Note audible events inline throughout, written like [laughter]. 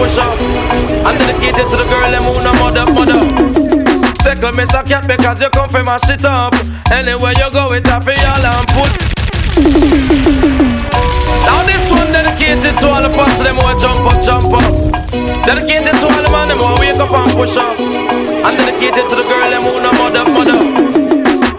push up. And dedicated to the girl, them who no mother, mother. Second miss a cat because you come from my shit up. Anywhere you go, it happy all and put. Now this one dedicated to all the pussy them who jump up, jump up. Dedicated to all the man them who wake up and push up. And dedicated to the girl them who no mother, mother.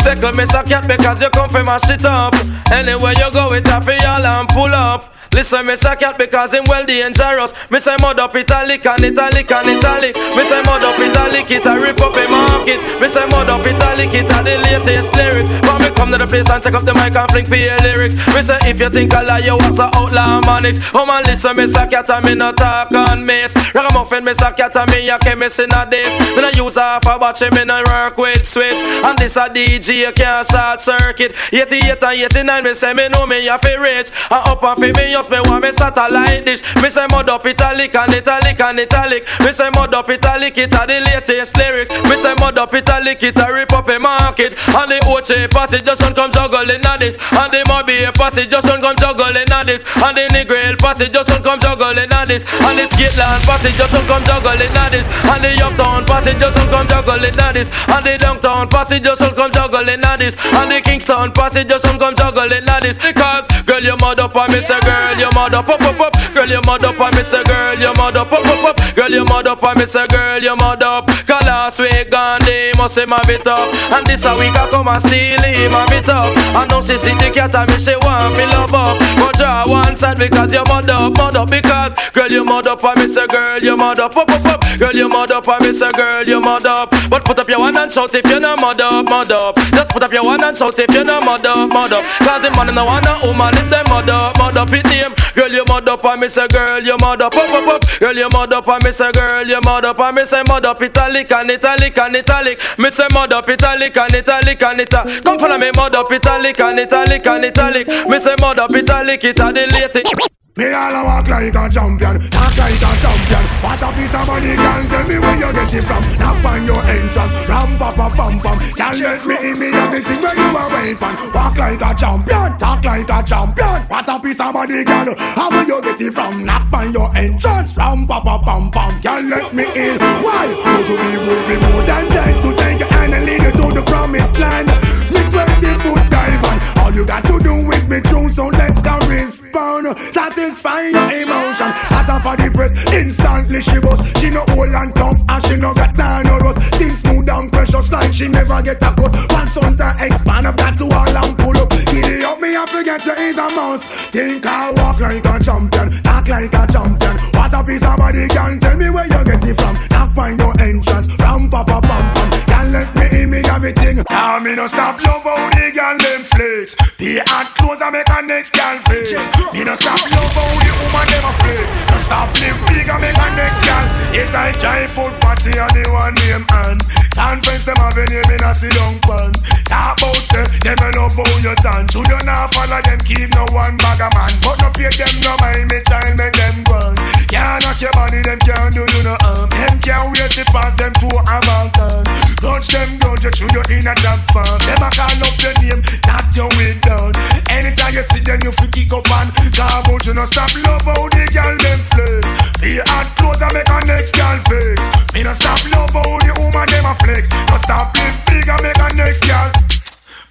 Second miss a cat because you come from my shit up. Anywhere you go, it happy all and pull up. Listen, me say cat because him well dangerous. Me say mud up italic and italic and italic. Me say mud up italic, it a rip up a market. Me say mud up italic, it a the latest lyrics. But me come to the place and take up the mic and fling for your lyrics. Me say if you think I lie, you was a outlaw manix. Oh man, listen, me say cat and me no talk on miss. Ragamuffin, me say cat and me a chemist in a this. Me no use half a batch, me no work with switch. And this a DJ, can't short circuit. 88 and 89, me say me know me a fi rich. And up and fi me just me want me satellite dish. Me say mud up italic and italic and italic. Me say mud up italic, it a the latest lyrics. Me say mud up italic, it a rip up a market. And the Oche passage just don't come juggling at this. And the Mobby passage just don't come juggling at this. And the Negril passage just don't come juggling at this. And the Skitland passage just don't come juggling at this. And the Uptown passage just don't come juggling at this. And the Downtown passage just don't come juggling at this. And the Kingston passage just don't come juggling at this. Because girl, you mud up and me say girl, you mud up, up, up, up. Girl, you mud up and me say girl, you mud up, up, up. Girl, you mud up and me say girl, you mud up. Cause last week Gandhi must say my bit up. And this a week I come and steal him a bit up. And now she see the cat and me say want me love up. But draw one side because you mud up, up. Because girl, you mud up and me say girl, you mud up, up, up. Girl, you mud up and me say girl, you mud up. But put up your one and shout if you no mud up, mud up. Just put up your one and shout if you no mud up, mud up. Cause the man in the one and woman if them mud up, mud up it name. Girl, you mud up and me say girl, you mud up, up, up, up. Girl, you mud up and me say girl, you mud up and me say mud up italic and italic and italic. Me say mud up italic and italic and italic. Come follow me mud up italic and italic and italic. Me say mud up italic, it a the latest. Me all a walk like a champion, talk like a champion. What a piece of money, girl. Tell me where you get it from. Knock on your entrance, ram pa pa pam pam. Can't let me in me everything where you are waiting for. Walk like a champion, talk like a champion. What a piece of money, girl. How where you get it from? Knock on your entrance, ram pa pa pam pam. Can't let me in. Why? Would you be would be more than dead to take your hand and lead you to the promised land? Me twenty foot dive on. All you got to do is be true, so let's go respond. Satisfy your emotion. Hotter for the press, instantly she was. She no old and tough, and she no got time no rust. Things smooth and precious like she never get a cut. Once on to expand, I've got to all and pull up. Giddy up, me I forget you is a must. Think I walk like a champion, talk like a champion. What a piece of body can tell me where you get it from. Now find your entrance, ram pa pa pam pam. Can't let me in me everything. Now me no stop love how the girl them flex. The hot clothes I make a next girl face. Me no stop love how the woman them a flex. No stop live big I make a next girl. It's like giant food party and the one name and conference them have a name in a sit down pan. Talk about say them a love how you dance. Should you not follow them keep no one bag a man. But no pay them no mind me child make them run. Can't knock your body them can't do you no harm. Them can't wait to pass them to a mountain. Touch them down you through your inner job farm. A call up your name, tap your way down. Anytime you see them, you fi kick up and come out. You no stop love how the girl them flex. Be hot clothes and make a next girl face. Me no stop love how the woman them a flex. No stop live big and make a next girl.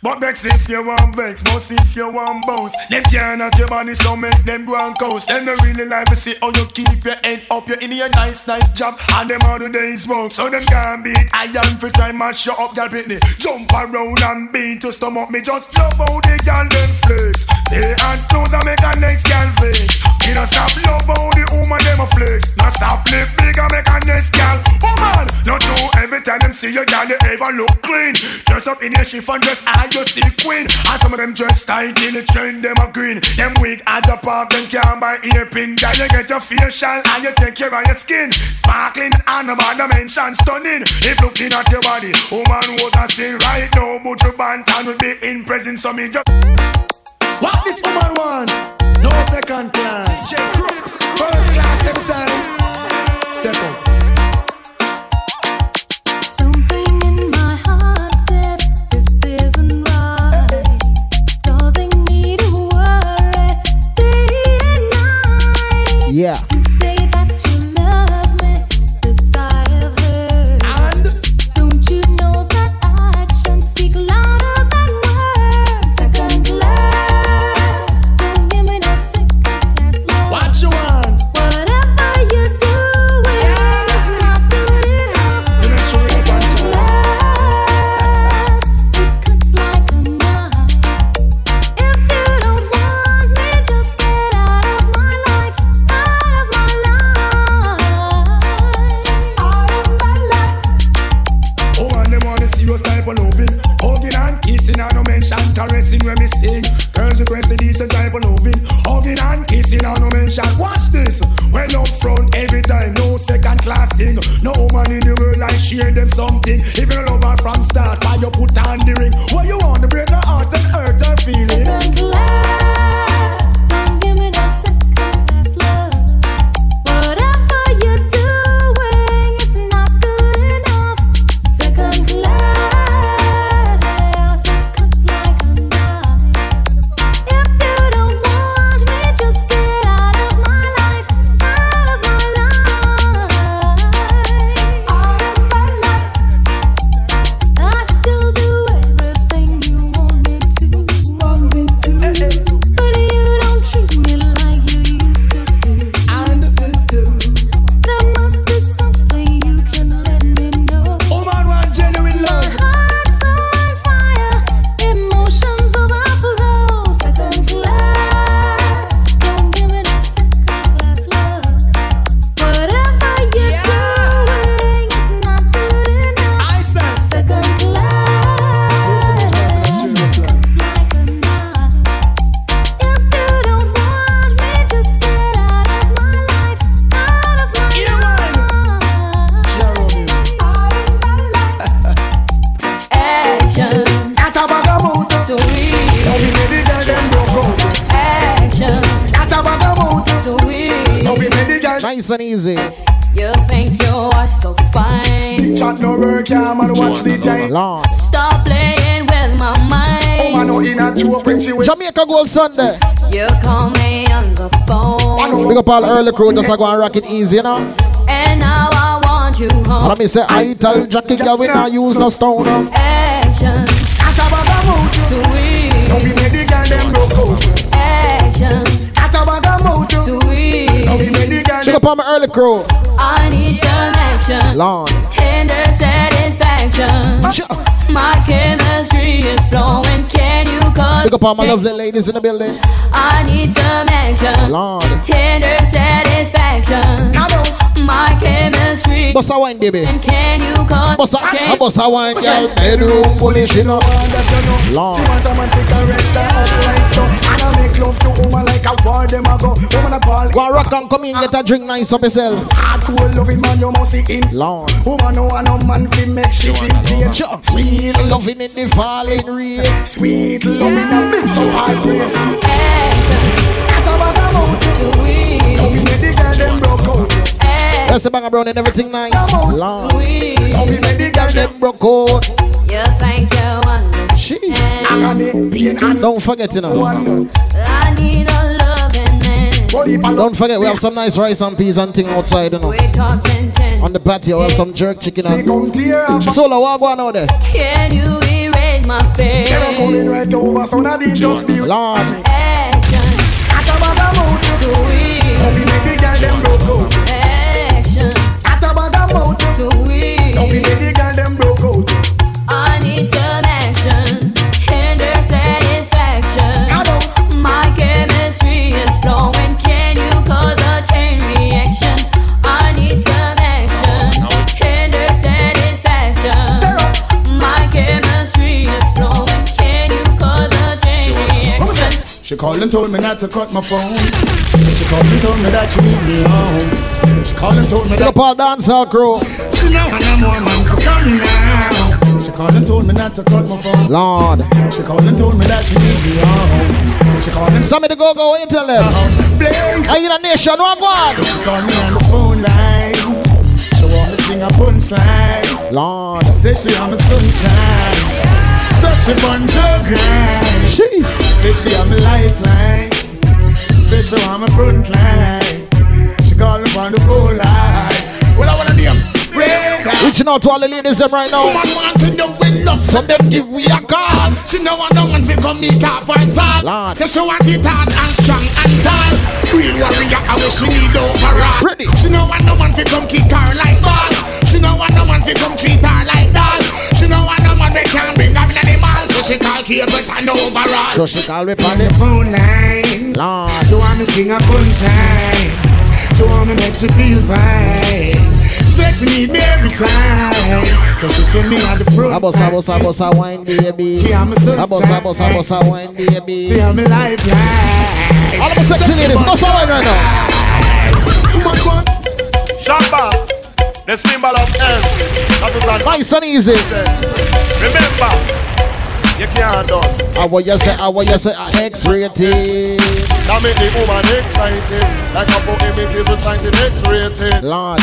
But vex if you want vex, but if you want bounce. Them can't knock your body so make them go and coast. Them don't really like to see how you keep your head up. You're in your nice, nice job And them all the days smoke So them can't beat iron for time mash you up, girl Pitney Jump around and beat your stomach Me just love how the girl them flex. They and clothes and make a next girl flex Me no stop love how the woman them a flex. No stop live big and make a next girl Woman, no do every time them see you girl you ever look clean. Dress up in your chiffon dress I you see queen. And some of them dress tight in the trend them a green. Them weak at the park them can't buy earpin. Girl you get your facial and you take care of your skin. Sparkling the mention stunning. If looking at your body Woman was a sin. Right now But your bantan would be in presence So me? Just What this woman want? No second class. First class every time. Step up Yeah. You know, no mention, watch this. When up front every time, no second class thing. No man in the world I share them something. If you love her from start, why you put on the ring? What you want to break her heart and hurt her feeling? Second class. Sunday. You call me on the phone, Big up all early crew, just like go and rock it easy, you know. and now I want you And home. let me say, I tell Jackie, girl, we not use no stone. no. Action, At a bag of mood. Now we sweet. made the girl them broke out. Action, At a bag of mood. Now sweet. we made the girl Big them. up all my early crew. I need some action, Lord. tender satisfaction. My chemistry is flowing. Can you Big up all my lovely ladies in the building. I need some action, Lord. tender satisfaction. My chemistry. Bossa wine, baby. And can you cut? Bossa, a bossa wine, girl. Bedroom bullish, you know. Lord. She want a man to caress her up love to woman like a war them a go Woman a ball Go rock and come in, get a drink nice up yourself. Hardcore loving man you must see in Lord. Woman no want no man fi make she feel pain Sweet Loving in the falling rain. sweet loving a mix so heartbreak Action, At a bag of mouth sweet. Now we make the girl them broke out That's the banger brown and everything nice. Lord. Now sweet. we make the girl them Them broke out. You think you Jeez. understand? agony, pain and Don't forget, you know. Don't forget, we have some nice rice and peas and thing outside, you know. We talk ten ten. On the patio, we have some jerk chicken They and. come tear up Solo, what going on there? Can you erase my They face? coming right over so now they called and told me not to cut my phone. She called and told me that she need me home. She called and told me that up all dancehall crew. she know I know more man for coming now. She called and told me not to cut my phone. Lord. She called and told me that she need me home. She called and Some of the go go, you tell them? Are you a nation? What go on? So she called me on the phone line. She want me sing a punchline. Lord. Say she on my sunshine. So she bun grind. Jeez. Say she on my lifeline. Say she on my front line. She call me on the phone line. What I wanna name? Reaching out to all the ladies them right now. Woman want to know when love Some them give we a call. She know I don't want to come meet her for all. Lord. Say she want it hard and strong and tall. Real warrior, I wish she need overall. Ready. She know I don't want to come kick her like ball. She know I don't want to come treat her like doll. She know I don't want to can bring animal. So she call cable and overall. So she call me on on the the phone line. Lord. She want me sing a punchline. She want me make you feel fine. She said she need me every time. Cause she send me on the front. Abosa, abosa, abosa, wine baby. She am a sunshine. Abosa, abosa, abosa, wine baby. She am a lifeline. All of the sexy ladies, bossa wine right now. Woman, Shamba. the symbol of S. That is an Nice and easy. Remember, you can't done. I will you say, I will you say, uh, X-rated. That make the woman excited. Like a poem, it is recited X-rated. Lord.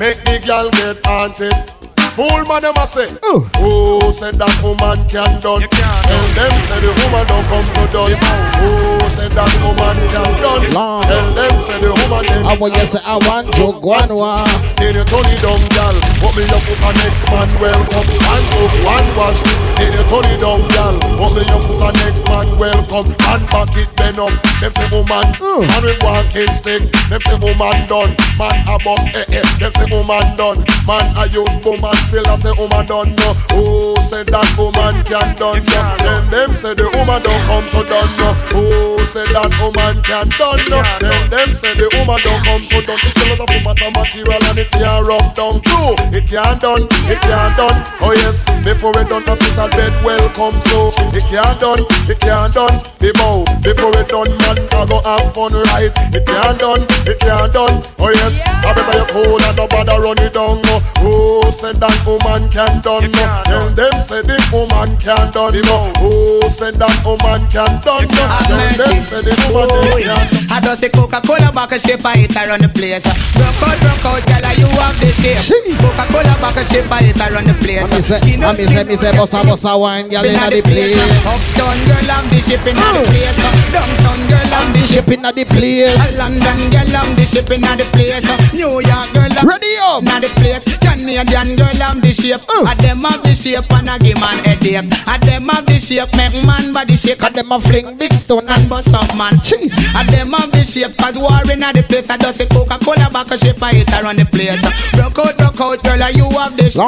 Make the girl get haunted. Fool man, them a say. Ooh. Oh, said that woman can done. Tell them say the woman don't come to done. Oh, said that woman can done. Lord. Tell them say the woman them. I will you say, I want to go on one. Then you turn it down, girl. Put me up with a next man, welcome. And took one wash. Then you turn it down, girl. Put me up with a next man, welcome. And back it bend up. Them say woman, Mm. and we walking stick. Them say woman done. Man a bust, eh eh. Them say woman done. Man a use woman still I say woman done no. Oh, say that woman can done no. Then them say the woman don't come to done no. Oh, say that woman can done no. Then them say the woman don't come to done. It's a lot of matter material and it can't rub down. True, it can't done, it can't done. Oh yes, before it done, hospital bed welcome to. It can't done, it can't done. The bow before it done, man, I go have fun right. It can't done, it can't done. Oh yes, I better you cool and no bother run it down. no. Oh, said that woman can done. no. Tell them say the woman can done. no. Oh, said that woman can done. no. Tell them say the woman can. I just say Coca-Cola a shape I hit around the place. Broke out, broke out, girl, you have the shape. Coca-Cola a shape I hit around the place. I me say, Skin I up, me say, me up, say, bossa bossa wine, girl inna the place. Uptown girl, I'm the ship inna the place. Downtown girl, I'm the. Ship inna the place. London girl, I'm the ship inna the place. New York girl, I'm Ready up. inna the place. Canadian girl, I'm the shape. Uh. A them have the shape and I give man headache. A them have the shape, make man body shake. And them a fling big stone and bust up man. Jeez. A them have the shape, cause war inna the place. I just say Coca-Cola back a shape, I hit around the place. Rock out, rock out, girl, you have the shape.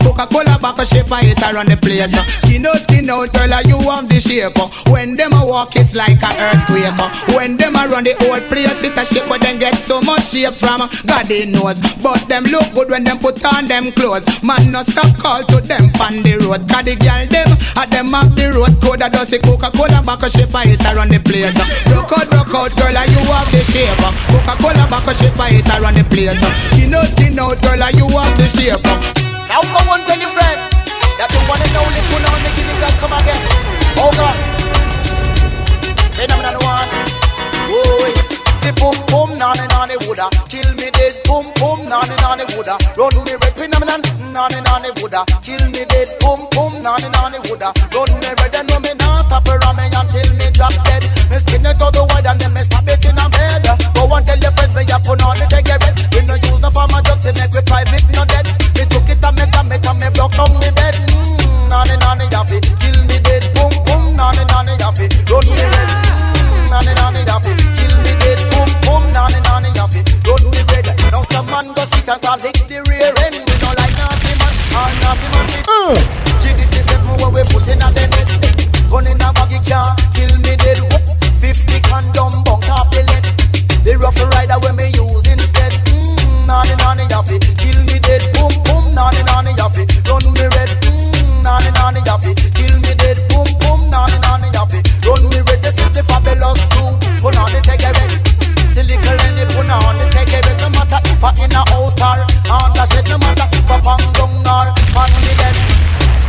Coca-Cola back a shape, I hit around the place. Skin out, skin out, girl, you have the shape. When them a walk, it's like an earthquake. When them a run the whole place, it a shake, but them get so much shape from God they knows. But them look good when them put on them clothes. Man, no stop call to them on the road. Cause the girl them, a them have the road code. I just say Coca-Cola back a shape, I hit around the place. Rock out, rock out, girl, you have the shape. Coca-Cola back a shape, I hit around the place. Skin out, skin out, girl, you have the shape. Now come on, tell your friend that you wanna know the pull on the God come again. Oh God, phenomenal one. Oh, say boom boom nani nani woulda kill me dead. Boom boom nani nani woulda run me red phenomenon nani nani woulda kill me dead. Boom boom nani nani woulda run me red and no me nah stop around me until me drop dead. Me skin it out the wide and then me stab it in a bed. Go and tell your friends me a put on the take red. We no use no farmer drug to make we private no dead. Me took it and me come it and me block down me bed. Mm, nani nani yafi kill me dead. Boom boom nani nani yafi run me man go sit and call lick the rear end. We no like nasty man or nasty man. Uh. G57 where we put in a the net. Gun in a baggy car, kill me dead. 50 condom bunk off the lead. The rough rider when I in a house or on the shed. No matter if I pang down or pan me dead.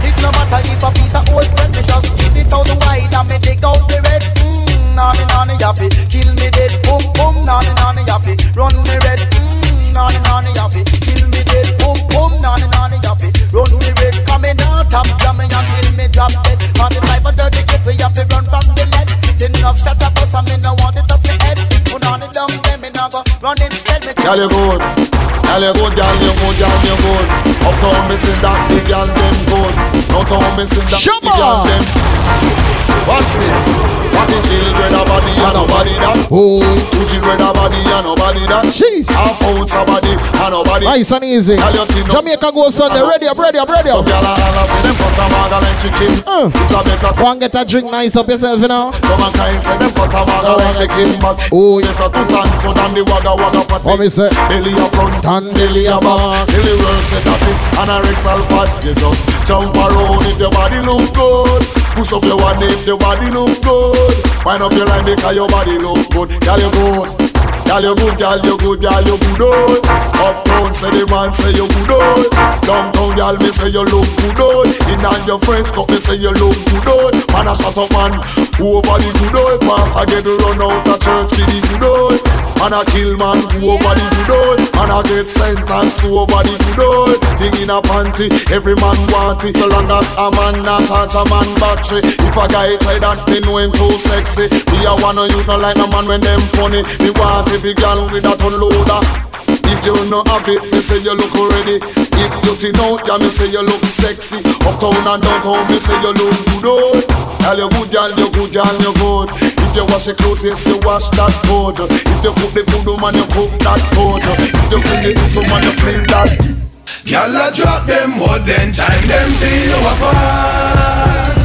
It no matter if a piece of old bread, me just give it out wide and me dig out the red. Mm, nani nani yafi, kill me dead. Boom boom, nani nani yafi, run me red. Mm, nani nani yafi, kill me dead. Boom boom, nani nani yafi, run me red. Coming out, I'm jamming until me drop dead. Forty-five and thirty clip, we have to run from the. It's enough shots of us, and me no want Girl, you good. Girl, you good, girl, you good, girl, you good. Uptown missing that, the girl them good. Downtown missing that, the girl them. Watch this. What the children a body and nobody that. Oh, Two children a body and nobody that. jeez. Half ounce a body and nobody. Nice and easy. Girl, you think Jamaica go Sunday. Ready up, ready up, ready up. gyal a holla say them cut a maga like chicken. Uh. This a better. Go and get a drink nice up yourself, you know. Some a kind say them cut a maga like chicken, but Oh, better two times so than the wagga wagga fatty. What me say? Belly a front And belly a back. Till the world say that is anorexal fat. You just jump around if your body look good. Push up your body if your body look good. Wind up your line because your body look good. Girl, you good. Girl, you good, girl, you good, girl, you good, oh. Uptown, say the man say you good, oh. Downtown, girl, me say you look good, oh. In all your friends, cut me say you look good, oh. Man, a shut up, man. Over the good. Pass, I get to run out of church for the good, oh. Man, a kill man, who over the good, oh. Man, I get sentenced to over the good, oh. Thing in a panty, every man want it. So long as a man not charge a man battery. If a guy try that, me know him too sexy. Me a wanna you no like no man when them funny. Me want every girl with that unloader. If you no have it, me say you look ready. If you tin out, yeah, me say you look sexy. Uptown and downtown, me say you look good. Oh. Girl, you good, girl, you good, girl, you good. If you wash your clothes, yes, you wash that good. If you cook the food, oh man, you cook that good. If you clean it, so oh, man, you clean that. Y'all a drop them wood, then time them see you apart.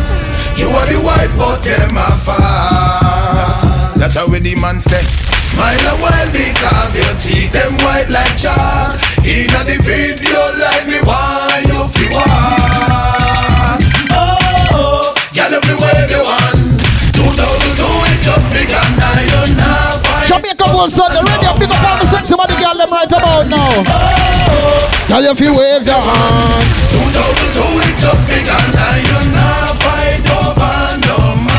You are the wife, but them a fart. That's how we the man say. Smile a while because your teeth them white like chalk. Inna the video like me why you feel want. Oh, oh, y'all everywhere they want. 2002 it just begun now you're not. Jamaica Bulls on the radio, big up all the sexy body girl them right about now. Oh Tell you if you wave your hand. 2002 it just begun now you're not fight over no man.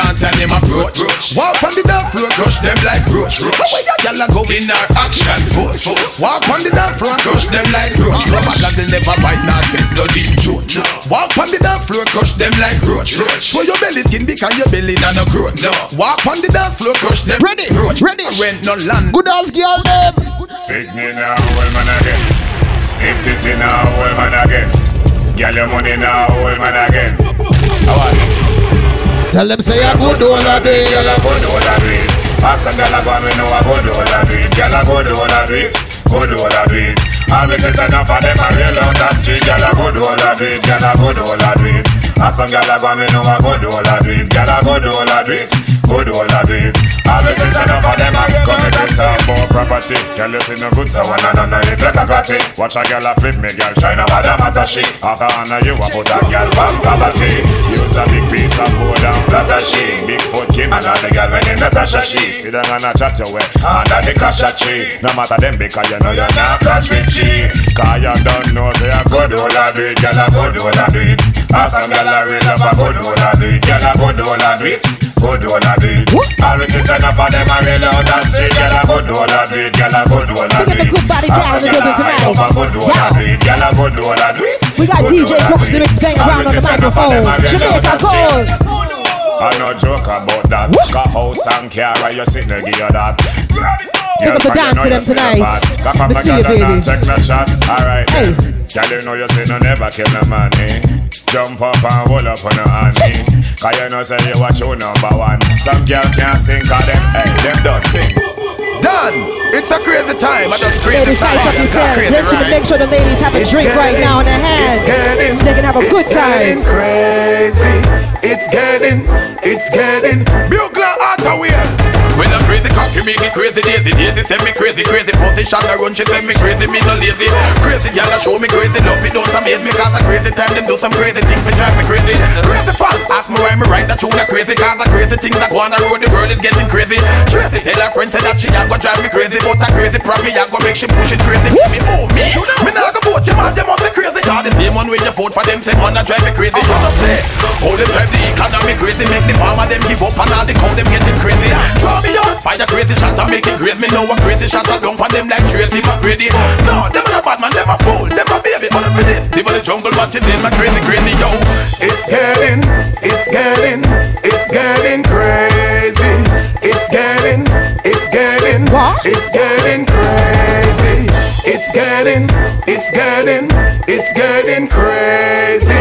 Dance and them approach. Walk on the dance floor, crush them like roach. How way ya gyal a go in our action force? Walk on the dance floor, crush them like roach. Rubber gaggle never bite, not take bloody throat. Walk on the dance floor, crush them like roach. Show your belly skin because your belly not no growth. No. Walk on the dance floor, crush them Ready, roach. ready. Rent no land. Good ass girl them. Pick me now, old man again. Stiff titty now, old man again. Get your money now, old man again. How are you? Tell them say a good all a day. Girl a good all a do it. Pass a girl a go me know a good all a do it. Girl a good all a do it. Good all a do it. Always is enough of them a real out the street. Girl a good all a do it. Girl a good all a do it. Pass a girl a go me know a good all a do it. Girl a good all a do it. Good all a do it. Always is enough of them a come to talk about property. Girl you see no good so one and none it like a it. Watch a girl a flip me, girl shine over the matter she. After honor you a put a girl from poverty. Use a big piece of board and flatter she. Big foot Kim and all the girl when they Natasha she. Sit down and a chat away under the cash tree. No matter them because you know you're not catch with she. Cause you don't know say a good old a do it, girl a good old a do it. Some girl a real love a good old a do it, girl a good old a do it. Good old a do it. Always is enough of them a real out and street. Girl a good old a do it, girl a good old a do Look at the it. good body As girl some in the girl a high up a good old a do it, girl a good old a do it. We got DJ old a Crooks, the it. mix bang around on the is enough of them microphone. Jamaica. Gold. I no joke about that. Got house and car, you sit there, give you that. Pick up the dance to them tonight. Got Me see you, baby. Take no shot. Alright. Hey. Girl, you know you say no never kill no man, eh? Jump up and hold up on your hand, eh? Cause you know say you watch your number one. Some girl can't sing, cause them, hey, them don't sing. Done. It's a crazy time. I just crazy Ladies, time. size up I just yourself. crazy Make sure, rhyme. make sure the ladies have a It's drink right getting- now in their hands. It's getting, So they can have a good it's getting time. crazy. It's getting, it's getting. Bugler out of wheel. When I'm crazy, cocky make it crazy, daisy, daisy, send me crazy, crazy position, I run, she send me crazy, me no lazy. Crazy girl, I show me crazy, love it, don't amaze me, cause a crazy time, them do some crazy things, to drive me crazy. Crazy fans, ask me why me write that tune, a crazy, cause a crazy thing that on the road, the world is getting crazy. Tracy tell her friend, say that she a go drive me crazy, but a crazy me a go make she push it crazy. Me, oh, me, me nah go vote you, man, them must be crazy, cause the same one way you vote for them, say man, a drive me crazy. So don't say, how they drive the economy crazy, make the farmer them give up, and all the cow them getting crazy. Draw me on fire, crazy shot, and make it graze me know a crazy shot, I don't for them like Tracy McGrady. No, them a bad man, them a fool, them a baby, all for this. Them a the jungle watching them, a crazy, crazy, yo. It's getting, it's getting, it's getting crazy. It's getting, it's getting, What? it's getting crazy. It's getting, it's getting, it's getting crazy.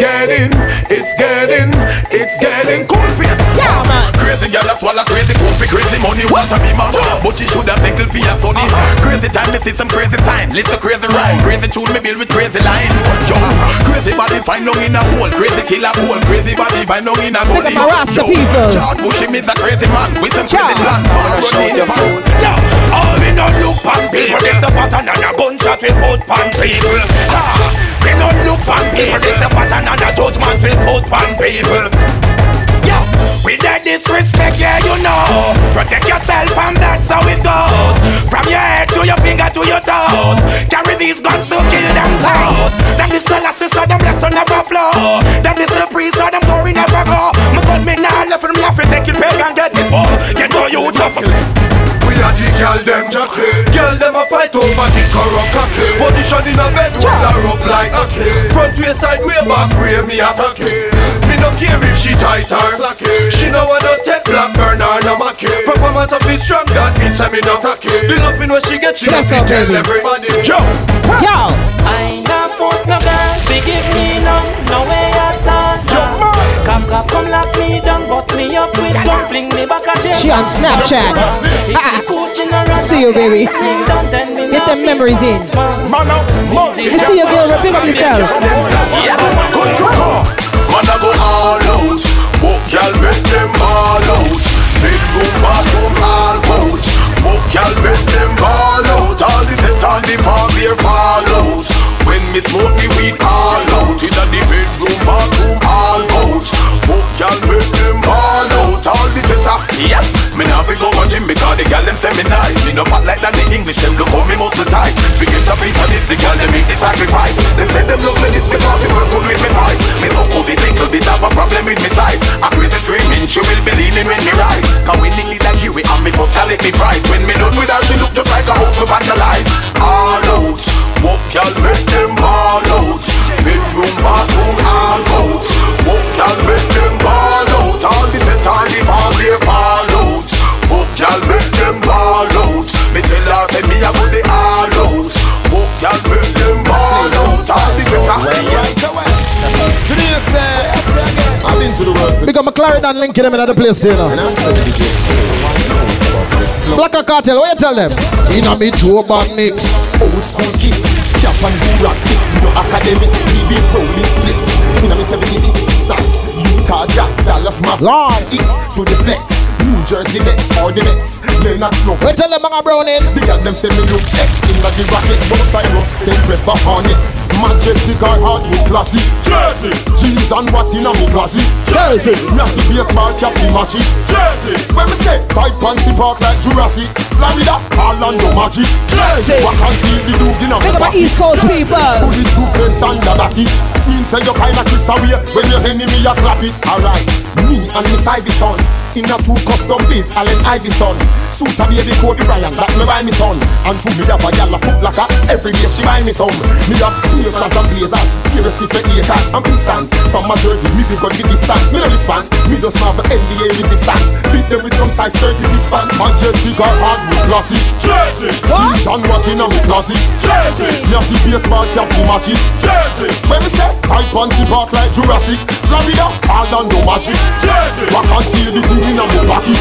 It's getting, it's getting, it's getting cool face. Yeah, man. Crazy girl a swallow crazy cool for crazy money. Want to be man But she should have tickle for your sonny. Crazy time me see some crazy sign Listen crazy rhyme. Crazy tune me build with crazy line. Yo, crazy body find down in a hole. Crazy killer hole. Crazy body find down in a Look gully at my Rasta people. George Bush him is a crazy man With some crazy plan. Power Yeah, all we don't look pan people. This the pattern and a gunshot we put pan people. Ha, we don't look pan people. This the pattern and a judgment we put pan people. Yeah, we get disrespect, yeah, you know. Protect yourself and that's how it goes. From your head to your finger to your toes. Carry these guns to kill them foes. Them the Selassie, so them blessing never flow. Them the the priest, so them glory never go. Me got me now left from me, I take it peg and get it up. Get no you tough. We are the girl them jockey Girl them a fight over the corrupt cocky Position in a bed, hold her up like a key Front way, side way, back way, me attack it. Me no care if she tight or slacky She no wanna take black burn or no macky Performance of it strong, that means I'm in attack it. The loving when she get, she Yes, yes, sir, tell baby. everybody. Yo, Yo. I not force no girl, forgive me no, no way at all. Cop cop come lock me down, but me up with gun, fling me back a jail. She on Snapchat. Ah. See you, baby. Get them memories in. You see your girl, pick up yourself. Man I go all out Book y'all make them all out Bedroom, bathroom, all out Book y'all make them all out All the set on the farm, they fall out When me smoke me weed all out Inna the bedroom, bathroom, all out Book y'all make them all out All the set on, yeah Me nah fi go a gym because the gal them say me nice. Me no fat like that the English them look how me muscle tight Forget a piece of this, the gal them make the sacrifice. Them say them look like this because they work good with me voice Me cool, little bit have a problem with me size. I create a screaming, she will be leaning when me rise. Cause when the lead like you, we and me fuck, I let me price When me done with her, she look just like a hope to vandalize. All out, walk y'all make them all out. Bedroom, bathroom, all out. Walk y'all make them all out. All the set on the ball, they fall y'all make them all out Me tell her, say me a go the all out Walk y'all make them all out All the set on Serious? I've been to the world. Big up McLaren and linking them in other place there now. Black Cartel, what you tell them? In a me Joe bag mix. Old school kids, cap and do-rag kicks No academics, TV rolling splits In a me 76 stars Utah Jazz, Dallas Mavericks Long. It's to the flex New Jersey Nets or the Mets. Lennox Snow What you tell them mga browning? The girl them say me look X in the Rockets Both Cyrus, St. Trevor Hornets. Majestic or hard with classy. Jersey. Jeans and what in a me classy Jersey. Me have to be a small cap the matchy Jersey. When me say Tight panty park like Jurassic. Florida, Orlando Magic. Jersey. What can see the dude in a Think about East Coast people. Put it two face under that it. Mean say you kinda kiss away When your enemy a clap it. Alright. Me and Miss Iverson In a two custom built Allen Iverson Suit a baby Kobe Bryant That me buy me son. And through me have a gal a foot locker Every day she buy me some. Me have blazers and blazers. Here different acres and pistons. From my jersey we be got the distance. Me no response Me just have the NBA resistance. Beat them with some size 36 pants Majestic or hard with classy Jersey! What? John what in a me classy Jersey! Me have the baseball cap the matchy Jersey! When me say Tight panty park like Jurassic. Florida Orlando Magic. Jersey! What can see the thing in a me pocket.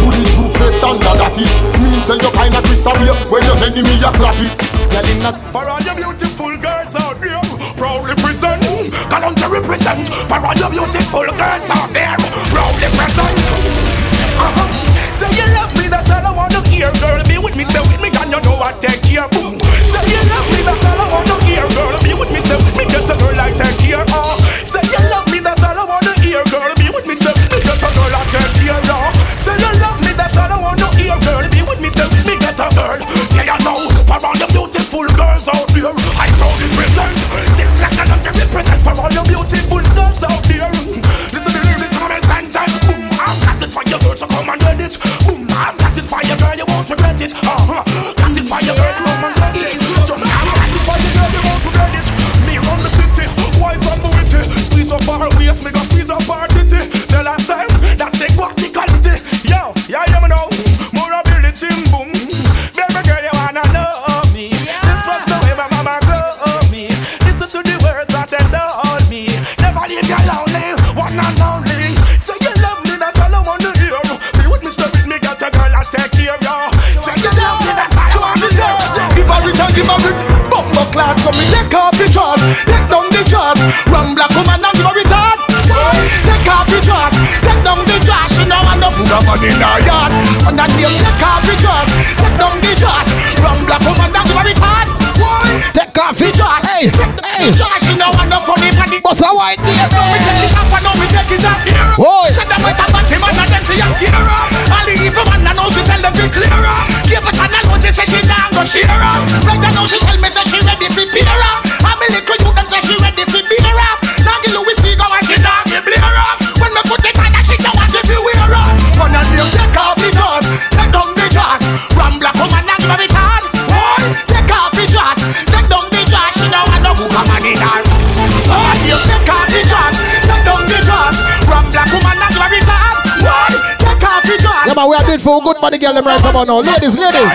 Put it two face under that it Means say you kinda kiss away When you enemy a clap it. Girl in a For all your beautiful girls out there, proudly present. Kalonji represent. For all your beautiful girls out there, Yeah, man, we are for a good money girl them right about now. Ladies, ladies.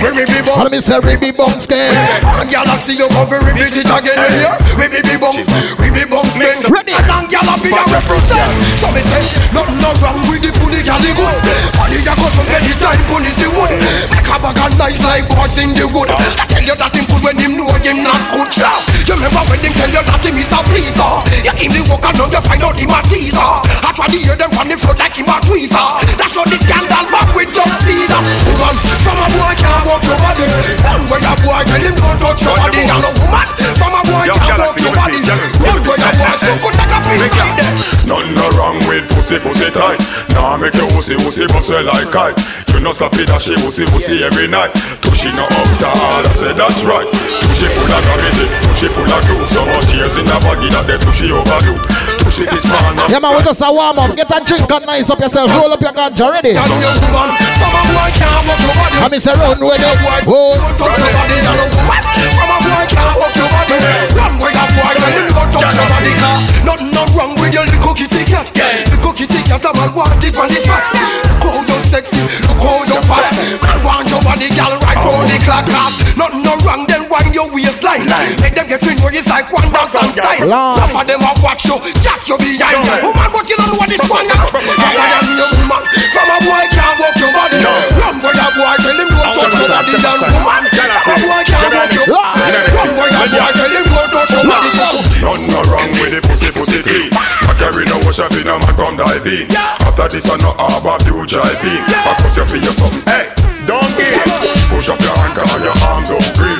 We be be bum. Let me say, we be bum skin. And galaxy you come for repeat it again here. We be be bum. We be bum skin. Ready. And long gala be a represent. So me say, nothing no wrong with the bully gal the good. And you go to any time police the wood. Make a bag of nice like boys in the wood. I tell you that him good when him know him not good. Chow. You remember when him tell you that him is a pleaser. You him the walk and now you find out him a teaser. I try to hear them on the floor like him a tweezer. That's how the scandal back with John Caesar. Woman, from a boy can't walk your body. Run where your boy tell him don't touch your body. And a woman, from a boy can't I walk see your you body. with me, Run where your boy so good like a fish like that. Nothing no wrong with pussy pussy tight. Nah make your pussy pussy bust well like kite. You know stop it that she pussy pussy every night. Tushy no up to all, I say that's right. Tushy full of gravity, tushy full of glue. So much tears in the baggy that they tushy overdo. Tushy this man. Yeah, man, we just a warm up. Get a drink and nice up yourself. Roll up your ganja. Ready? And your woman, from a boy can't walk your body. I miss a run with it. Whoa. Don't touch your body. And a woman, from a boy can't walk your body. Run where your boy tell him don't touch your body. Nothing no wrong with your little kitty cat. Little kitty cat, a man want it from the spot. Look how you sexy, look how you fat. Man want your body, girl, right round the clock off. Nothing no wrong, then wind your waistline. Make them get in where it's like one dance on side. Some of them a watch you, jack you behind. Woman, but you don't know what this one now. I am your woman, from a boy can't walk your body. Run where your boy tell him don't touch your body. And woman, from a boy can't walk your body. Run where your boy tell him don't touch your body. Nothing no wrong with the pussy pussy clean. I carry no wash up in a man come dive in. After this I no harbor you drive in. I cause you feel something. Hey, don't get Push up your anchor and your arm don't breathe.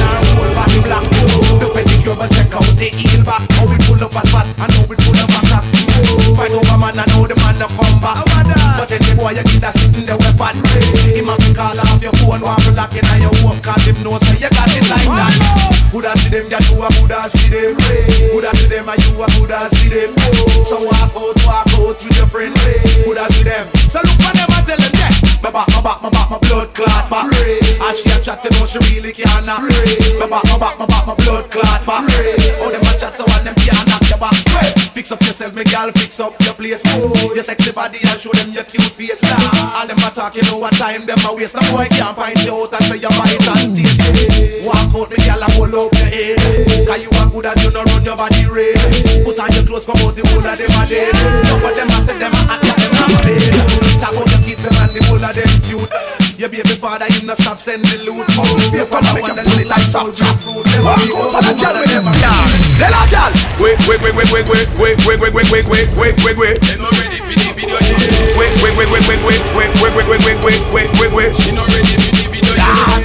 but check out the heel back. How we pull up a spot and how we pull up a crack. Fight over man and know the man no come back. But any boy you get a sitting there with fat. Him a fi call off your phone, want to lock in your home, cause him know say you got it like that. Buddha see them, you do a Buddha see them. Buddha see them, and you a Buddha see them. So walk out, walk out with your friend. Buddha see them. So look for them and tell them, yeah. My back, my back, my back, my blood clot back. And she a chat to know she really can't knock. My back, my back, my back, my blood clot back. Oh, them a chat so and them can't knock your back. Fix up yourself, me girl, fix up your place. Your sexy body and show them your cute face. Nah, all them a talk, you know what time them a waste. No boy can't find you out and say you bite and taste. Walk out, me girl, and hold up your head. Cause you are good as you no run your body red. Put on your clothes, come out the whole of them a dead. Some of them a say them a act like them half dead. Talk about your kids and the whole of them cute. Your baby father, him no stop sending loot. Your father make you pull it like chop chop. Walk over the girl with them yard. Tell her girl. Wait, wait, wait, wait, wait, wait, wait, wait, wait, wait, wait, wait, wait, wait. They not ready for the video yet. Wait, wait, wait, wait, wait, wait, wait, wait, wait, wait, wait, wait, wait, wait. She not ready for the video yet.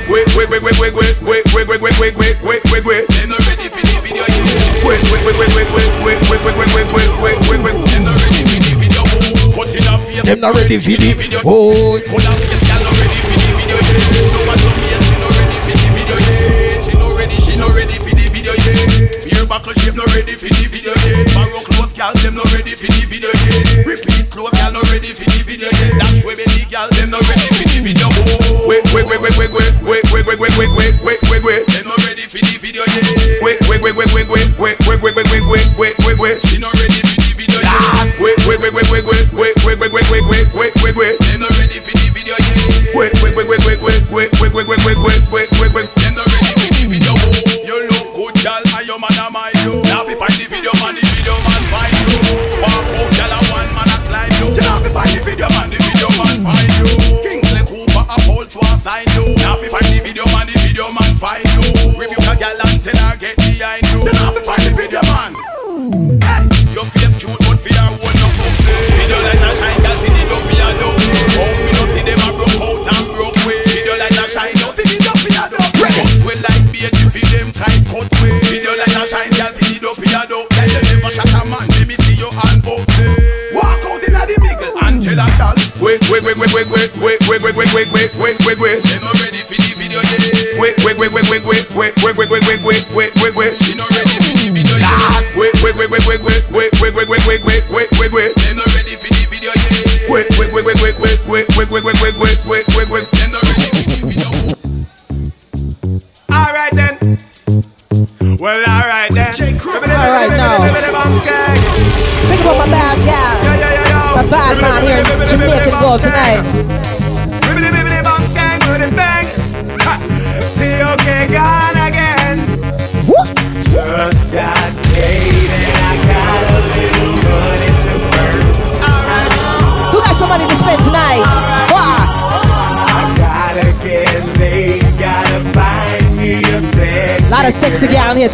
Wait, wait, wait, wait, wait, wait, wait, wait, wait, wait, wait, wait, wait, wait. They not ready for the video yet. Wait, wait, wait, wait, wait, wait, wait, wait, wait, wait, wait, wait, wait, wait. They not ready for the video. Put a face. Them not ready for the video. Oh. Pull up face, girl, not ready for the video yet. No matter me, she not ready for the video yet. She not ready, she not ready for the video yet. Fear buckle shape, not ready for the video yet. Barrow clothes, girl, them not ready for the video yet. Repeat clothes, girl, not ready for the video yet. That's where the girl, them not ready for the video.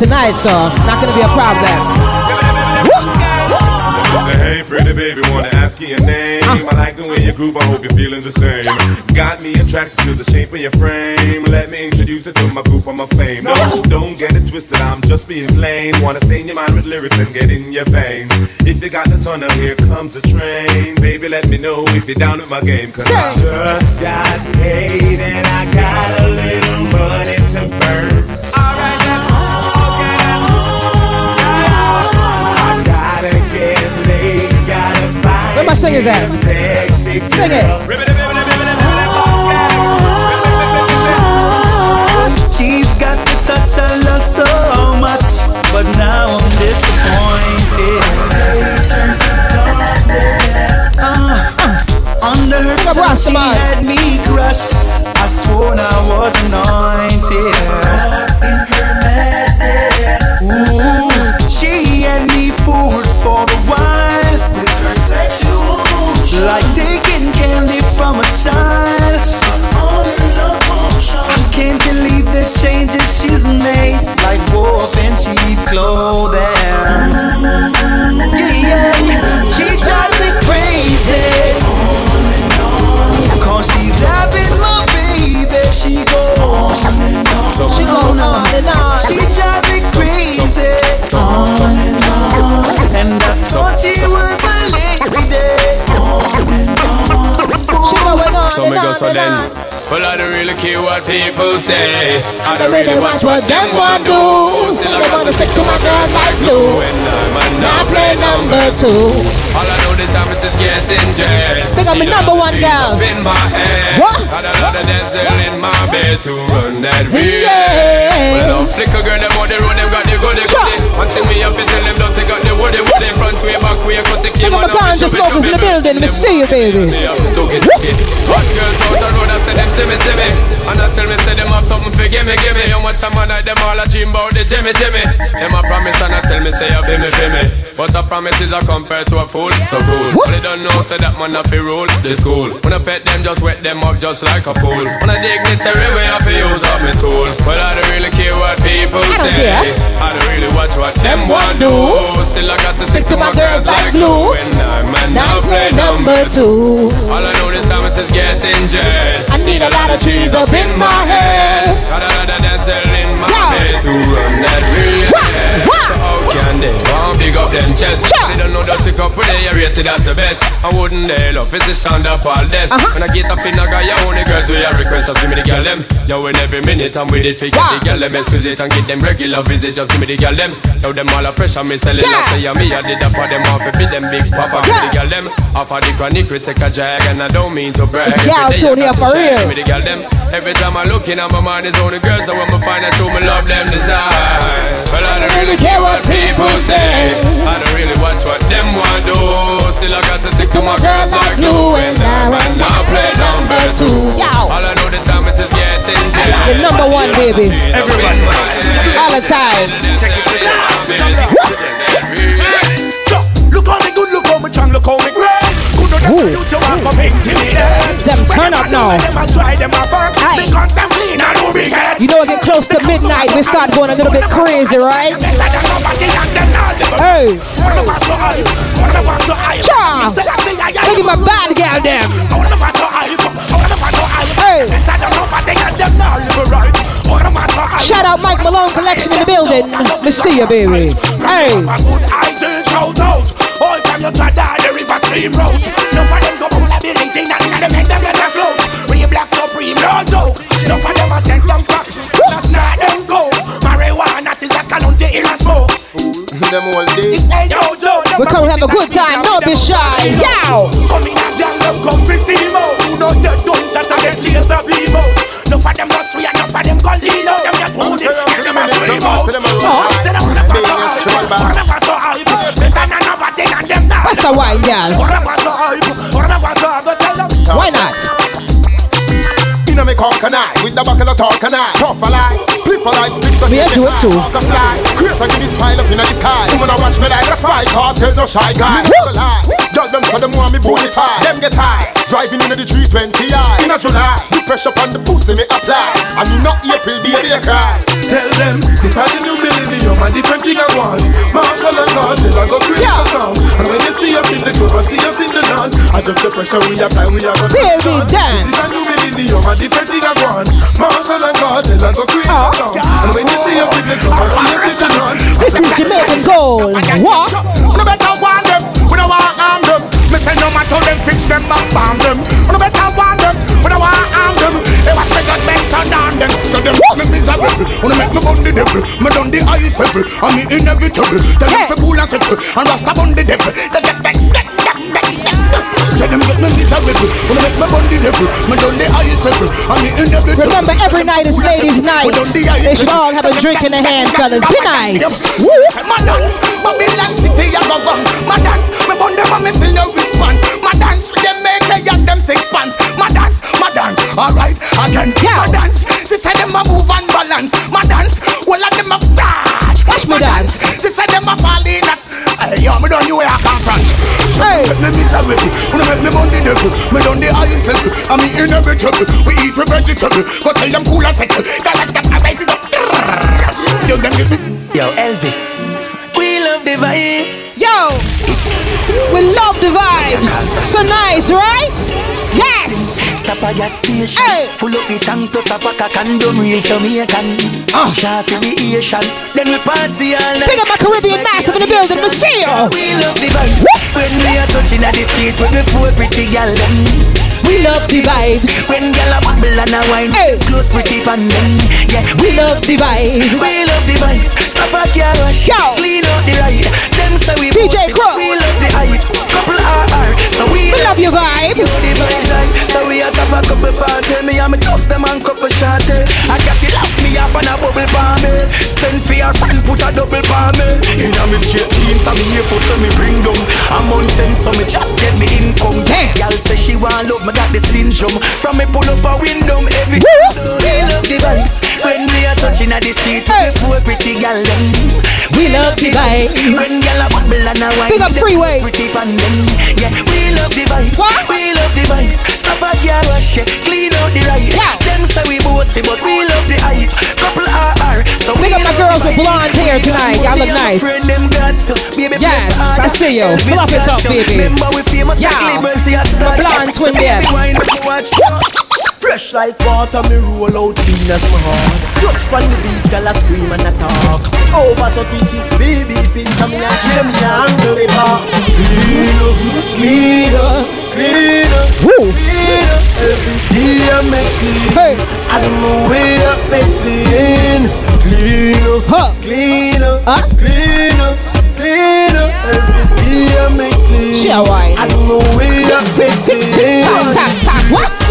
Tonight, so not gonna be a problem. Say, hey, pretty baby, wanna ask you your name? I like the way you groove, I hope you're feeling the same. Got me attracted to the shape of your frame. Let me introduce you to my group, I'm a fame. No, don't get it twisted, I'm just being plain. Wanna stain your mind with lyrics and get in your veins. If you got the tunnel, here comes the train. Baby, let me know if you're down with my game, cause I Just got paid and I got a little money my singers at? me a Sing it. She's got the touch I love so much, but now I'm disappointed. Uh, under her spell, she had me crushed. I swore I was anointed. we go, so then. Well, I don't really care what people say. I don't Really watch what them want do. Still I wanna stick to my girl like glue. I'm a Now play number two. All I know the time is just getting jet. Think I'm a number one girl. in my head. What? Got a lot of dancing in my bed to run that. Yeah. Well, I don't flick a girl, them on the road, them got the goody goody. One thing me up and tell them don't take out the woody woody. Front way, back way, cut the key. Pick up my ganja smokers in the building. Let me see you, baby. It, it. Hot girls out the road and say them see me, see me. And I tell me say them have something for gimme, gimme. How much time I night them all a dream about the Jimmy, Jimmy. Them a promise and I tell me say you be me, be me. But a promise is a compared to a fool, so cool. But they don't know say that man a fi rule the school. When I pet them, just wet them up just like a pool. When I dignitary way I fi use up me tool. But I don't really care what people don't say. care. I don't really watch what them want do. Still I got to stick to my girls like glue. When I'm Now play number two. all I know this time is just getting jet. I need a lot of trees up in my head. Got a lot of dancing in my Yeah. bed to run that So how can they want big up them chest? They don't know that the couple they are rated uh-huh. as the best. I wouldn't they love it's the sound of all this. When I get up in a guy, you only girls we are request just give me the girl them. Yo, in every minute I'm with it for get the girl them exquisite and get them regular visit. Just give me the girl them. Yo, them all a pressure me selling. Yeah. I say yeah, me I did that for them off if them big papa. Give me the Yeah. girl them. Off of the chronic we take a drag and I don't mean to brag. It's gal Every day tune I here got to for real. Give me the girl them. Every time I look in at my mind is only girls that want me find out true me love them design. But I don't really care what people say. I don't really watch what them want do. Still I got to stick to my girls like glue. And I'm and now play number two. Yow. All I know the time it is getting jet. The number one, baby. Everyone. All the time. So, look how me good, look how me strong, look how me great. Could Ooh. you to walk up into the air. Them turn up now. Them a try, them a fuck. Aye. Because them clean and no big head. You know, it get close to midnight, we start going a little bit crazy, right? Hey, Cha. look at my bad girl, them. Hey, shout out Mike Malone Collection in the building. Let's see you, baby. Hey, you to die the river stream route. No for them go pull a building make them get afloat. Black supreme, no joke. No for them a send them crack, that's not them go. Marijuana is a calonge in a smoke. [laughs] Them all day. This ain't no joke. We come have a good time, don't be shy. Yow. Come in and gang them come fit team out. Who know the gunshot and get laser beam out. No for them not free, no for them gon' lean out. Them just want it, them a out. Wanna pass. Tell them stop. Why not? Inna me cock and I, with the buckle of talk and I Tough a lie, split for light, split so a it too. Fly, crazy give this pile up inna the sky. Woman a watch me like a spy, cartel no shy guy. Me never lie, dog them so them want me bonify Them get high, driving inna the 320i Inna July, the pressure on the pussy me apply And in not April, baby I cry Tell them this is the new millennium and different thing I want. Marshall and God, till I go crazy Yeah. now. And when you see us in the club, I see us in the dance. Adjust the pressure we apply, we are gonna Baby, dance. This is a new millennium and different thing I want. Marshall and God, till I go crazy Oh. now. And when you see us in the club, I see us in the dance. This is Jamaican gold. What? No better want them, we don't want harm them. Me say no matter them fix them and bomb them. No better want them, we don't want harm them. They watch me judgment turn on them. So them me miserable, wanna make me bun the devil. Me done the level, and me inevitable. Tell them to cool and settle, and rasta bun the devil. They get Tell them get me miserable, wanna make me bun the. Me done the highest level, and me inevitable. Remember, every night is ladies' night. They should all have a drink in their hand, fellas. Be nice. Woo! My dance, Babylon City, I go bang. My dance, me bun them and me still no response. My dance, them make a and them six pants. My dance, my dance, alright, again. Yeah. My dance, she said them a move and balance. My dance, well of them a dash. Watch me dance. She said them a fall in at. Hey, yo, me done you where I come from. So Hey. make me miserable, wanna make me bun the devil. Me done the highest level, and me inevitable. We eat with vegetable, go tell them cool and settle. Gotta stop, I raise it up. Yo, them give me. Yo, Elvis. We love the vibes. Yo! We love the vibes. So nice, right? Yes! Stop at gas station. Hey. Full up the tank to stop a condom real Jamaican. Ah. Share for the Asian. Then we party all night. Big up my Caribbean massive in the building. We see you. We love the vibes. When we are touching at the street with the four pretty gal them. We love the vibe. When gal a bubble and a wine, Hey. close with tip and them. Yeah, We love the vibe. We love the vibes. Stop a car wash. Yo. Clean out the ride. Them say we DJ Crook. We love So we We love your vibe. You the vibe like. So we a stop a couple party. Me and me dogs them and couple shorty. I got it off me off and a bubble for me. Send for your friend put a double for me. In a me straight jeans me here for so me bring down. I'm on send so me just get me income. Hey. Y'all say she want love, me got the syndrome. From me pull up a window every. We love the vibes when we are touching at the street Hey. before pretty gal them. We love the vibes. When gal a bubble and a wine, Big up them Freeway. pretty pan them. Yeah, we love the vibes. What? We love the vibes. Stop a car wash it, clean out the ride. Yeah. Them say we bossy, but we love the hype. Couple RR, so Big we up my girls with blonde hair tonight. Y'all look Me and my nice. friend, them got so. Baby, Yes, I see you. Fluff it up, baby. Remember we famous Yeah. like Liberal, see us start. blonde twin baby, babe. wine, watch. Fresh like water, me roll out clean as my heart. Touch pon the beach, girl I scream and I talk. Over 36 baby pins, and me a cheer me a it up. Clean up, clean up, clean up, clean up. Every day I make clean. Hey. I don't know where I make clean. Clean up, Huh. clean up, Huh? clean up, clean up. Every day I make clean. She a whine. I don't know where I make Tick, tick, tick, tack, tack, tack. What?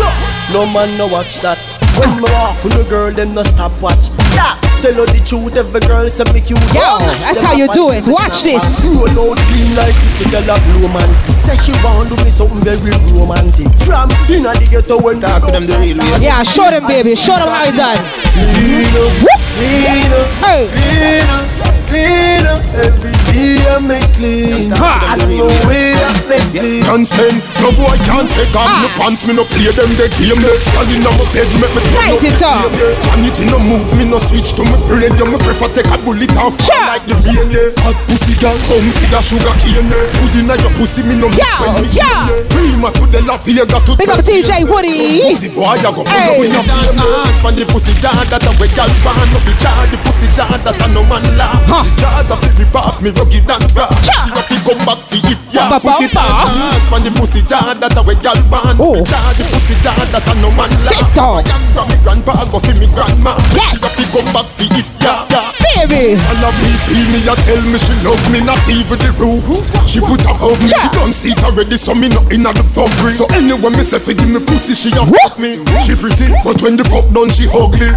No man no watch that. When me walk with a girl, them no stop watch. Yeah, tell her the truth, every girl say me cute. Yo, that's how you do it. Watch this. Roll out clean like this, a girl a blow man. Say she want do me something very romantic. From inna the ghetto when Talk to them the real way. Yeah, show them, baby. Show them how it's done. Clean up, clean up, Hey. clean up, clean up. Every day I make clean. Ha. I know where I make clean. Can't stand, no boy can't take off Ah. my pants, me no play them the game there. Girl inna my bed, make me turn Light it up. And it no move, me no switch to my brain. Yeah, me prefer take a bullet and fall Sure. like the rain. Yeah, hot pussy girl, come for the sugar cane. Yeah, good inna your pussy, me no miss when me yo. game, yeah. Prima to the La Vega to Big up DJ Woody. Pussy boy, I go put Hey. up in your flame. yeah. The pussy jar that a way girl born, no fi jar the pussy jar that a no man laugh. Huh. The a fi rip off me rugged and raw. She a fi come back fi it, yeah. Ba, ba, Put it on hard From the pussy jar that a way no Oh. fi jar the pussy jar that a no man laugh. Sit down. Young from me grandpa go fi me grandma. Yes. She a fi come back fi it, yeah. yeah. Baby. I love me, me, I tell me she love me, not even the roof. She put above me, she done see it already, so me not in the fuck So anyway, me say fi give me pussy, she a fuck me. She pretty, but when the fuck done, she ugly.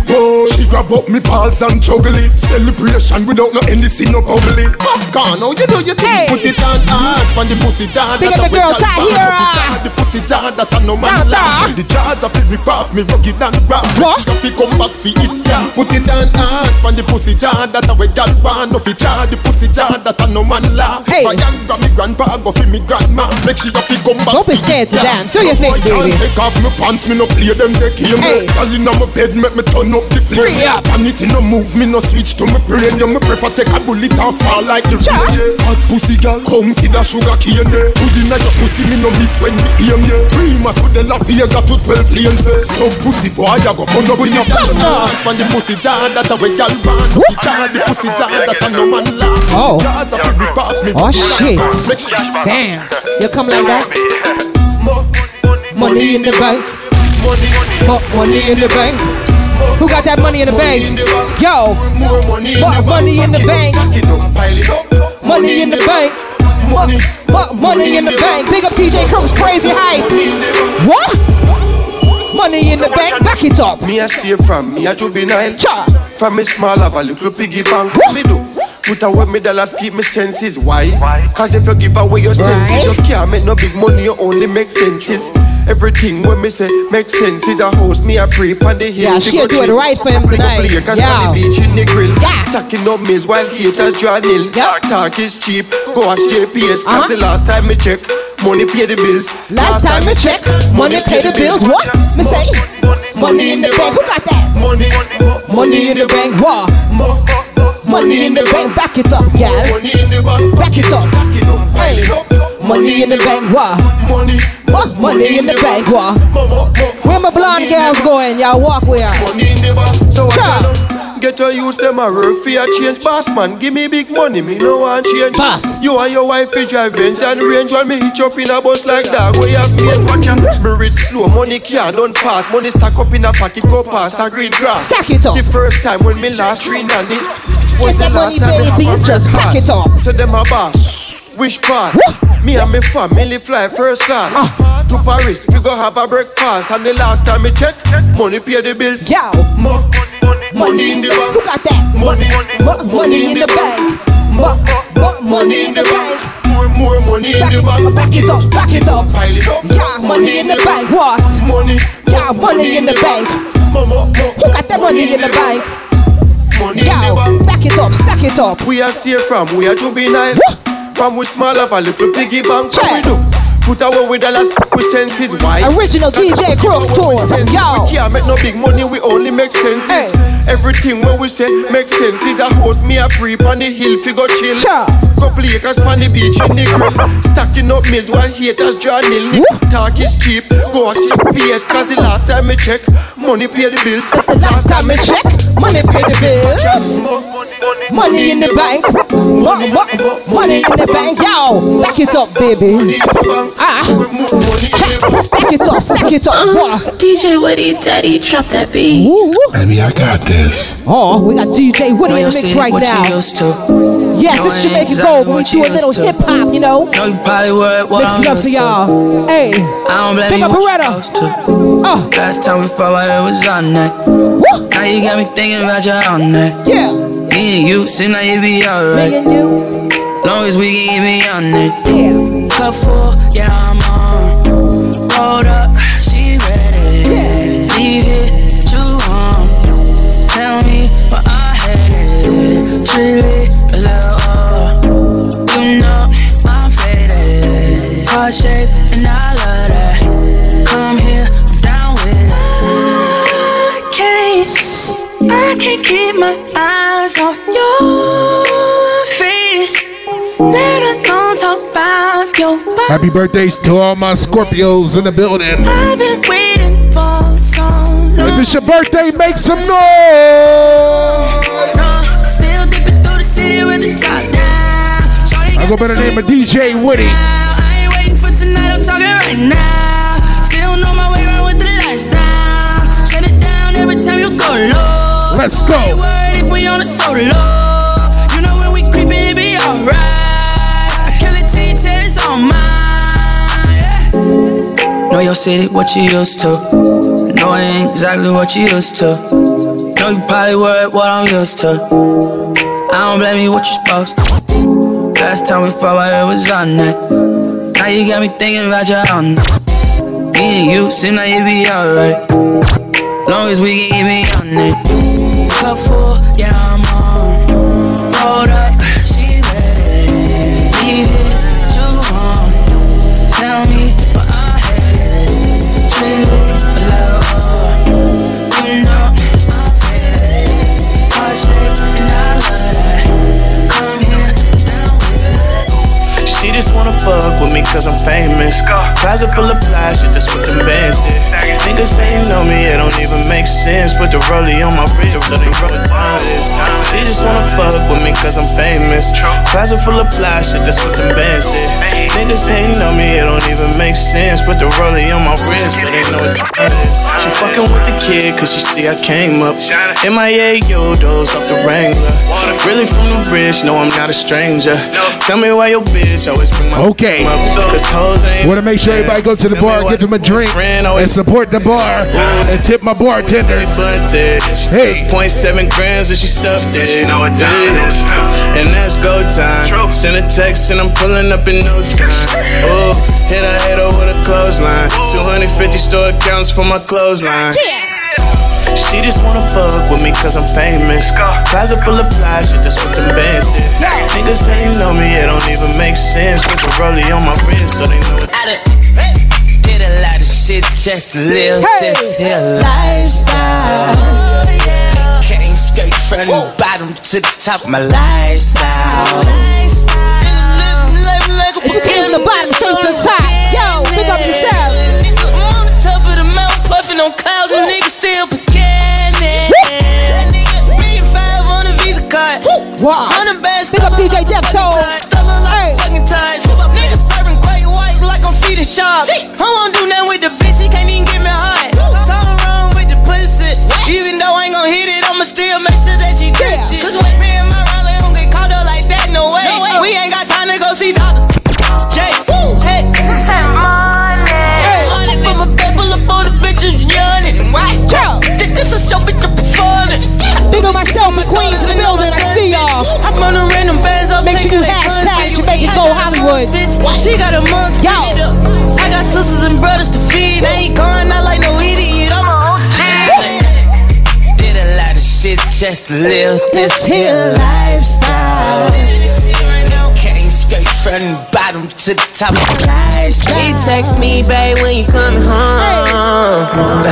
She grab up me balls and juggle it. Celebration without no NDC, no bubbly. Popcorn, how you do your thing? Put it on hard, on the pussy jar. Big up the girl, Tahira. The pussy jar that I know man like. The jars of it rip off me, rugged and rough. She a fi come back fi it, yeah. Put it on hard, on the pussy jar that I we gal want. No fi jar, the pussy jar that I know man like. Hey. Viagra, me grandpa go fi me grandma. Make she a fi come back. Don't be scared to dance. Do your thing, baby. Take off my pants, me no play them they game. Hey. Girl inna my bed, make me turn up the flame. Free up. Vanity no move, me no switch to my brain. You me prefer take a bullet and fall like the rain. Yeah. Hot pussy girl, come fi the sugar cane. Yeah. Put inna your pussy, me no miss when me aim. Yeah. Prima to the La Vega to 12 lanes. Yeah. So pussy boy, I go burn up in your phone. On the pussy jar that a way gal ban. The jar, the pussy jar that a no man laugh. Oh. Jars a fi rip off me. Oh, shit. Make she Damn. You come like that? Money in the bank. Mo- Money in the bank. Who got that money in the bank? Yo. What money in the bank? Money in the bank. Money, what money in the bank? Big up DJ Crooks, crazy hype. What? Money in the bank, back it up. Me a save from me a juvenile. Cha. From me small have a little piggy bank. What me do? Put away me dollars, keep me senses. Why? Cause if you give away your senses, you can't make no big money, you only make senses. Everything when me say make sense is a house, me a creep on the hill. Yeah, she'll do it right for him tonight. Cause Yeah. on the beach in the grill. Yeah. Stacking up meals while haters draw nil. Yeah. Talk is cheap. Go ask JPS. Cause Uh-huh. the last time me check, money pay the bills. Last time we check, money pay the bills. What? Me say, money in the bank. Who got that? Money, Money in the bank. What? Money in the bank. Back it up, gal. Money in the bank. Back it up. Stacking up, piling up. Money in the bank. What? Money, What? Money in the bank. What? Where my blonde girls going? Y'all walk where? Money in the bank. So what Cha. you? Get your use them a work for your change, boss man. Give me big money, me no want change. Boss. You and your wife you drive Benz and range while me hitch up in a bus like that. Where you have paid? Me rich slow, money can't done fast. Money stack up in a pocket, go past a green grass. Stack it up. The first time when me last read on this was the last money, time me baby, have a just pack it up. So them a boss. Which part? Me and me family fly first class Ah. to Paris. We go have a breakfast. And the last time me check, money pay the bills. Yo. Mo- money in the bank. got that? Money, Mo- Money in the bank. Mo- mo- Money in the bank. More, more money in the bank. back it up, back it up. Pile it up. Yeah, money in the bank. What? Money. Yeah, money in the bank. Who got that money in the bank? Money Yo, bank. back it up, stack it up. We are safe from, we are juvenile. From we small have a little piggy bank. What Check. we do? Put away with dollars, we senses. Why? Original DJ Crooks tour. Yo. We can't make no big money, we only make senses. Hey. Everything when we say makes sense. Is a house, me a pre on the hill, figure chill. Sure. Couple acres on the beach in the grill. Stacking up mills while haters draw nil. Talk is cheap, go ask PS Cause the last time me check, money pay the bills. That's The last time I check, money pay the bills. Money in the bank. Mo- mo- Money in the bank. Yo, back it up, baby. Money in the bank. Ah, check. the. Back it up, stack it up. What? DJ Woody, Daddy, drop that beat. Woo, woo. Baby, I got this. Oh, we got DJ Woody in Know the mix right now. you used to. Yes, Know it's ain't Jamaican Gold, we do a little hip hop, you know. Know you probably were what Mix it up for to. y'all. Hey, I don't blame Big you up what you Beretta. oh, Last time we fought, it was on that. woo. Now you got me thinking about you on that. Yeah, Me and you seem like you be alright. Long as we can get me on it. Yeah, Cup full, yeah, I'm on. Hold up, she ready. Yeah. Leave it too long. Tell me what I had it. Happy birthday to all my Scorpios in the building. I've been waiting for so long. If it's your birthday, make some noise. No, still through the city with the top down. I go by the name of DJ Woody. I ain't waiting for tonight, I'm talking right now. Still know my way around with the lifestyle. Shut it down every time you go low. Let's go. worried if we on a solo. ride. Mine. Know your city, what you used to. Know ain't exactly what you used to. Know you probably worried what I'm used to. I don't blame you, what you supposed to. Last time we fought, I it was on that. Now you got me thinking about your own. Me and you seem like you be alright. Long as we can keep it on it. Cup full, yeah, I'm on. Hold up, fuck with me cause I'm famous. Closet full of fly shit, that's what them bands did. Niggas say you know me, it don't even make sense. Put the rollie on my wrist, so they roll. She just wanna fuck with me cause I'm famous. Closet full of fly shit, that's what them bands did. Niggas say you know me, it don't even make sense. Put the rollie on my wrist, so they know time is. She fucking with the kid cause she see I came up. MIA Yodos off the Wrangler. Really from the rich, no I'm not a stranger. Tell me why your bitch always bring my Okay. up. Cause hoes ain't Want to make sure everybody go to the bar, give them a drink, and support the bar, and tip my bartender. Hey. Point seven grams and she stuffed it. Know what time it is. And that's go time. Send a text and I'm pulling up in no time. Oh, hit a hater with a clothesline. 250 store accounts for my clothesline. She just wanna fuck with me cause I'm famous. Closet full of fly shit, that's what them bands did. Niggas say you know me, it don't even make sense. Put the rollie on my wrist so they know it. I done did a lot of shit just to live this here lifestyle. Came straight from the bottom to the top of my lifestyle. From the bottom straight to the top. Sharks. I won't do nothing with the bitch, she can't even get me high. Something wrong with the pussy. Even though I ain't gon' hit it, I'ma still make sure that she get it. Cause when me and my Riley don't get caught up like that, no way. We ain't got time to go see doctors. Jay, hey, send money. Money, put my paper up on the bitches yawning. Why? This is show bitch a performance. Big on myself, my queens in the building. I see y'all. I'm on the random bands up. Make sure you hashtag Jamaican Go Hollywood. She got a just live this here lifestyle. Came straight from the bottom to the top of the lifestyle. She text me, babe, when you coming home.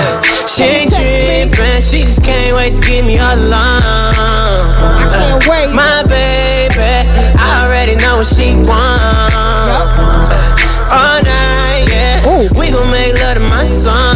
She ain't tripping, she just can't wait to give me all alone. can't wait. My baby, I already know what she want. All night, yeah. We gon' make love to my songs.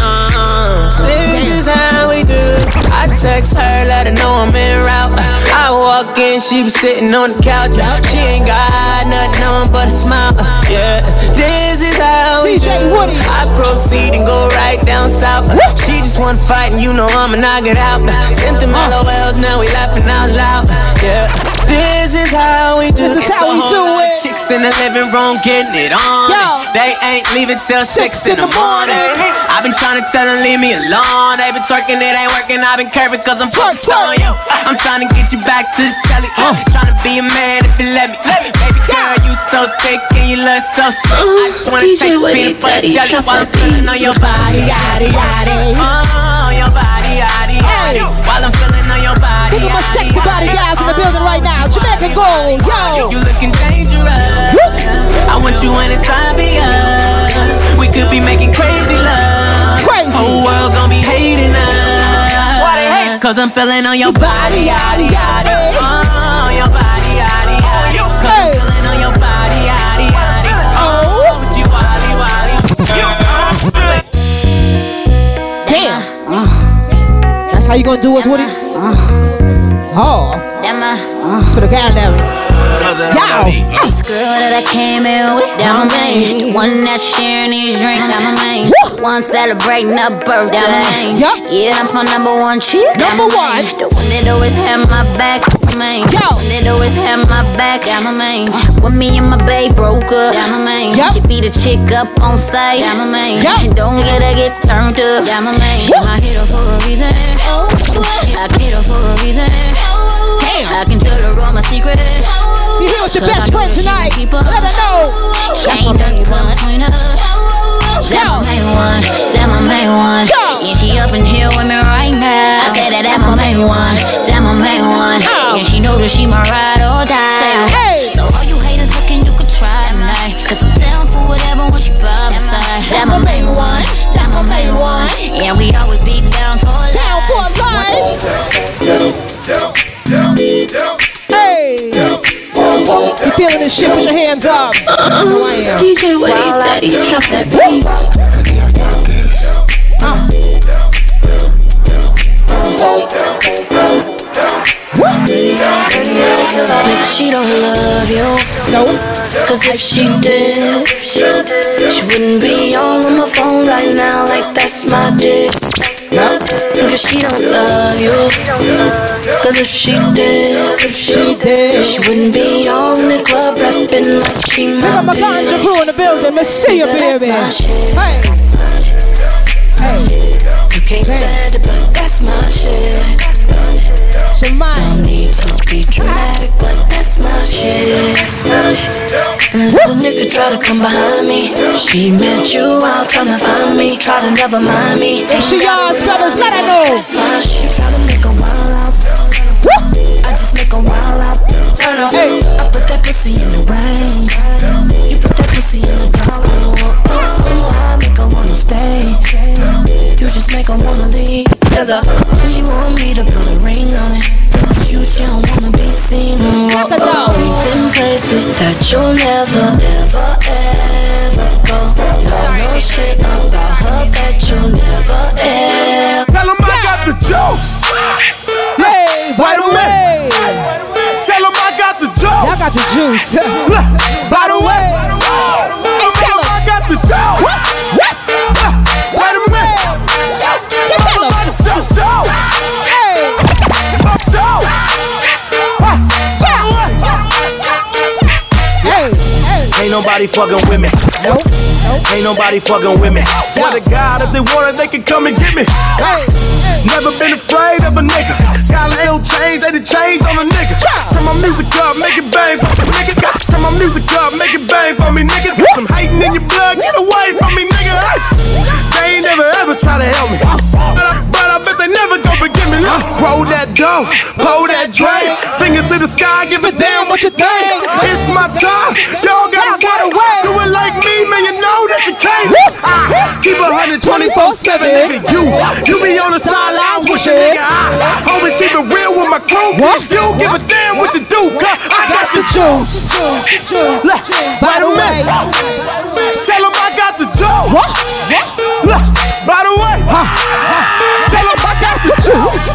Text her, let her know I'm en route. I walk in, she be sitting on the couch. She ain't got nothing on but a smile. Yeah, this is how we do. I proceed and go right down south. She just wanna fight, and you know I'ma knock it out. Sent them LOLs, now we laughing out loud. Yeah, this is how we do. This is how we do it. Chicks in the living room getting it on. Yo. They ain't leaving till six, in the morning. I've been trying to tell them leave me alone. They been twerking, it ain't working. I've been curving cause I'm focused on you. I'm trying to get you back to the telly. Trying to be a man if you let me. Baby girl, you so thick and you look so sweet. I just wanna DJ taste Woody, peanut butter jelly while I'm feeling on your body. Oh, your body, yaddy. While I'm feeling on your body, Look at my sexy body guys in the building right now. Jamaican Gold, yo. You looking dangerous. I want you when it's obvious. We could be making crazy love. Crazy. Whole world gonna be hating us. Why they hate? Cause I'm feeling on your body, yaddy, yaddy. How you gonna do us, Woody? Oh. That's for the guy level. Yo. This girl that I came in with, that my main. The one that's sharing these drinks, that my main. The one celebrating a birthday, that my main. Yeah, that's my number one chick. Number one. The one that always had my back, main. They always have my back, down my main. When me and my babe broke up, down my main. She beat a chick up on site, down my main. Don't get her get turned up, down my main. I hit her for a reason. Oh. I hit her for a reason. Damn. I can tell her all my secrets. You here with your best friend tonight? Let her know. Ain't nothing come between us. That my main one, that my main one. Yeah, she up in here with me right now. I said that that's my main one, that my main one. Yeah, she know that she my ride or die. So all you haters looking, you could try tonight. Cause I'm down for whatever when she by my side. That my main one, that my main one. Yeah, we always be down for life. Down for life. Hey. You feeling this shit? Put your hands up. Uh-uh. I am. DJ Woody, Daddy, drop that beat. Nigga, she don't love you. No. Cause if she did, she wouldn't be on my phone right now like that's my dick. Nigga, she don't love you. Cause if she did, she did, she wouldn't be on the club rapping like she We my got my ganja crew in the building. Miss see you, baby. Hey. Hey. You can't stand it, but that's my shit. Shemai. Don't need to be dramatic, but that's my shit. And little nigga try to come behind me. She met you out trying to find me. Try to never mind me. She yours, fellas, let her know. That's my shit. Try to make a wild out. I just make a wild out. Turn up. I put that pussy in the rain. You put that pussy in the drought. Oh, I make her wanna stay. You just make her wanna leave. Cause uh, she want me to put a ring on it. But you, she don't wanna be seen. Mm, oh, oh. We've been places that you'll never, ever, ever go. Know shit about her that you'll never, ever. Tell him I got the juice. Hey, by the way. Tell him I got the juice. Y'all got the juice. [laughs] By the way. Tell him I got the juice. Hey. Ain't nobody fucking with me. Nope. Ain't nobody fucking with me. Swear to God, if they want it, they can come and get me. Never been afraid of a nigga. Got a little change, they done changed on a nigga. Turn my music up, make it bang for me, nigga. Turn my music up, make it bang for me, nigga. Got some hating in your blood, get away from me, nigga. Roll that dough, pull that drink. Fingers to the sky, give a damn what you think. It's my time, y'all gotta wait. Do it like me, man, you know that you can't. Ah, Keep a hundred twenty-four seven, nigga. You, you be on the sideline wishing, nigga. I always keep it real with my crew. What? You give a damn what you do, cause I got the juice. Look, By the way, tell him I got the juice. Look, By the way, tell him I got the juice.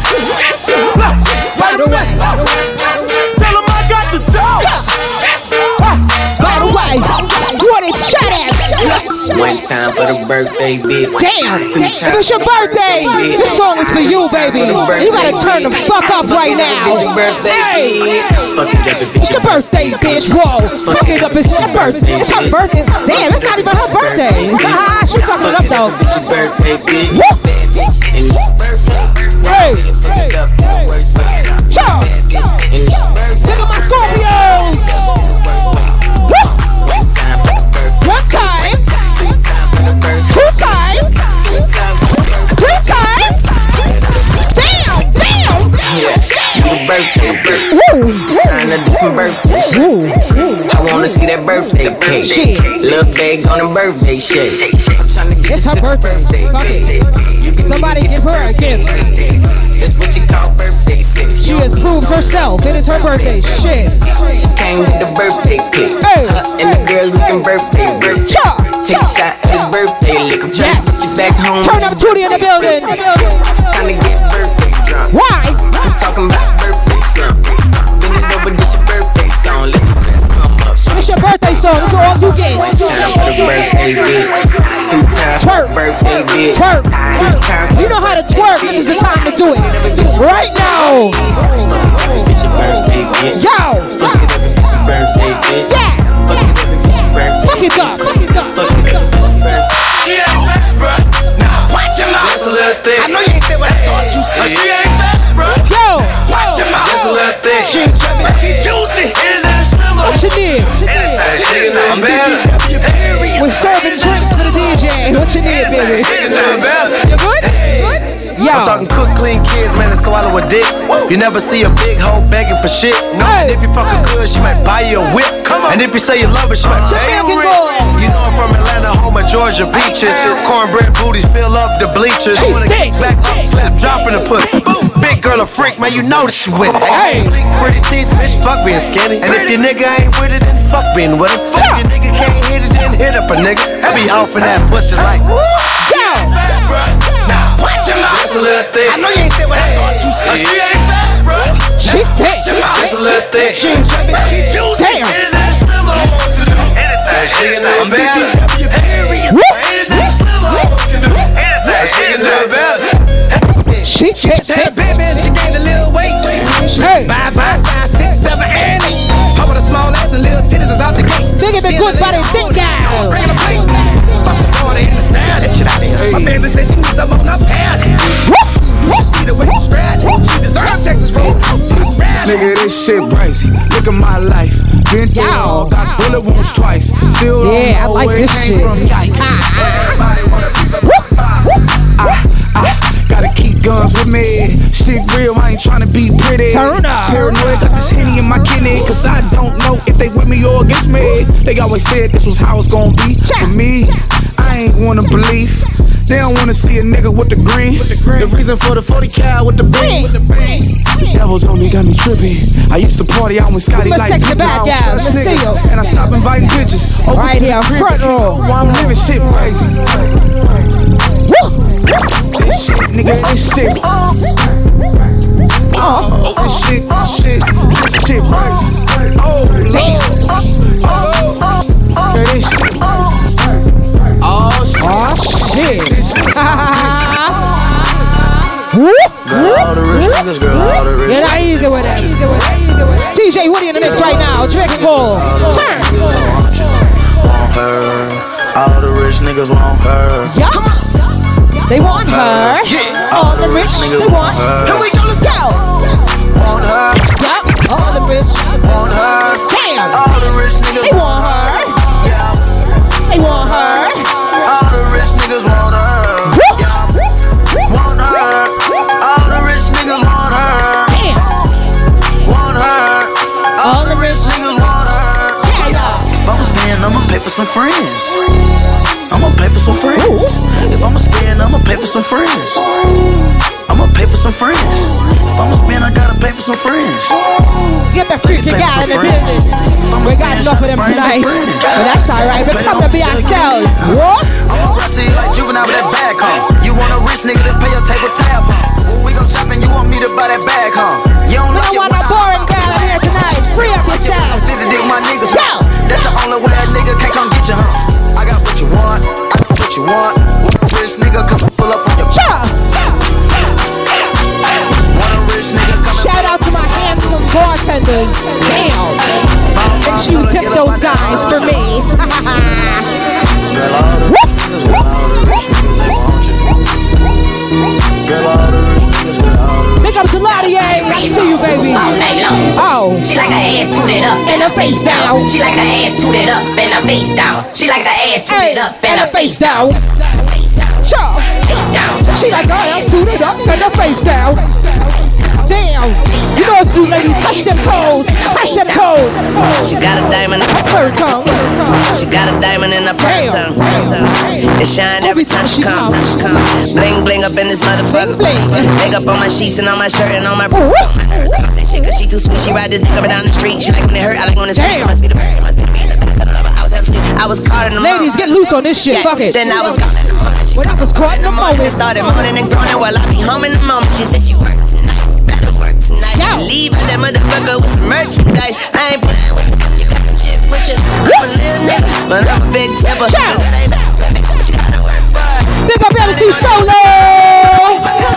One time for the birthday bitch. Damn! Two If it's your the birthday, this song is for you, baby. You gotta birthday turn the fuck up right Fuck it up, it's your now. birthday Hey! bitch. Fuck it up if It's your birthday, bitch. Whoa. Fuck it up. It's your birthday. It's her birthday. Damn, it's not even her birthday. Haha, she fucking it up though. It's your birthday bitch. Woo! And it's your birthday. Hey! Birthday bitch. It's time to do some birthday shit. I wanna see that birthday cake. Shit. Little bag on the birthday shake. It's her birthday. Fuck it. Somebody give her a gift. That's what you call birthday sex. She has proved herself. It is her birthday. Shit. She came with the birthday clip. Hey. Her and the girls looking birthday rich. Take a shot at his birthday lick. I'm trying to put you back home. Turn up Tootie in the building. Time to get birthday drunk. Why? I'm talking about birthday song. That's all you get. Birthday bitch. Twerk. birthday bitch. Twerk. You know how to twerk. This is the time to do it. Right now. Yo. Birthday bitch. Fuck it up. Fuck it up. Fuck it up. She ain't bad, bruh. Nah, watch your mouth. Just a little thing. You ain't. She ain't bad, She ain't chubby. She juicy. Internet slimmer. What you did? I'm baby. We're serving drinks for the DJ. What you need, baby? You good? Good? Yo. I'm talking cook, clean kids, man, and swallow a dick. You never see a big hoe begging for shit. No, and if you fuck her good, she might buy you a whip. Come on. And if you say you love her, she might pay you rent. You know I'm from Atlanta, home of Georgia beaches. Cornbread booties fill up the bleachers. She Wanna get back up, slap, dropping the pussy. Boom, big girl a freak, man, you know that she with it. Hey. Blink, pretty teeth, bitch, fuck being skinny. And if your nigga ain't with it, then fuck being with him. If your nigga can't hit it, then hit up a nigga. I be off in that pussy like. Just a little thick. I know you ain't said what I thought you said. She ain't fat, bro. She thick. Just a little thick. She ain't chubby, she juicy. Damn. She can do it better. She can do it better. She thick, Had a big man, she gained a little weight. Hey. Bye bye, size six, seven, and eight. Her with a small ass and little titties is out the gate. Think of the good in body, little thick hoes, gal. Bringing a plate. Fuck the water in the salad. Get out here. My baby said she needs some on her palate. You see the way she straddle. She deserves Texas Roadhouse. Nigga, this shit crazy. Look at my life. Been through it all. Got bullet wounds twice. Still don't Yeah, I like where this it came shit. from. Yikes. Ah. Everybody want a piece of my pie. I, I ah, ah. gotta keep guns with me. Shit real, I ain't tryna be pretty. Turn up. Paranoid, got this henny in my kidney. Cause I don't know if they with me or against me. They always said this was how it's gonna be. For me, I ain't wanna believe. They don't wanna see a nigga with the green. The reason for the 40 cal with the bang. Devils on me got me tripping. I used to party out with Scotty Give me a like Pip bad Lounge, Let me see you. And I stopped inviting bitches. Over Right to here, the crib, front row. Why I'm living shit crazy. This shit, nigga, this shit. Oh, this shit, this shit, this shit crazy. Oh, Lord. Oh, yeah, this shit. Oh, shit. Girl, all the rich niggas, girl, all the rich Get out easy with it. Easy with it. Easy with it. DJ Woody in the mix right now. Jamaican Gold. Turn. want her. All the rich niggas want her. Yup. They want her. Yeah. All the rich, they want. her. Here we go, let's go. Want her. Yup. All the rich. Want her. Damn. All the rich niggas They want her. Yeah. They want her. All the rich niggas want her. Yeah. Want her. All the rich niggas want her. Damn. Want her. All the rich niggas want her. Yeah, yeah. If I'ma I'ma pay for some friends. I'ma pay for some friends. If I'ma spend, I'ma pay for some friends. I'ma pay for some friends. If I'ma spend, I gotta pay for some friends. Get the freaky guy in the building. We got enough of them tonight. But that's alright. We come to be ourselves. What? I'ma run to you like juvenile with that bag, huh? You want a rich nigga to pay your table tab, huh? When we go shopping, you want me to buy that bag, huh? You don't like don't want I boring girl here tonight. Free up yourself. 50 dick my niggas. That's the only way a nigga can't come get you, huh? Want. I got what you want. Want a rich nigga come pull up on your Want a rich nigga come Shout out to my handsome bartenders. Damn. Make sure you tip those guys for me. Girl, all the rich niggas, all the rich niggas, they want you. Girl, all the rich niggas, all the Big up to Lottie, I see you, baby. All night long. She like her ass tooted up and her face down. She like her ass tooted up and her face down. She like her ass tooted up and her face down. Face down. She like her ass tooted up and her face down. Damn. You know it's you ladies. Touch them toes. Touch them toes. She got a diamond. in Third tongue. She got a diamond in her prime tongue. It shine every time she come. come. Bling bling up in this motherfucker. Make up on my sheets and on my shirt and on my. Cause she too sweet. She ride this dick up and down the street. She like when it hurt. I like when it's. It must be the bird. Must be the beat. I was. I was caught in the moment. Ladies, get loose on this shit. Fuck it. Then I was gone in the morning. When I was caught in the morning. moment. Started moaning and groaning while I be home in the moment. She said she worked tonight. Tonight. Yeah. Leave out that motherfucker with some merchandise. I ain't playing with you. You got some shit with you. I'm a little nigga, but I'm a big tipper. Yeah. That ain't back to me. What you gotta work for? Big up MC Solo.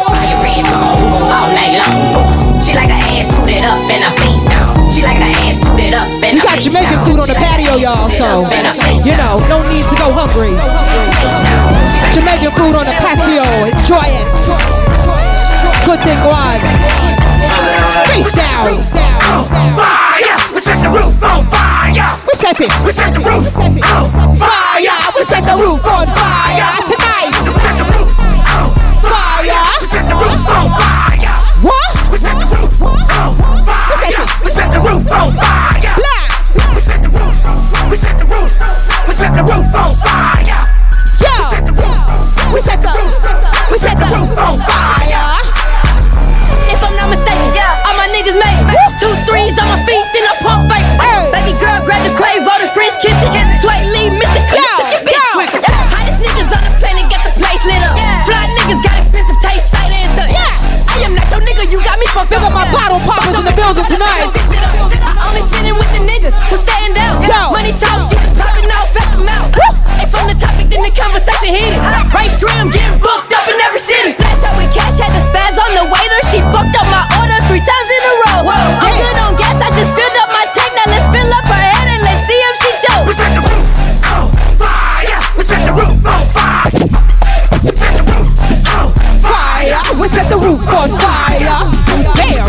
Fire red bone all night long. She like her ass tooted up and her face down. She like her ass tooted up and her got Jamaican food on the patio, y'all, so up and her face you know, no need to go hungry. Face down. She like Jamaican food on the patio. Enjoy it. Good thing go down. on fire. We set the roof on fire. We set it. We set the roof on fire. We set the roof on fire tonight. We set the roof on fire. We set the roof on fire. What? We set the roof on fire. We set the roof on fire. We set the roof. We set the roof. We set the roof on fire. Yo. We set the we set the roof on fire. Niggas made. Two threes on my feet, then I pump fake. Baby girl, grab the Quavo, the French kiss it. Sway Lee, Mr. Clean, took your bitch quicker. Hottest niggas on the planet, got the place lit up. Fly niggas got expensive taste, sight and touch. I am not your nigga, you got me fucked Big up my bottle poppers in the building tonight. I only sitting with the niggas who staying down. Yo. Money talk, she just popping off at the mouth. If I'm the topic, then the conversation heated. Right trim, getting booked up in every city. Splash out with cash, had the spaz on the waiter. The roof on fire. Damn.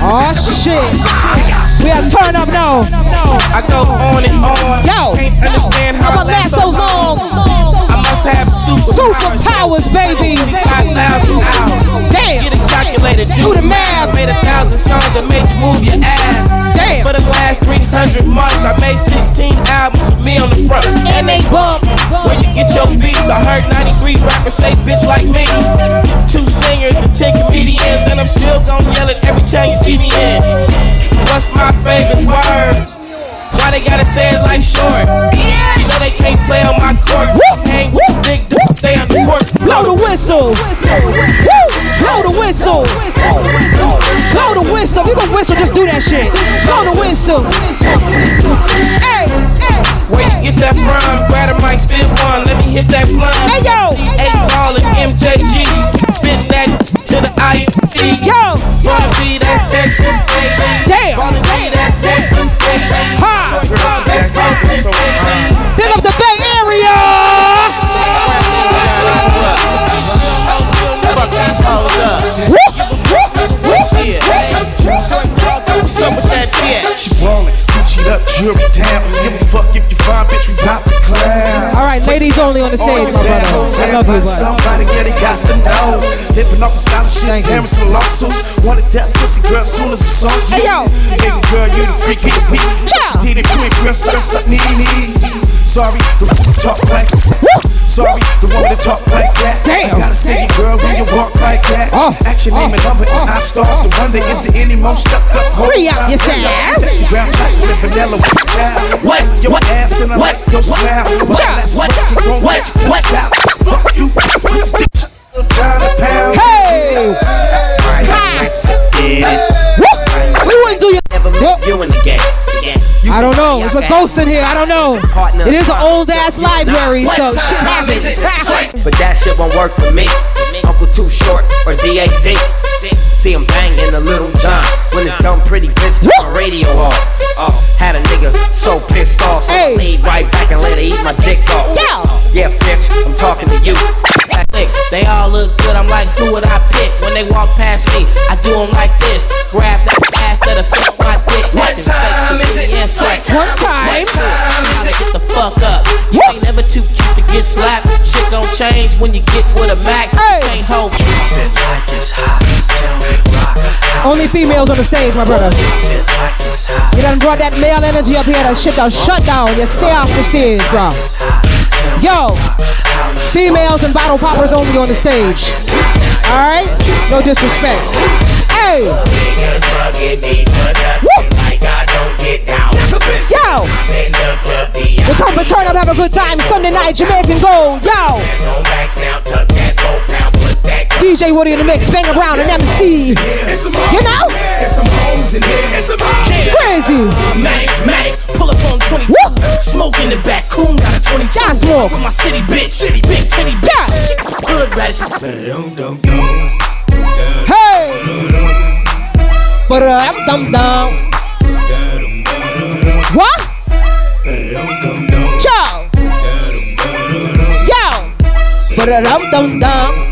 Oh shit. We are turn up now. I go on and on. Yo. Can't understand how I'ma last so long. Have superpowers. Superpowers, baby. 5,000 hours. Damn. Get a calculator, Do the math. I made a thousand songs that made you move your ass. Damn. For the last 300 months, I made 16 albums with me on the front. And they bump. Where you get your beats? I heard 93 rappers say bitch like me. Two singers and 10 comedians, and I'm still gon' yell it every time you see me in. What's my favorite word? Why they gotta say it like short? You know they can't play on my court. Hang with the big dudes, they on the court. Blow the whistle. Woo! Blow the whistle. Blow the whistle. We gon' whistle, just do that shit. Blow the whistle. Hey, hey. Where you get that from? Grab a mic, spit one, let me hit that blunt. Hey, yo. Eight ball and MJG, spitting that to the IFD. Yo. Wanna be that's Texas, baby. Damn. Wanna be that's Memphis, baby. Ha. Short girls, that's Memphis, baby. Big up the Bay Area. Fuck these hoes up. What's up with that bitch? She ballin', Gucci up, jewelry down. Give a fuck if you find bitch, we bout to clown. All right, ladies only on the stage, my brother. I love you, but Somebody get it, got to know. Living off a scholarship, parents and lawsuits. Wanted that pussy girl soon as the song hit. Hey, yo. Baby girl, you the freak, hit the beat. Yeah. Did it, you ain't princess, something knees. Sorry, the that talk like that. Sorry, the one that talk like that. Damn. I gotta say girl, when you walk like that. Oh. Ask your name and number, and uh, I start to uh, wonder, is there any more stuck up? Free up yourself. there? Sexy brown chocolate, vanilla with. What? Your What? ass and I What? like your smile. What? What? what? What? What? Fuck you, bitch, this down a pound. Hey. We wouldn't do you. Whoop. You in the game. I don't know. It's a ghost in here. I don't know. It is an old ass library, so shit happens. [laughs] But that shit won't work for me. Uncle Too Short or DAZ. See him banging a little John when this dumb pretty bitch took my radio off. Oh, had a nigga so pissed off, so I laid right back and let her eat my dick off. Yeah, bitch, I'm talking to you. They all look good, I'm like, who would I pick? When they walk past me, I do them like this. Grab that ass that'll fit my dick. What time is it? One time. Get the fuck up. You ain't never too cute to get slapped. Shit gon' change when you get with a Mac. You can't hold. Only females on the stage, my brother. You done brought that male energy up here. That shit done shut down. You stay off the stage, bro. Yo, females and bottle poppers only on the stage. All right, no disrespect. Hey, yo, we come to turn up, have a good time. Sunday night, Jamaican Gold. Yo, DJ Woody in the mix, Bang Brown and MC. You know, crazy. Matic, Matic, pull up on 20. Smoke in the back, coon got a 22. Got smoke. With my city bitch, city big titty bitch. Hood radish. Hey, but uh, dum dum. What? Yo, yo, but uh, dum dum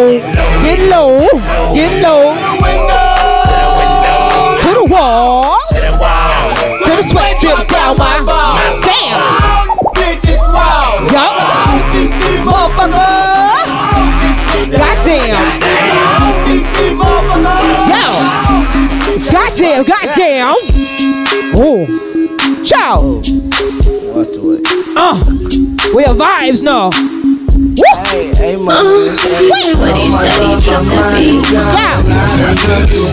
Get low, get low. To the wall. To the sweat, to the ground, my ball. damn. Yup. Motherfucker. Goddamn. Yo. Goddamn, goddamn. Oh. Ciao. Uh, we are vibes now. Hey, hey, man. Uh, DJ Woody, Daddy, drop that beat. Yeah.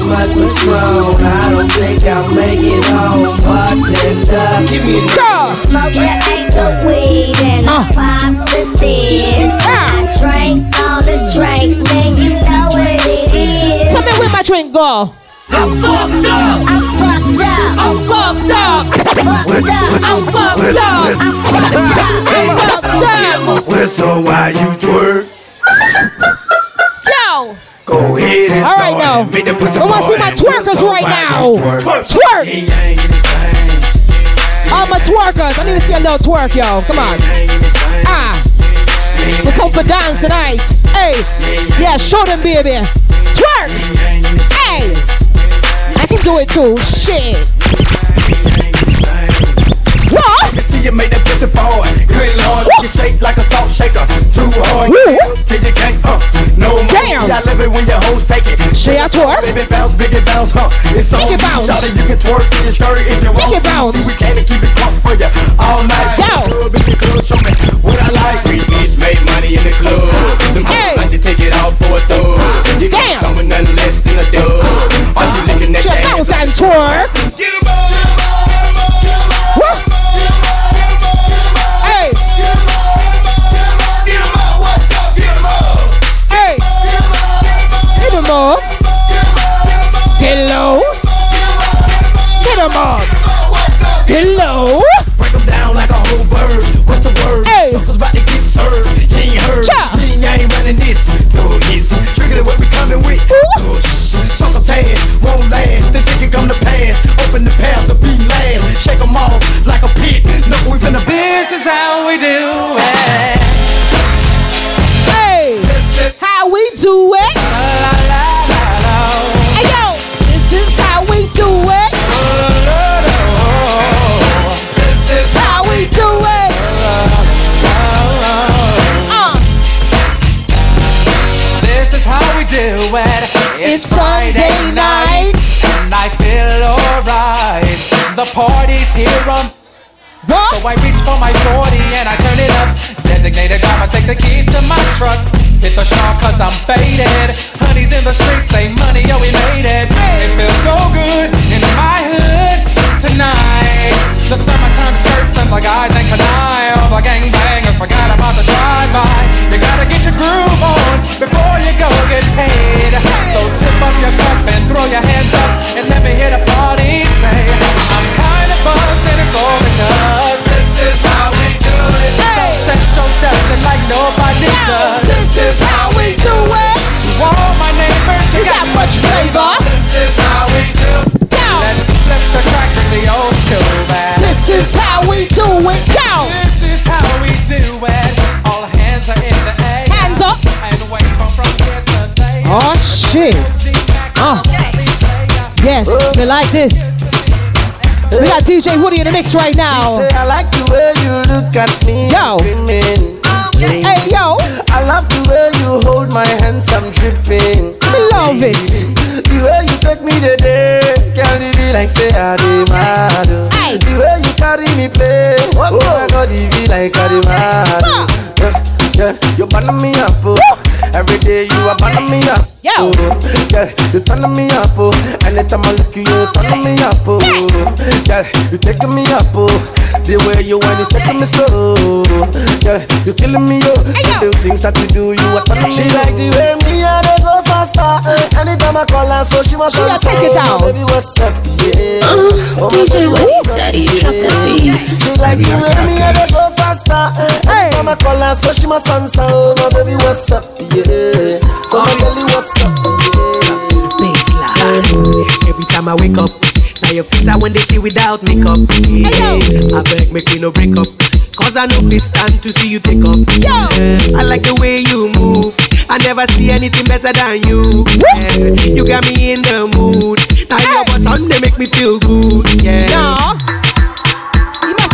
I don't think I'll make it home, bartender. Give me a Smoke that ain't the weed and I pop the this. I drank all the drink, man, you know what it is. Tell me where my drink go. I'm fucked up. I'm fucked up. I'm fucked up. Fucked up. I'm fucked up. I'm fucked up. I'm fucked up. Well, so why you twerk? Yo. Go ahead and All right start now. make the pussy I want to see my twerkers right now. you Twerk. Twerk. All my twerkers. I need to see a little twerk, yo. Come on. Ah. We come for dance tonight. Hey. Yeah, show them, baby. Twerk. Hey. I can do it too. Shit. What? Me see you make that pussy fall. Good lord, you shake like a salt shaker. Too hard, till you can't, uh, no more. Damn. See, I love it when your hoes take it. She a twerk. Baby bounce, biggie bounce, huh? It's on Biggie bounce. Shout it, you can twerk in your skirt if you want. Biggie bounce. See, we came to keep it crunk for you all night. Yo. Club, in the club, show me what I like. Three beats make money in the club. Them Hey. hoes like to take it out for a thug. You Damn. can't come with nothing less than a dub. While she that She ass. bounce and twerk. Woo. Hey. Hey. Get up. Get low. Get him up. Get low. Break 'em down like a whole bird. What's the word? Hey. Something's about to get served. You ain't heard. Cha. You ain't, I ain't running this. No hits. Trigger what we coming with. Oh, shh. Sucker tan, come to pass. Open the path to be last. Shake 'em off like a pit. No, we finna This is how we do it. Hey. How we do it. Hey yo. This is how we do it. This is how we do it. Uh. This is how we do it. It's Sunday night. I feel alright. The party's here um. on. So I reach for my 40 and I turn it up. Designated driver, take the keys to my truck. Hit the shop cause I'm faded. Honey's in the streets, say money, yo, we made it. It feels so good in my hood tonight. The summertime skirts and the guys ain't canine. All the gangbangers forgot about the drive-by. You gotta get your groove on before you go get paid. So tip up your cup and throw your hands up and let me hear the party say, I'm kinda buzzed and it's all because this is how we do it. So Central does it like nobody does. This is how we do it. To all my neighbors, you, You got much flavor. This is how we do. It. Let's flip the the old school man. This is how we do it. Go. This is how we do it. All hands are in the air. Hands up. And wave from from here to. Oh shit. Oh. Yes, we like this. We got DJ Woody in the mix right now. Say I like the way you look at me. Yo. Screaming. Hey yo. I love the way you hold my hands, I'm dripping. I love it. The way you take me today, can it be like say I did mad? oh. The way you carry me play, oh my God, it be like I did mad. oh. Yeah, yeah, you burn me up, oh. Every day you are burning me up. Yo. Oh, yeah, you turn me up, oh. Anytime I look at you, you turn me up, oh. Yeah, you taking me up, oh. The way you want it, taking me slow. Yeah, you killing me, oh. So the things that you do, you are turning me. She like the way me and they go faster. Anytime I call her, so she must She a answer. take it down. Baby, what's up? Yeah. Uh, Oh, DJ what's up? Daddy, drop that beat. She like the way me and they go faster. Anytime I call her, so she must answer. Oh, my baby, what's up? Yeah. So my girlie, what's up? Yeah. Baseline. Every time I wake up, now your face I when they see without makeup. Yeah. I beg, make me no break up. Cause I know it's time to see you take off. Yeah. I like the way you move. I never see anything better than you. Yeah. You got me in the mood. Now your button they make me feel good. Yeah. No.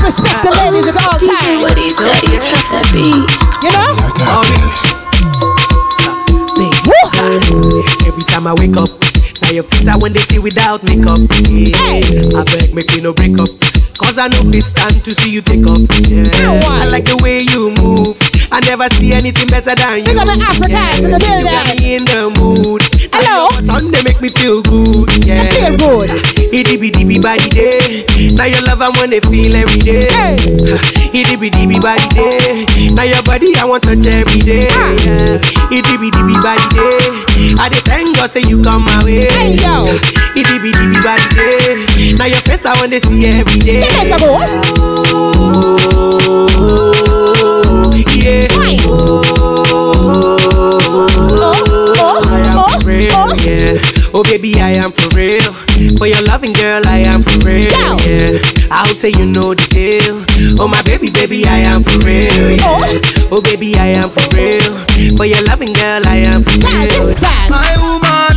You must respect the ladies at all DJ times. Woody said you trap that beat. You know? Every time I wake up, now your face I when they see without makeup. Yeah. I beg, make me no break up. Cause I know it's time to see you take off. Yeah. I like the way you move. I never see anything better than you. Big up the Africans in the You got me in the mood. Hello. Time they make me feel good. Yeah. feel good. Itty bitty bitty body day. Now your love I wanna feel every day. Itty bitty bitty body day. Now your body I want touch every day. Ah. Yeah. Itty bitty bitty body day. I dey thank God say you come my way. Hey, yo. Itty bitty bitty body day. Now your face I wanna see every day. Jamaica. I am for real, yeah. Oh baby, I am for real. For your loving girl, I am for real, yeah. I hope say you know the deal. Oh my baby, baby, I am for real, yeah. Oh baby, I am for real. For your loving girl, I am for real. My woman,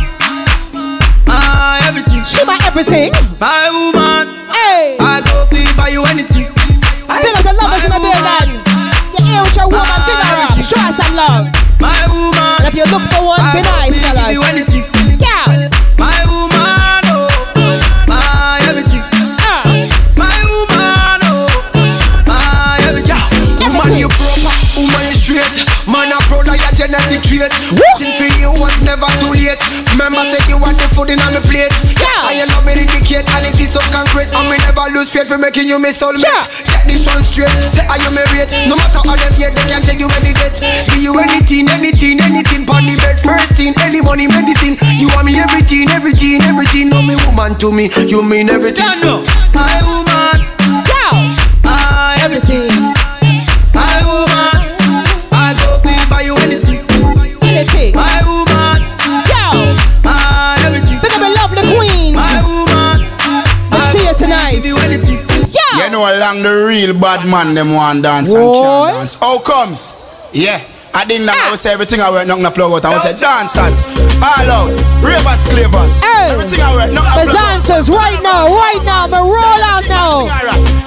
my everything. She my everything. My woman, Hey. I go feel buy you anything. Big up the lovers in the building. You here with your woman, up. Show her some love. My woman, And if you look for one, be nice, fellas. Yeah. My woman, oh, my everything. Ah. My woman, oh, my everything. Woman, you proper, woman, you straight. Man, proud of your genetic trait. Waiting for you was never too late. Remember, say you want the food in on my plate. Yeah. I love it indicate, and it is so concrete. And me never lose faith for making you my soulmate. Sure. Get this one straight. Say I am married. No matter how them yet, they can take you any date. Be you anything, anything, anything. Pon the bed, first thing, any money, medicine. You want me everything, everything, everything. No me woman to me, you mean everything. My woman, Yo. my everything. Know along the real bad man them want dance and can't dance. How comes? Yeah. I didn't know I ah. would say everything I wear nothing to plug out. I would say dancers, all out, ravers, clavers. Hey. Everything I wear nothing to The plug out. dancers right now, right now, but roll out now.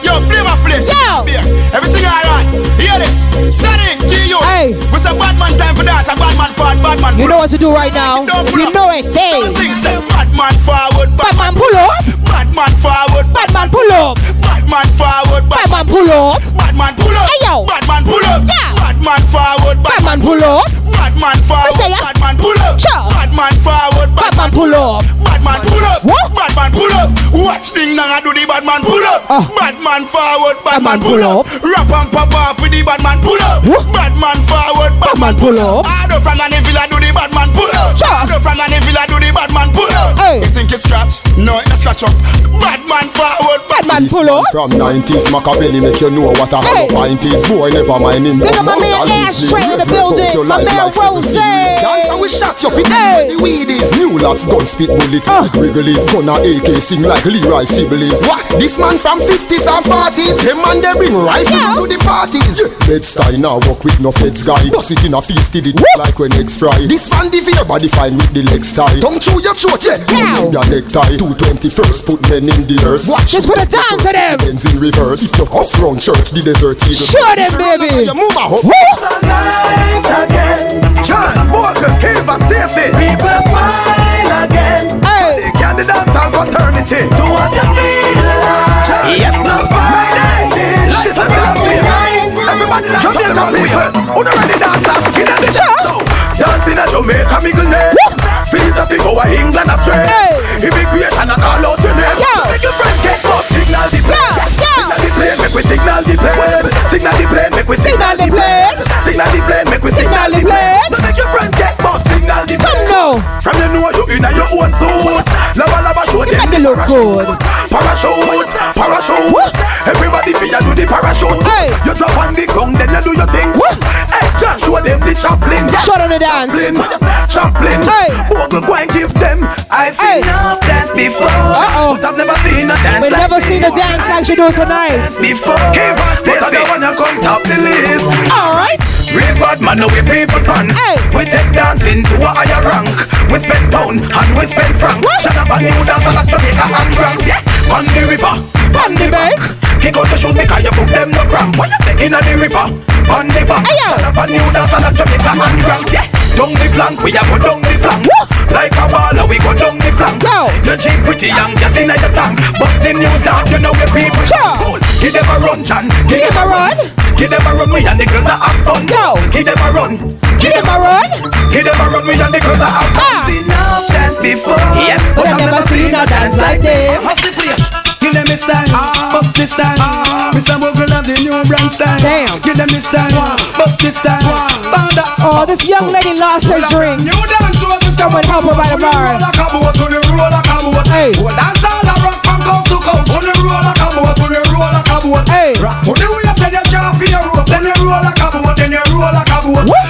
Yo, flavor. Yo. Beer. Everything alright. Hear this. Sonic, G.U. Hey. What's a bad man time for dance? A bad man forward, bad man You know what to do right now. You know it, So hey. sing, say, bad man forward, Bad man pull up. Bad man forward, Bad man pull up. Bad man forward, Bad man pull up. Bad man pull up. Hey, yo. Bad man pull up. Yeah. Bad man forward. Bad man pull up. Bad man forward. say. Bad man pull up. Sure. Bad man forward. Bad man pull up. Bad man pull up. What? Bad man pull up. Watch ding dong I do the bad man pull up. Ah. Bad man forward. Bad, Bad man man pull pull up. Rap and pop off with the bad man pull up. What? Bad man forward. Bad man pull up. I do from the villa do the bad man pull up. Sure. I do from the villa do the bad man pull up. Hey. You think it's scratch? No, it's scratch up. Bad man forward. Bad man This pull man up. From 90s Machiavelli make you know what a Hey. hollow pint is. Boy, never mind him. Big up my man Ashtray in the building. My man Rose. Dance and we shot your feet Hey. the weed is. New lads gun spit bullet Ah. like Wrigley's. Gun a AK sing like Leroy Sibbles. What? This man from 50s and 40s. Them man they bring rifle Yeah. to the parties. Bed style now walk with no feds guy. Bust it in a feast did it like when next fry. This man the fear body fine with the legs tie. Tongue chew your throat yeah. Yow. Your necktie. 221st put men in the earth. Watch Just put a dance to them. Ends in reverse. If you off round church, the desert eagle. Show them, baby. You move a hop. Alive again. John Walker, Kiva, Stacy. People smile again. Hey. The candidate of fraternity. Do what you feel like. Yep. No Friday. Shit, I'm gonna Everybody like Jamaica people. Who don't ready dance up? In the dance. Dancing at Jamaica, Miguel name. Feel that thing over England up straight. Hey. Immigration, I call out your name. Yeah. Make your friend get up. Signal the make we signal the plane. Signal the plane, make we signal the plane. Signal the plane, make we signal the plane. Now make your friend get up. Signal the Come now. From you know you in your own suit. Lava lava show them the to look good. Parachute, parachute. What? Everybody feel you do the parachute. Hey. You drop on the ground, then you do your thing. What? Hey, John, show them the chaplain. Show them the dance. Chaplain, chaplain. Hey. Bogle, go and give them. I've Hey. seen enough dance before, Uh-oh. but I've never seen a dance We like never seen a dance like she do tonight. before. Give us this. But I don't wanna come top the list. All right. Real bad man, no we people pants. We take dancing to a higher rank. We spend pound and we spend franc. Shut up and new dance like Jamaica and grand. Yeah, on the river, on the bank. Kick out the shoes because you put them no cramp. Why you taking on the river, on the bank? Shut up and new dance like Jamaica and grand. Yeah, down the flank, we a go down the flank. Like a baller, we go down the flank. You cheap pretty young, just in the tank. But the new dance, you know we people cool. Give them a run, John. Give them a run. Give them a run, we and the girls that have fun. Go. Give them a run. Give them a run. Give them a run, we and the girls that have fun. Ah. Seen enough dance before. Yeah, But I've never seen a dance like this. How's the place? Give them this ah. time, bust this time. Mr. Bogle have the new brand style. Damn. Give them this time, bust this time. Found out. Oh, this young lady lost her drink. New dance was the Someone help her by the bar. roll like a boat, on the roll like a boat. Hey. Well, dance all a rock from coast to coast. On the roll like a boat, on the roll like a boat. Hey. Rock to the wave, then you jump for your rope. Then you roll like a boat, then you roll like a boat. Well,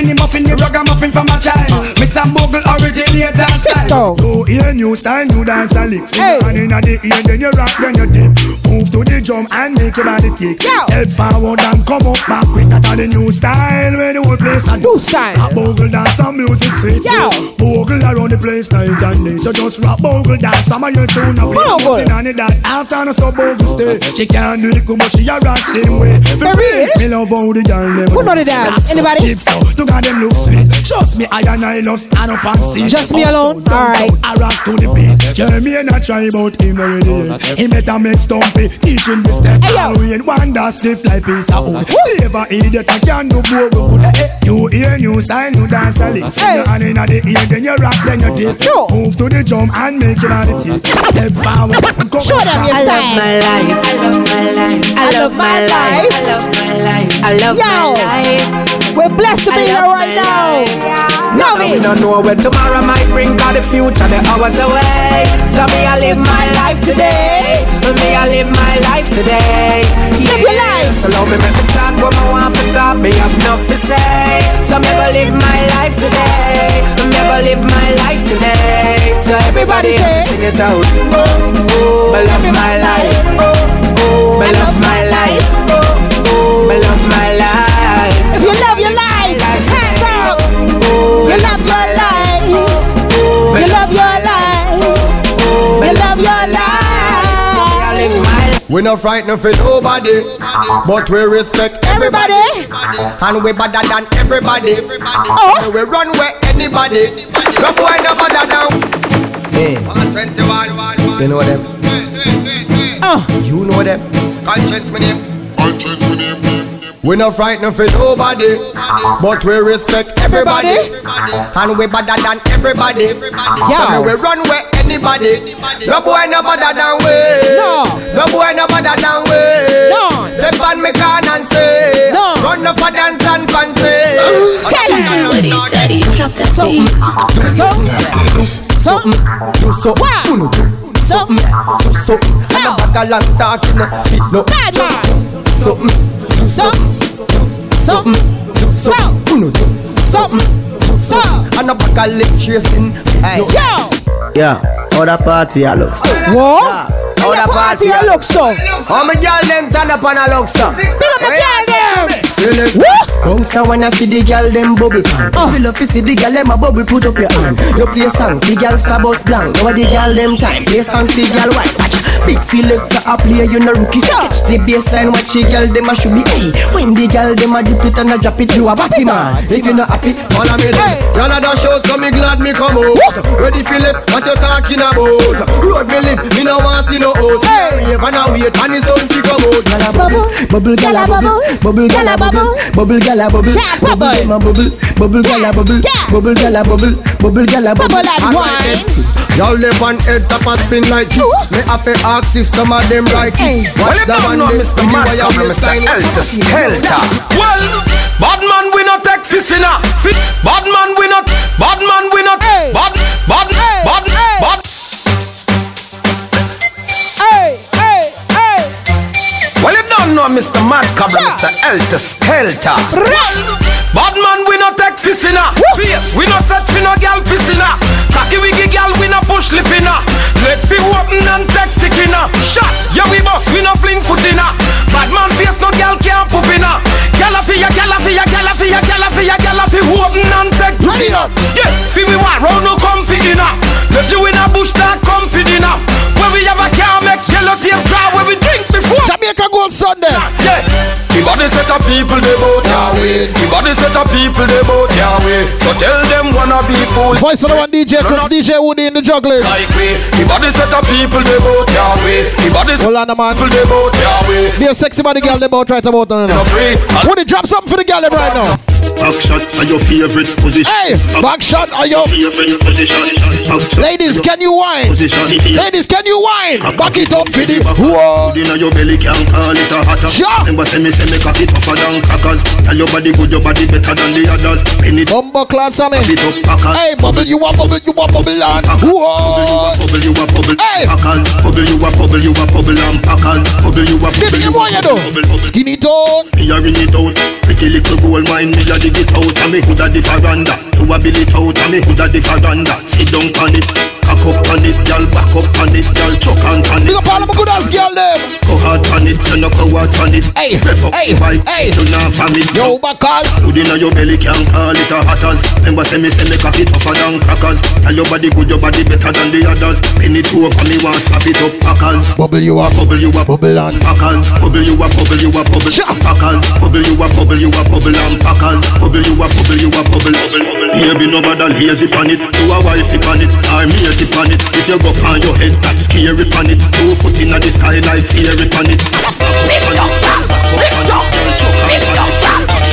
Ragamuffin, the muffin, the ragamuffin from a child. Miss and Bogle originator style. You hear new style, new dance and lick. Hey. And in the ear, then you rock, then you dip. Move to the drum and make your body kick. Step forward and come up back quick. That's the new style where the whole place a New style. A bogle dance and music sweet. Yo. Bogle around the place night and day. So just rock bogle dance. Some of your tune up. Bogle. Sing on it that after no so bogle stay. She can't do it good, but she a rock same way. For real? Me love how the girl them. Who know the dance? Anybody? Hips out. To God them look sweet. Trust me, I and I love stand up and see. Just me alone? Alright. I rock to the beat. Jeremy and I try about him already. He better make stumpy, teaching the step. Hey, yo. We ain't one that stiff like piece of wood. Never idiot, I can do bogo good. You hear new style, new dance a lick. Hey. Your hand inna the ear, then you rock, then you dip. Yo. Move to the jump and make your body tip. Step forward, come Show them your I love my life. I love my life. I love my life. I love my life. I love my life. We're blessed to be here love right my now. Love We don't know where tomorrow might bring Cause the future the hours away. So me I live my life today. Me I live my life today. Live your life. So love me make me talk what I want for talk Me have enough to say. So me go live my life today. Me go live my life today. So everybody Everybody sing it out. oh, oh, Me love my life. oh, oh, Me love my life. oh, You love your life. You love your life. You love your life. We not frightened for nobody, but we respect Everybody. And we better than everybody. Oh. We run where anybody. No boy no better down. Hey. 21. You know them. Uh. You know them. Conscience my name. Conscience my name. We not frightened for nobody, but we respect everybody. And we better than everybody. So we run where anybody. No boy no better than we. No. No boy no better than we. No. Step on me can and say. No. Run no for dance and fancy. Melody, daddy, drop that So, beat. so, Do so, Wow. uno do so, do so. And a bag of long talking, no fit no. bad man. Something, something, so, something, do so. And a bag of leg no. Yo. Yeah, that party I looks. What? How Your the party party you a look so. How me girl them turn up on a look so. Big up the girl them. Select. Woo. Bounce a wanna fi the girl them bubble pan. Uh. Fill up fi see the girl them a bubble put up your hand. You play song fi girl star bus blank. Now the girl them time play song fi girl white. Watch big selector a play you no rookie. Catch the baseline watch the girl them a should be. Hey, when the girl them a dip it and a drop it, you a batty man. If you not happy, follow me then. Hey. Y'all a dash out so me glad me come out. Ready fi left, what you talking about? Road me live, me no want see no host. Hey. Wave and a wait and the sun fi come out. Gyal a Bubble. bubble, gyal a bubble, bubble, gyal a bubble, bubble, gyal a bubble, Yeah, bubble. bubble, dem a bubble, bubble, gyal a bubble, Yeah. bubble, gyal a bubble, bubble, gyal a bubble. Bubble and Alright wine. then. Y'all live on head top and spin like you. Me have to ask if some of them right Hey. it. Well, Watch you the don't one know them Mr. with the Mad wire Cover, Mr. waistline. Helter Skelter. Well, bad man we not take fisina. Fit. Bad man we not. Bad man we not. Hey. Bad, bad, Hey. bad, Hey. bad. Well, you don't know Mr. Madcap, yeah. Mr. Helter Skelter. Bad man, we no take fissina. Face, we no set fi no gal pissina. Cocky wiggy gal, we no push lipina. Let fi open and text stickina. Shot, yeah we boss, we no fling footina. Bad man face, no gal can't poopina. Gal a fi ya, gal a fi ya, gal a fi ya, gal a fi ya, gal a fi open and take dinner. Yeah, fi we want round no come fi dinner. Left you in a bush, that come fi dinner. Where we have a car make yellow tape draw where we drink before. Jamaica Gold Sunday. Yeah. The body set of people they bout Yahweh. The body set of people they bout Yahweh. So tell them wanna be fool. Voice of the one DJ, Chris DJ Woody in the juggling. Like we, the body set of people they bout Yahweh. The body set man. people they bout Yahweh. Be a sexy body girl, they bout right about now. Woody, drop something for the girl right now. Back shot are your favorite position. Hey, back shot are your favorite position. Ladies, can you whine? Position. Ladies, can you whine? Back it up for the whoa. Inna your belly can call it a hotter. Sure. Remember say me say me cock it tougher than crackers. Tell your body good, your body better than the others. Penny Bumbo clad Sammy. it. Hey, bubble you a bubble, you a bubble on. Whoa. Bubble you a bubble. Hey. Packers. Bubble you a bubble, you a bubble and packers. Bubble you a Give bubble. me the one you do. Skinny tone. Me a ring it out. Pretty little gold mine, me a dig it out. And me hood a the veranda. You a bill it out. And me hood a the veranda. Sit down on it. Cock up on it, girl. Back up on it, girl. Chuck on on Big up all of my good ass girl them. Go hard on it, you no go hard on it. Hey, Ref up hey, the hey. you not it. Yo, backers. Good inna your belly can't call it a hatters. Remember say me say me cock it tougher than crackers. Tell your body good, your body better than the others. Penny two over me want slap it up packers. Bubble you up. Bubble you a Bubble on. packers. Bubble you a bubble you a bubble Sure. packers. Bubble you a bubble you a bubble and packers. Bubble you a bubble you a bubble. Baby no bother lazy pan it. You a wifey pan it. Or me a tip on it. If you go on your head, that scary on it. Two foot inna the sky like fairy pan it. Tick tock, tick tock, tick tock,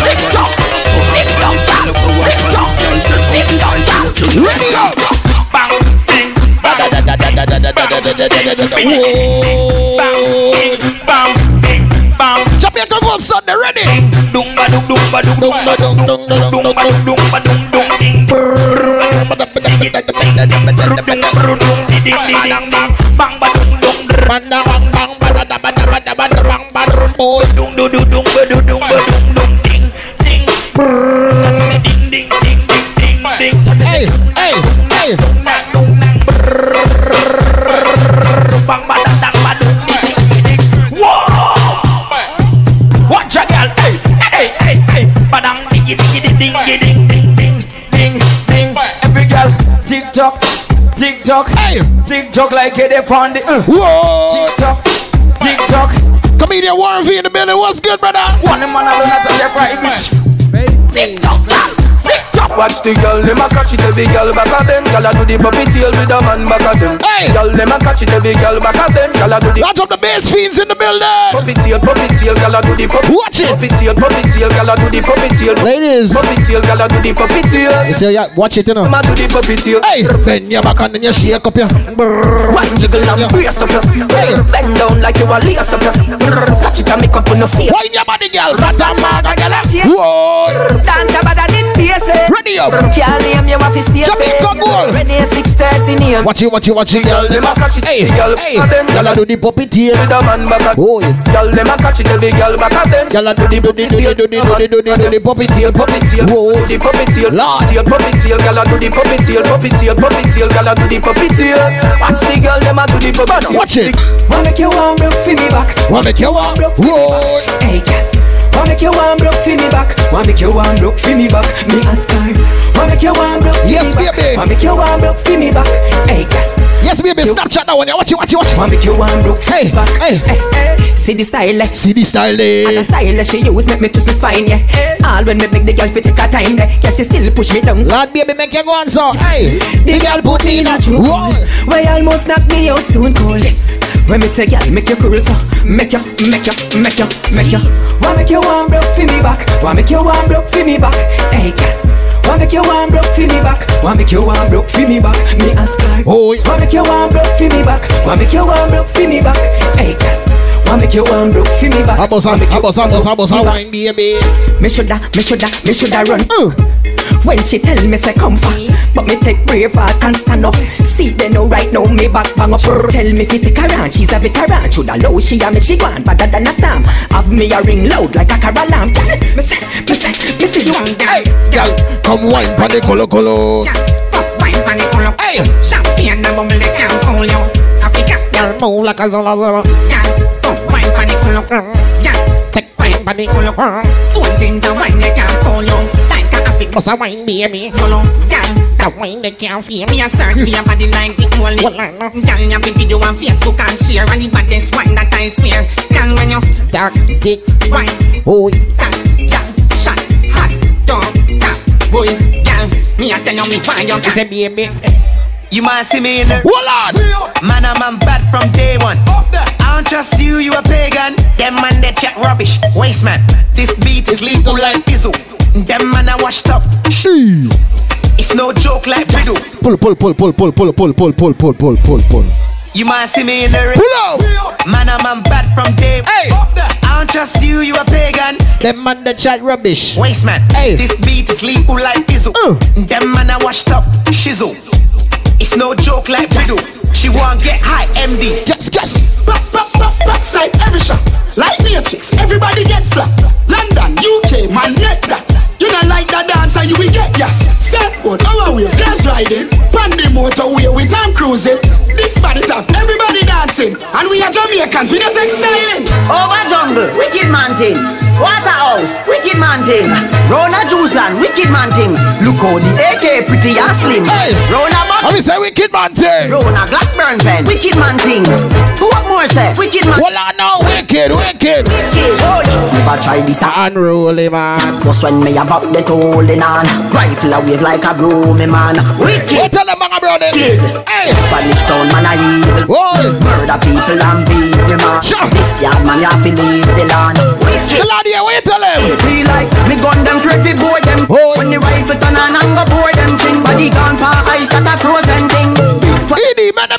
tick tock, tick tock, tick tock, tick tock. Ready up. Bang, bing, bang, bang, bing, bang. Jamaica Gold Sunday, ready? Dung ba dung dung ba dung ba dung dung dung dung ba dung dung ba dung dung ding. Bang ba dung dung Banda bang bang bada da bada bada bada bang bada boy. dung du du dung ba du dung ba dung dung ding ding ding ding Diggy diggy ding ding ding ding ding ding ding. Every girl, tick tock, tick tock, Hey. tick tock like it upon the. Uh. Whoa. Tick tock, tick tock. Comedian Warren V in the building. What's good, brother? One man alone at private. Tick tock, tick tock. Watch the girl, them a catch it every girl back of them. Girl a do the puppy tail with a man back of them. Hey. Girl, them a catch it every girl back of them. Girl a do the Watch up the bass fiends in the building. puppy tail, puppy tail. Girl a do the puppy. Watch it. Puppy tail, puppy tail. Girl a do the puppy tail. Ladies. Puppy tail, girl a do the puppy tail. You see, yeah, watch it, you know. Them a do the puppy tail. Hey, bend your back and then you shake up your. One jiggle and brace up your. Bend down like you a lace up your. Catch it and make up on your face. Wine your body, girl. Ratamaga, girl. Whoa. Dance about that in basic. Eh. Ready up. Can't name you have to stay Jamaica Gold. Ready eh, at 6:30 name. Watch it, watch it, watch it, Girl, girl. them a catch it. Hey, Girl, hey. them Girl, I do the puppy tail. with a man back at Oh, yeah. Girl, them a catch it every girl back at them. Girl, I do the do the do the do the do the do the do the puppy tail. Puppy tail, Whoa. do the puppy tail, Lord. tail, puppy tail, girl, I do the puppy tail, puppy tail, puppy tail, girl, I do the puppy tail. Watch the girl, them a do the puppy tail. Watch it. Wanna make you warm, broke for me back. Wanna make you warm? Whoa. Hey, cat. Wanna make you warm, broke for me back. Wanna make you warm, broke for me back. Me ask her. Wanna make you warm, broke for Yes, me back. baby. Wanna make you warm, broke for me back. Hey, cat. Yes, baby, Snapchat that one. yeah. Watch it, watch it, watch it. Wanna make you warm, broke for Hey, me back. hey. hey, hey. See the style, eh? See the style, And the eh? style she use make me twist my spine, yeah. All when me make the girl fit take her time, yeah. Yeah, she still push me down. Lord, baby, make you go on, so. Hey. The girl put me in a choke. Why almost knock me out stone cold. Yes. When me say girl, make you cool, so make you, make you, make you, make you. Why make you warm broke for me back? Why make you warm broke for me back? Hey, girl. Why make you warm broke for me back? Why make you warm broke for me back? Me ask her. Oh, yeah. Why make you warm broke for me back? Why make you warm broke for me back? Hey, girl. Why make you warm broke for me back? Abos, Why make you abos, abos, abos, back? wine, baby. Me shoulda, me shoulda, me shoulda run. Uh. When she tell me say come for, but me take brave heart and stand up. See they know right now me back bang up. Tell me fi take on, she's a veteran. Shoulda low she a make she go on better than a storm. Have me a ring loud like a car alarm. Me say, me say, me say you want girl. Girl, come wine, pan the colo colo. Wine pan the. Hey. Champagne and bubble they can't call you. Africa, Girl, move like a zola zola. girl. Come wine pan the color. Girl, mm. Take wine, the colo. Stone ginger wine they can't call you. A fi Must I wine, baby? Follow, girl. That wine they can't feel Me a search for your body like the only Girl, you fi video on Facebook and share. And the baddest one that I swear. Girl, when you Dark dick. Wine. Oh That, girl, shot, hot Don't stop, boy Girl, me a tell you me why you got Say baby You might see me in the Hold on Man, I'm, I'm bad from day one I don't trust you, you a pagan Them man, they chat rubbish Waste man, this beat is legal like Bizzle Them man, I washed up It's no joke like Riddle Pull, pull, pull, pull, pull, pull, pull, pull, pull, pull, pull, pull, pull. You might see me in the ring Pull out Man, I'm, I'm bad from day Hey I don't trust you, you a pagan Them man that chat rubbish Waste man, Hey. this beat is legal like Bizzle Them man, I washed up Shizzle It's no joke like Riddle She want get high, MD Yes, yes. Back, back, back, backside every shot Like matrix, everybody get flat. London, UK, man, get that You don't like that dancer, you will get yes Surfboard, our waves, glass riding. Pandy motorway, we time cruising. This body tough, everybody dancing And we are Jamaicans, we not styling Over jungle, wicked man thing. Waterhouse, wicked man thing. Rona Juiceland, wicked man thing. Look how the AK pretty and slim. Hey. Rona Let me say wicked man thing Rona Blackburn pen, wicked man thing. What more say? Wicked man. Hold on now Wicked, wicked Wicked. Oh, never try this Unruly man Just when me up the holding on Rifle a wave like a broomy man What Wicked tell them mga brother Kid Hey Spanish town man a evil Whoa Murder people and beat me man Sure. This yard man you have to leave the land. Wicked. The lad here what you tell them Feel like me gun them straight board them. Oh. When the rifle turn on and go board them Chin body gone for ice that a frozen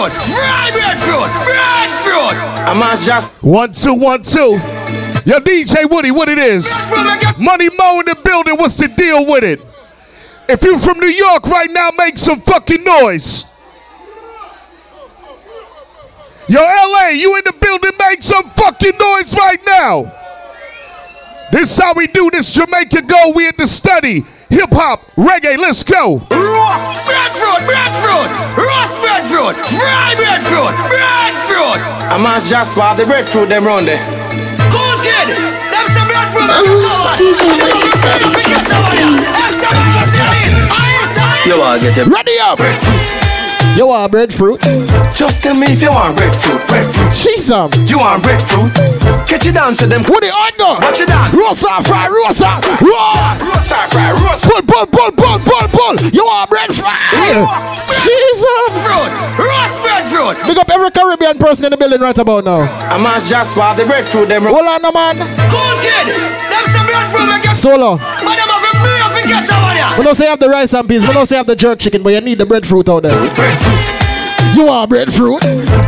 Breadfruit. Roast breadfruit. Fried breadfruit. Breadfruit. I must just One, two, one, two. Yo, DJ Woody, what it is? Money Mo in the building, what's the deal with it? If you from New York right now, make some fucking noise. Yo, LA, you in the building, make some fucking noise right now. This how we do this Jamaica go. We at the study. Hip hop, reggae, let's go. roast breadfruit. Breadfruit. Roast breadfruit. Fried breadfruit. Breadfruit. I must just swap the breadfruit them round there. Cool kid. Them some breadfruit. DJ Woody, You are get a Ready up. breadfruit. You want breadfruit? Just tell me if you want breadfruit. Breadfruit. She some. You want breadfruit? Catch you down to them. What the go? Watch you. Roast off, fry. Roast. Roast or fry, roast. Pull, pull, pull, pull, pull, pull. You want breadfruit? Jesus. Breadfruit. Roast breadfruit. Big up every Caribbean person in the building right about now. I must just swap the breadfruit them. Hold on, no man. Cool kid. Them some breadfruit make you. Solo. But them have a if you catch a one. We don't say have the rice and peas. We don't say have the jerk chicken, but you need the breadfruit out there. You want breadfruit?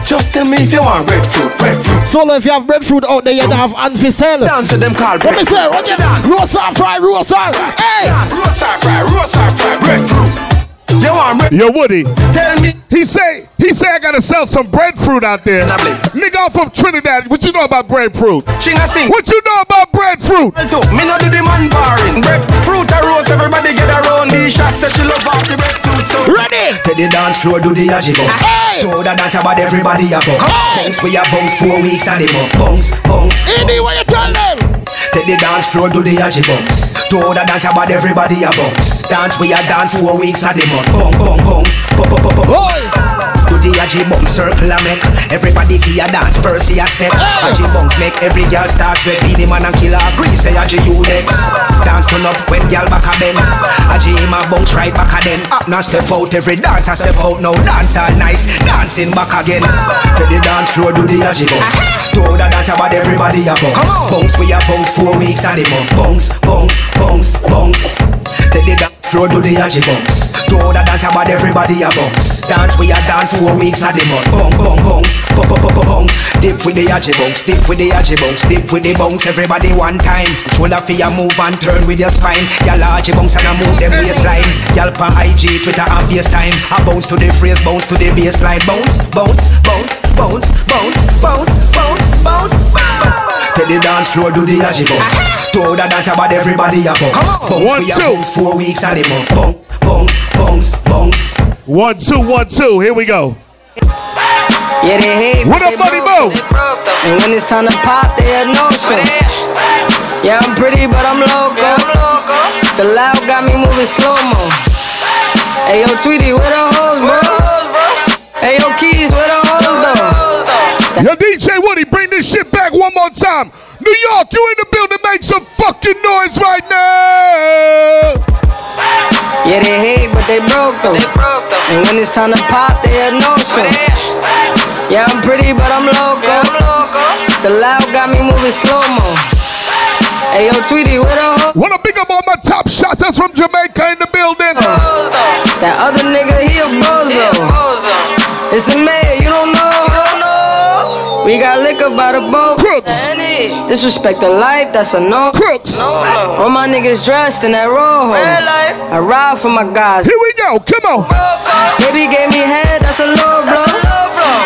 Just tell me if you want breadfruit. Breadfruit. Solo, if you have breadfruit out there, you don't have and for sale. Down to them called Let me breadfruit. say, what you dance? Roast fry, roast off. Hey! Roast fry, roast fry, breadfruit. You want bread? Yo, Woody. Tell me. He say, he say I gotta sell some breadfruit out there. Nigga, I'm from Trinidad. What you know about breadfruit? Chinga sing. What you know about breadfruit? Me no do the man barring. Breadfruit a roast, everybody get around. The shot say she love off the breadfruit. So Ready? to the dance floor, do the ajibo. Hey! To the dance about everybody a. Hey! Bounce, we a bounce four weeks and the month. Bounce, bounce. Any what you tell them? Take the dance floor, do the aji bounce. To the dance about everybody a bounce. Dance, we a dance four weeks and the month. Bounce, bounce, bounce. Bounce, bounce, bounce, bounce. Do the aji bounce circle a make. Everybody feel a dance, Percy a step. Aji bounce make every girl start sweat. Beat the man and kill her. Agree say aji you next. Dance turn up when girl back a bend. Aji him a bounce right back a then. Up now step out, every dancer step out now. Dance all nice, dancing back again. To the dance floor, do the aji bounce. To the dance about everybody a bounce. Bounce, we a bounce four weeks and the month. Bounce, bounce, bounce, bounce. Bounce. Take the dance floor, do the aji bounce. Throw the dance about everybody a bounce. Dance we a dance four weeks a the month. Bong bong bounce, bong bong bong bounce. Dip with the yaji bounce, dip with the yaji bounce, dip with the bounce. Everybody one time. Shoulder for your move and turn with your spine. Y'all bounce and a move them waistline. Y'all pa IG, Twitter and FaceTime. I bounce to the phrase, bounce to the baseline. Bounce, bounce, bounce, bounce, bounce, bounce, bounce, bounce, bounce. Tell the dance floor do the yaji bounce. Throw the dance about everybody a bounce. Bounce One, we a two. bounce four weeks a the month. Bounce, bounce, bounce, bounce. One, two, one, two. Here we go. Yeah, they hate. What but up, they Money broke, Mo? they broke, though. And when it's time to pop, they had no show. Yeah, I'm pretty, but I'm loco. The loud got me moving slow mo. Hey, yo, Tweety, where the hoes, bro? Hey, yo, Keys, where the hoes, though? Yo, DJ Woody, bring this shit back one more time. New York, you in the building, make some fucking noise right now. Yeah, they hate, but they broke though. They broke though. And when it's time to pop, they had no show. Yeah, I'm pretty, but I'm loco. I'm loco. The loud got me moving slow mo. Hey, yo, Tweety, where the ho? Wanna big up all my top shotters from Jamaica in the building. That other nigga, he a bozo. It's a mayor, you don't know. We got liquor by the boat. Crooks. Disrespect the life, that's a no. Crooks. All my niggas dressed in that rojo. I ride for my guys. Here we go, come on. Baby gave me head, that's a low blow.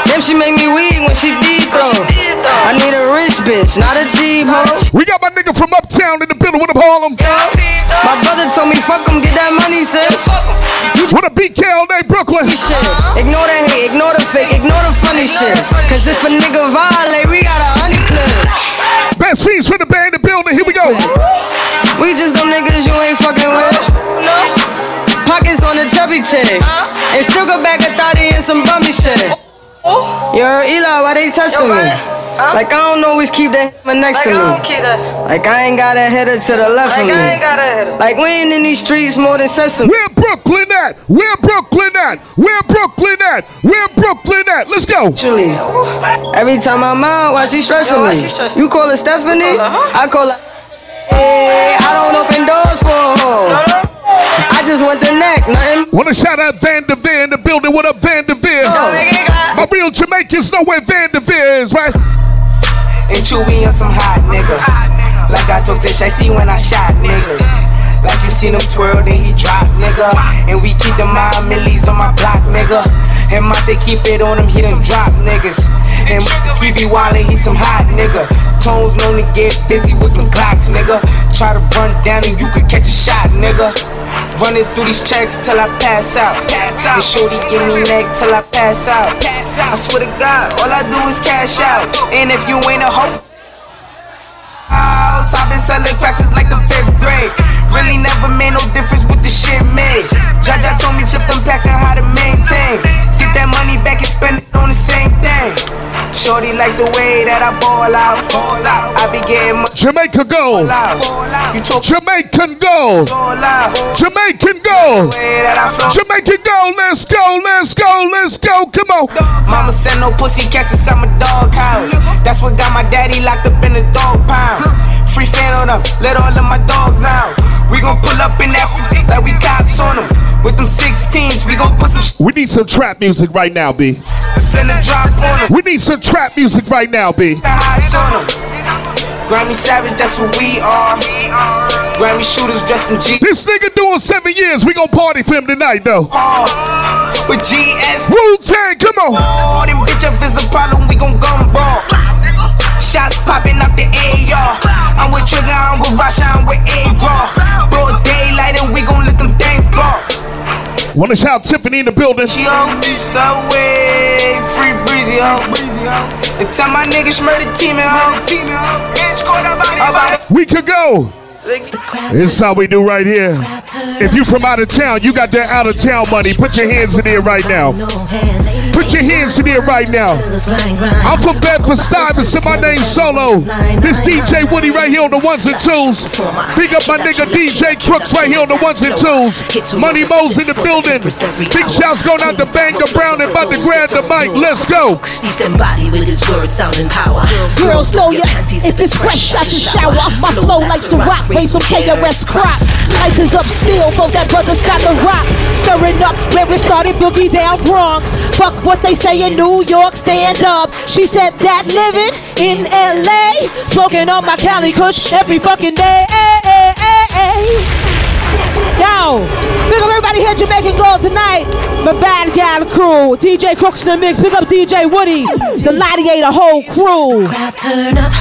Damn, she make me weak when she deep throw. I need a rich bitch, not a cheap hoe. We got my nigga from uptown in the building. What up, Harlem? My brother told me fuck him, get that money, sis. What a BK all day, Brooklyn. Shit. Ignore the hate, ignore the fake, ignore the funny shit. Cause if a nigga violate, we got a honey clip. Best fiends for the band in the building. Here we go. We just them niggas you ain't fucking with. No. Pockets on the chubby chick. And still go back a thotty and some bummy shit. Yo, Eli, why they testing me? Like I don't always keep that hammer next to me. Like I ain't got a header to the left of me. Like we ain't in these streets more than sesame. Where Brooklyn at? Where Brooklyn at? Where Brooklyn at? Where Brooklyn at? Let's go. Actually, every time I'm out, why she stressing me? You call her Stephanie? I call her. Hey, I don't open doors for a hoe. I just want the neck, nothing. Wanna shout out Van Devere in the building. What up, Van Devere? My real Jamaicans know where Van Devere is, right? And Chewy on some hot nigga. Like I told Tish, I see when I shot niggas. Like you seen him twirl, then he drop, nigga. And we keep the mind millies on my block, nigga. And Monte keep it on him, he done drop niggas. And he be wildin', he some hot nigga. Tones known to get busy with them clocks, nigga. Try to run down and you could catch a shot, nigga. Running through these checks till I pass out. Pass And shorty give me neck till I pass out. pass out. I swear to God, all I do is cash out. And if you ain't a hoe, house. I've been selling cracks since like the fifth grade. Really never made no difference with the shit made. Jaja told me flip them packs and how to maintain. Get that money back and spend it on the same thing. Shorty like the way that I ball out. Ball out. I be getting money. Jamaica go. You talk Jamaican go. ball out. Jamaican go. Way that I flow. Jamaican go. Let's go. Let's go. Let's go. Come on. Mama said no pussy cats inside my dog house. That's what got my daddy locked up in the dog pound. Free fan on up, let all of my dogs out. We gon' pull up in that like we cops on them. With them 16s, we gon' put some sh- We need some trap music right now, B. send a drop on them. We need some trap music right now, B. The highs on them. Grammy Savage, that's what we are. Grammy shooters dressed in G. This nigga doing seven years. We gon' party for him tonight, though. With GS. Wu Tang, come on. Oh, them bitch if it's a problem, we gon' gumball. Shots popping up the AR. I'm with Trigger, I'm with Rasha, I'm with A-Raw. Broad daylight and we gon' let them things ball. Wanna shout Tiffany in the building? She on Subway, free breezy, ho. And tell my niggas murder team, ho. Bitch, caught up body, We could go. This is how we do right here. If you from out of town, you got that out of town money. Put your hands in there right now. Put your hands in there right now. I'm from Bedford Stuyvesant. My name's Solo. This DJ Woody right here on the ones and twos. Big up my nigga DJ Crooks right here on the ones and twos. Money Mo's in the building. Big shouts going out to Banger Brown and about to grab the mic. Let's go. body with his words sounding power. Girls know ya. If it's fresh out the shower, my flow like to rock. Raise some KRS crop. License up, still for that brother's got the rock. Stirring up where it started, boogie down Bronx. Fuck what they say in New York, stand up. She said that living in LA, smoking on my Cali Kush every fucking day. Yo, big up everybody here, Jamaican Gold tonight. My bad gal crew, DJ Crooks in the mix. Pick up DJ Woody, the Gladiator whole crew.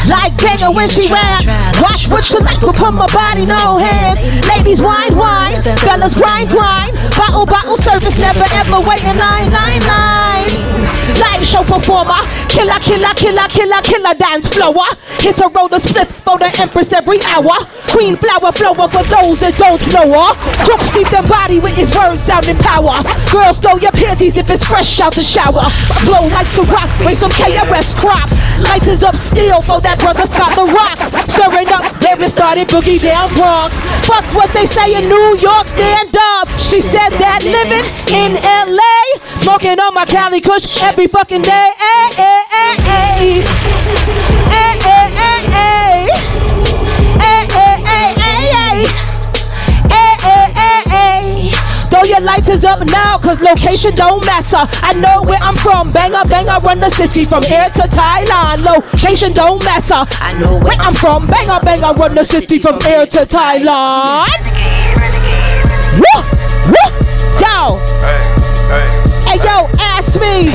Like banger when she rap. Watch what you like, but put my body no hands. Ladies wine wine, fellas grind grind. Bottle bottle service, never ever wait in line line line. Live show performer, killer killer killer killer killer dance flower. Hit a roll roller split for the empress every hour. Queen flower flower for those that don't know her. Crooks leave them body with his words sounding power. Girls throw your panties if it's fresh out the shower. Flow like some rock, raise some KRS crop. Lights is up still for that brother top the rock. Stirring up it started, boogie down Bronx. Fuck what they say in New York, stand up. She said that living in LA, smoking on my Cali Kush every fucking day. Ay, ay, ay, ay. Ay, ay, ay, ay. Ay, ay, ay, ay, ay. Ay, ay, ay, up now, cause location don't matter. I know where I'm from. Banger, banger, run the city from here to Thailand. Location don't matter. I know where I'm from. Banger, banger, run the city from here to Thailand. Woo! Yo! Hey, hey. Hey, yo, ask me.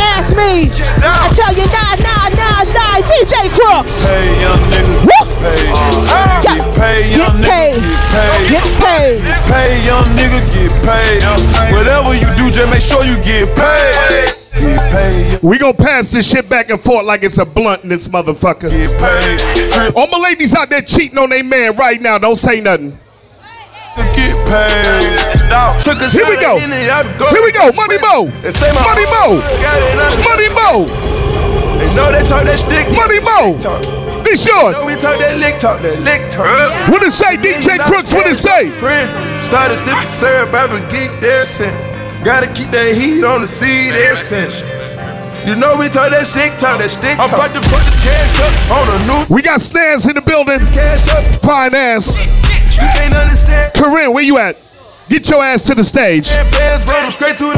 Ask me. I tell you, nah, nah, nah, nah. DJ Crooks. Uh, hey, young nigga. Woo! Hey, Yo, get paid, young get paid. nigga. Get paid. Get paid, young nigga. Get paid. Whatever you do, just make sure you get paid. Get paid. We gonna pass this shit back and forth like it's a blunt in this motherfucker. Get paid. All my ladies out there cheating on their man right now, don't say nothing. Get paid. Here we go. Here we go. Money Mo. Money Mo. Money Mo. They know they talk that stick. Money Mo. This yours. Know we talk that lick talk, that lick talk. What it say, DJ Crooks? What it say? Friend, started sipping syrup, I've been geek there since. Gotta keep that heat on the seed there since. You know we talk that stick talk, that stick talk. I'm about to put this cash up on a new We got stands in the building. cash up. Fine ass. You can't understand. Corinne, where you at? Get your ass to the stage. Bands run them straight to.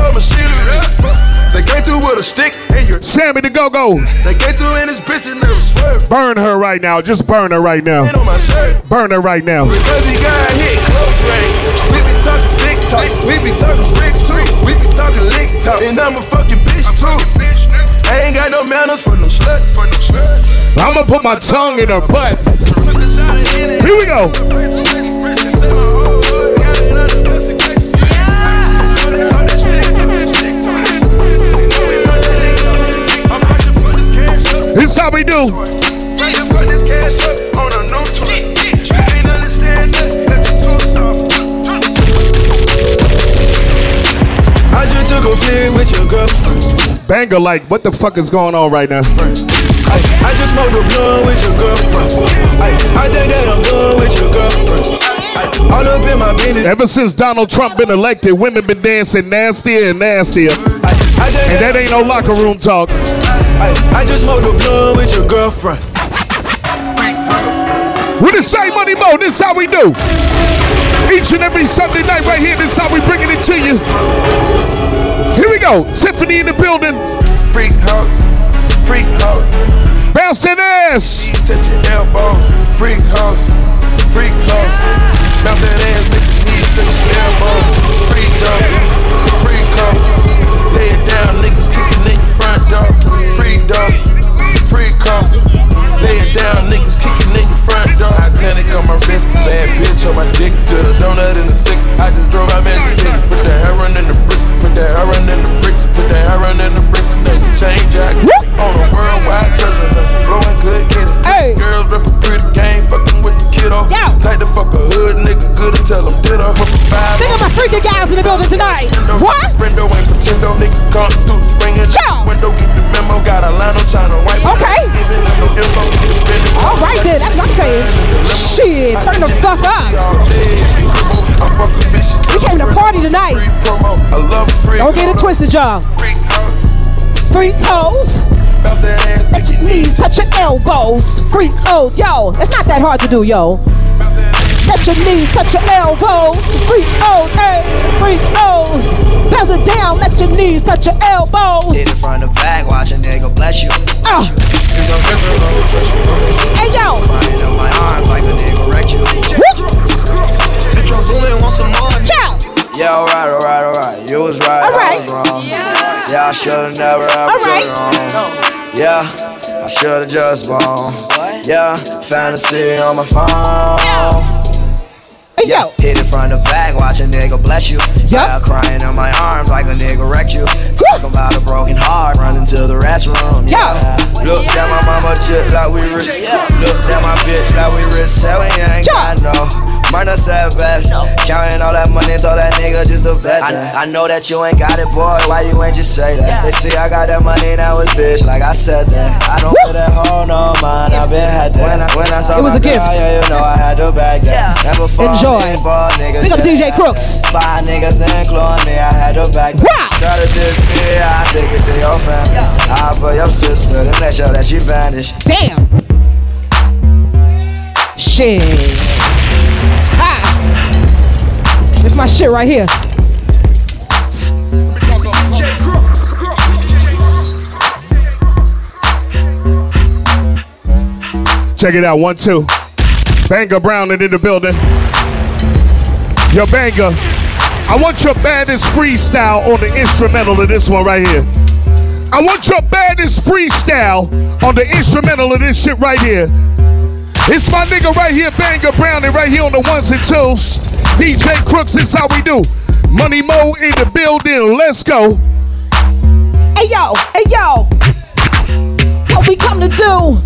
They came through with a stick and your Sammy the Go Go. They came through in this bitch and never swerve. Burn her right now. Just burn her right now. on my shirt. Burn her right now. Because he got hit close range. We be talking stick talk. We be talking bricks too. We be talking lick talk. And I'm a fucking bitch too. I ain't got no manners for no sluts. I'ma put my tongue in her butt. Here we go. This how we do. I just took a with your girlfriend. Banger like, what the fuck is going on right now? I, I just smoked a blunt with your girlfriend. I, I think that I'm done with your girlfriend. I, all up in my business. Ever since Donald Trump been elected, women been dancing nastier and nastier. And that ain't no locker room talk. I, I just smoked a blunt with your girlfriend. With the same money mo, this how we do. Each and every Sunday night right here, this how we bringing it to you. Here we go. Tiffany in the building. Freak house, freak house. Bounce that ass. Touch your elbows, freak house, freak house. Bounce that ass, make your knees touch your elbows. Freak house, freak house. Lay it down, niggas kicking in your front door. Dog, freak house. Lay it down, niggas kicking in your front door. Titanic on my wrist, bad bitch on my dick. Did a donut in the six. I just drove out Magic City. Put the heroin in the bricks, put the heroin in the bricks, put the heroin in the bricks, and then change get on a worldwide treasure. Blowing good. Hey. Girls reppin' pretty game, fucking kiddo. Tight the fuck a hood nigga, good and tell him ditto. Think of my freaky gals in the building tonight. What? Friendo ain't pretendo, nigga come through, spring in window, get the memo, got a line on China white. Okay. Giving them no info, get the business. All right then, that's what I'm saying. Shit, turn the fuck up. I fuck a bitch, We came to party tonight. I love free. Don't get it twisted, y'all. Freak hoes. Bounce that ass, Let your knees touch your elbows. Freak hoes. Yo, it's not that hard to do, yo. touch your knees, touch your elbows. Freak those, hey, freak those. Bounce it down, let your knees touch your elbows. Hit it from the back, watch a nigga bless you. Uh. Hey yo. Crying on my arms like a nigga wrecked you. Bitch, I'm doing want some more. Ciao. Yeah, alright, alright, alright. You was right, Alright. I was wrong. Yeah, I should've never ever Alright. took it wrong. Yeah, I should've just blown. Yeah, fantasy on my phone. Hey Yeah, hit it from the back, watch a nigga bless you. Yeah, crying in my arms like a nigga wrecked you. Talking about a broken heart, running to the restroom. Yeah, look at my mama chip like we rich. Look at my bitch like we rich. Say we ain't got no. Murder said best. Counting all that money, told that nigga just to bet. I, I know that you ain't got it, boy. Why you ain't just say that? They say I got that money, now it's bitch. Like I said that. I don't put that hoe no mind. I been had that. When I, when I saw It was my a gift. girl, yeah, you know I had to bag that. Never fall Enjoy. for niggas. Big up. DJ Crooks. Five niggas including me, I had to back that. Try to disappear, I take it to your family. I'll for your sister to make sure that she vanish. Damn. Shit. Ah. It's my shit right here. Check it out, one, two. Banger Brown in the building. Your banger. I want your baddest freestyle on the instrumental of this one right here. I want your baddest freestyle on the instrumental of this shit right here. It's my nigga right here, Banger Brown, and right here on the ones and twos. DJ Crooks, this how we do. Money Mo in the building. Let's go. Hey yo, hey yo. What we come to do?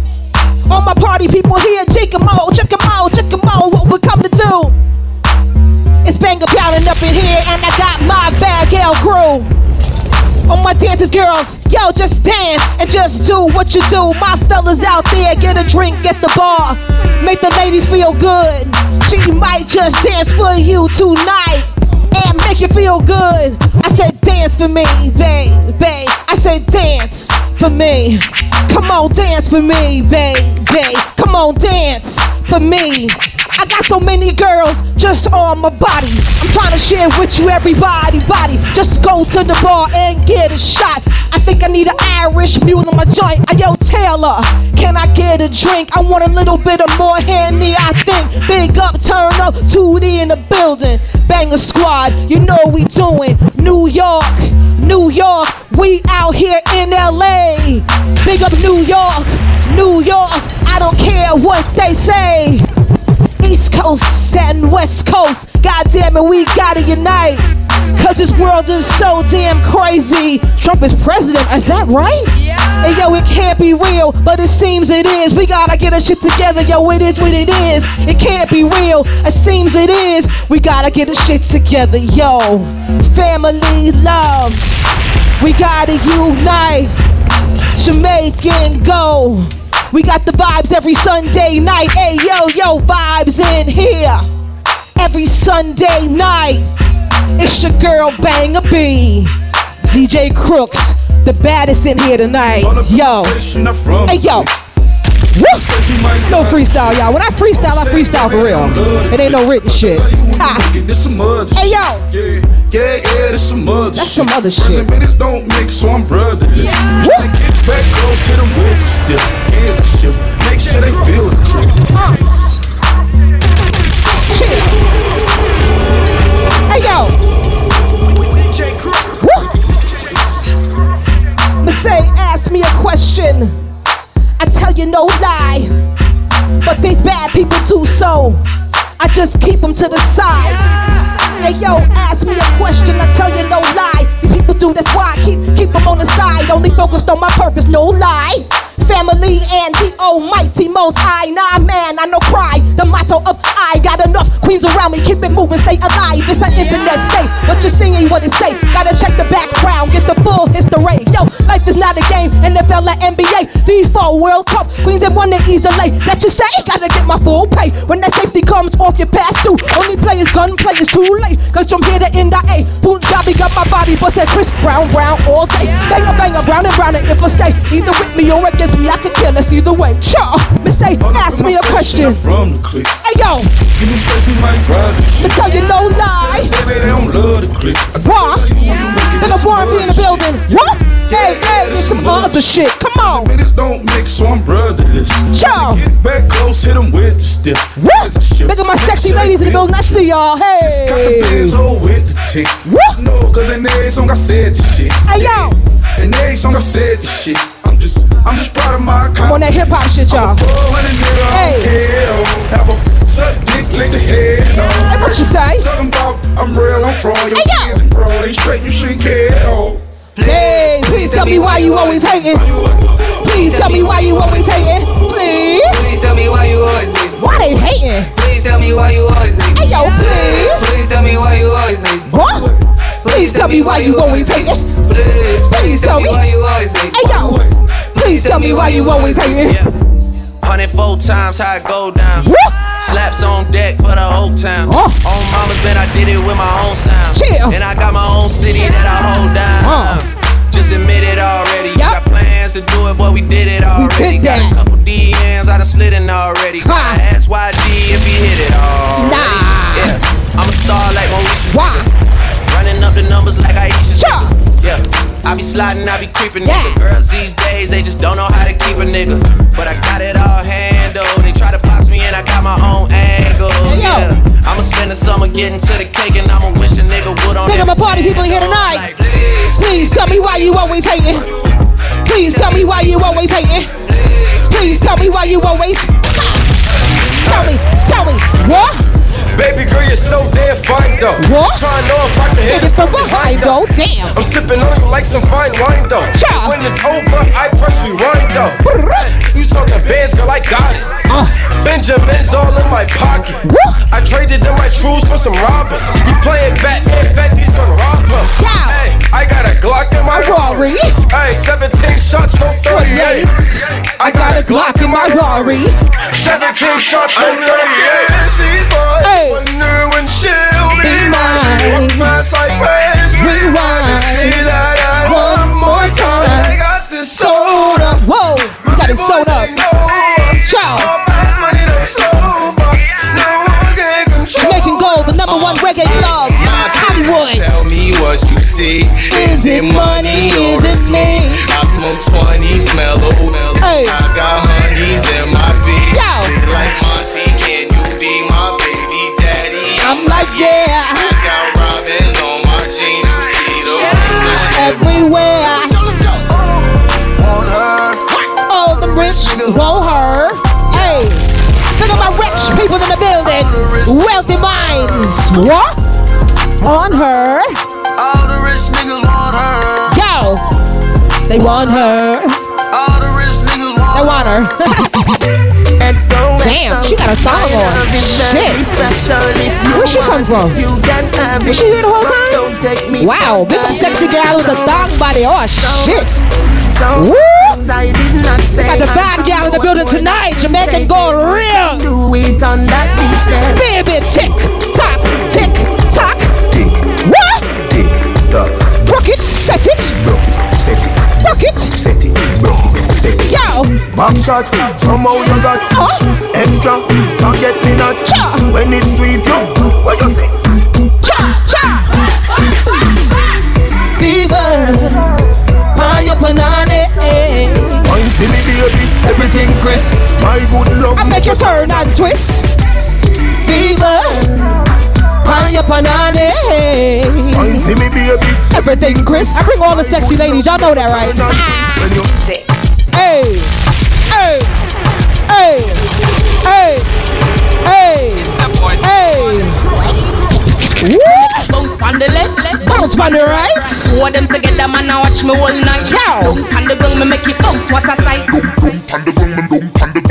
All my party people here, check 'em out, check 'em out, check 'em out. What we come to do? It's banger pounding up in here, and I got my bad gal crew. All my dancers, girls, yo, just dance and just do what you do. My fellas out there, get a drink at the bar. Make the ladies feel good. She might just dance for you tonight and make you feel good. I said, dance for me, babe, babe. I said, dance for me. Come on, dance for me, babe, babe. Come on, dance for me. I got so many girls just on my body. I'm trying to share with you, everybody, body. Just go to the bar and get a shot. I think I need an Irish mule in my joint. I yo, Taylor, can I get a drink? I want a little bit of more handy, I think. Big up, turn up, 2D in the building. Banger squad, you know we doing. New York, New York, we out here in LA. Big up New York, New York, I don't care what they say. East Coast and West Coast. God damn it, we gotta unite. Cause this world is so damn crazy. Trump is president, is that right? Yeah. Hey yo, it can't be real, but it seems it is. We gotta get our shit together, yo, it is what it is. It can't be real, it seems it is. We gotta get our shit together, yo. Family love, we gotta unite. Jamaican go. We got the vibes every Sunday night. Hey, yo, yo, vibes in here. Every Sunday night. It's your girl Banger B. DJ Crooks, the baddest in here tonight. Yo. Hey, yo. Woo! No freestyle, y'all. When I freestyle, I freestyle for real. It ain't no written shit. Ah. Hey, yo. Yeah, yeah, this some other That's some other shit. Prison minutes don't mix, so I'm brotherless. Tryna get back close, hit 'em with the stiff. Hands and shift, make sure they feel the. Hey, yo. Woo. Say, ask me a question. I tell you no lie. But these bad people too, so I just keep them to the side. Hey yo, ask me a question, I tell you no lie. These people do that's why I keep keep them on the side. Only focused on my purpose, no lie. Family and the almighty most high. Nah, man, I no cry. The motto of I got enough queens around me, keep it moving, stay alive. It's an internet state. What you're seeing, what it say? Gotta check the background, get the full history. Yo, life is not a game. NFL and NBA, V4 World Cup, Queens and won it easily. That you say, gotta get my full pay. When that safety comes off your pass through, only play is gun play is too late. Cause from here to end the A, Punjabi got my body, bust that Chris Brown, Brown all day. Banger, banger, brown and brown, and if I stay either with me or against I can care less either way. Sure, me say, ask me a question. From the. Hey yo, Give me space, we might ride this me shit. tell you no lie. Baby, they don't love the click. What? Nigga Warren be in the building. What? Hey, hey, it's some other shit. Come on. Minutes don't mix, so I'm brotherless. Sure. Get back close, hit 'em with the stiff. What? Look at my sexy ladies in the building. I see y'all. Hey. Got the all with the tick. What? No, cause in every song I said the shit. Hey yo, In every song I said the shit. I'm just, I'm just proud of my I'm on that hip hop shit, y'all. Hey. Have a suck dick, lick the head off. Hey, what you say? Talking about I'm real, I'm fraud. Your Hey, yo. kids and bro, they straight, you shouldn't care at all. Hey, please tell me why you always hating. Please tell me why you always hating. Please. Please tell me why you always hate. Why they hating? Please tell me why you always hate. Hey yo, please. Please tell me why you always hate. What? Please tell me why you always hating. Please, Please tell me. why you always hate. Hey yo, please tell me why you always hating. Hundred four times how it go down. Slaps on deck for the whole town. Oh. On mama's man, I did it with my own sound. Chill. And I got my own city that I hold down. Uh. Just admit it already. You got plans to do it, but we did it already. did got a couple DMs, I done slid in already. Gotta ask YG if he hit it already. Nah. Yeah, I'm a star like Mauritius. Why? Running up the numbers like Aisha. Yeah, I be sliding, I be creeping, nigga. Girls these days, they just don't know how to keep a nigga. But I got it all handled. They try to box me and I got my own angle. Hey. Yeah, I'ma spend the summer getting to the cake and I'ma wish a nigga would on Think I'm a party people in here tonight. Please, Please tell me why you always hating. Please tell me why you always hating. Please tell me why you always. Tell me, tell me, what? Baby girl, you're so damn fine though. What? Trying to know if I can hit it from behind though. Damn. I'm sipping on you like some fine wine though. Yeah. When it's over, I press rewind though. You talking bands, girl, I got it. Uh. Benjamin's all in my pocket. I traded in my trues for some robins. You playing Batman, Fetty's gonna rob him. Hey, I got a Glock in my Rari. Hey, 17 shots, no 38. I got a Glock in my Rari. 17 shots, no 38. She's like, Hey. wonder when she'll be, Be mine. She walk past like praise Rewind. See that I one more time. I got this soda. Whoa, you got it sold reggae club. Hollywood. Tell me what you see. Is it money? Is it me? I smoke 20, smell old. Hey. I got honeys in my V. Yo. Like Monty, can you be my baby daddy? I'm like, yeah. I got robins on my jeans. You see the rings on Everywhere. On her. All the rich want her. Hey, look at my rich people in the building. Wealthy minds. What? On her. All the rich niggas want her. Yo. They want her. All the rich niggas want They want her. [laughs] Damn, she got a thong on. Shit. Where she come from? Was she here the whole time? Wow, big old sexy gal with a thong body. Oh shit. Woo! I did not say Got the bad gal in the building tonight. Jamaican going real. Do it on that beach there. Baby, tick tock, tick tock. What? Tick tock. Rock it, set it. Set it. Rock it. Set it. Broke it. Set it. Yo. Back shot. Somehow you got uh-huh. extra. Forget me not. When it's sweet, you. What you say? Cha, cha. Fever. My up and on it. Eh? Wine see me baby, everything crisp. My good love. I make you turn and twist. Fever. My up and on it. Eh? Wine see me baby. Everything crisp. I bring all the sexy ladies. Y'all know that, right? When you sick. Hey, hey, hey, hey, hey, hey. Bounce on the left, left. Bounce on the right. Hold them together, man. Now watch me all night. Yo. Dunk on the ground, me make it bounce. What a sight.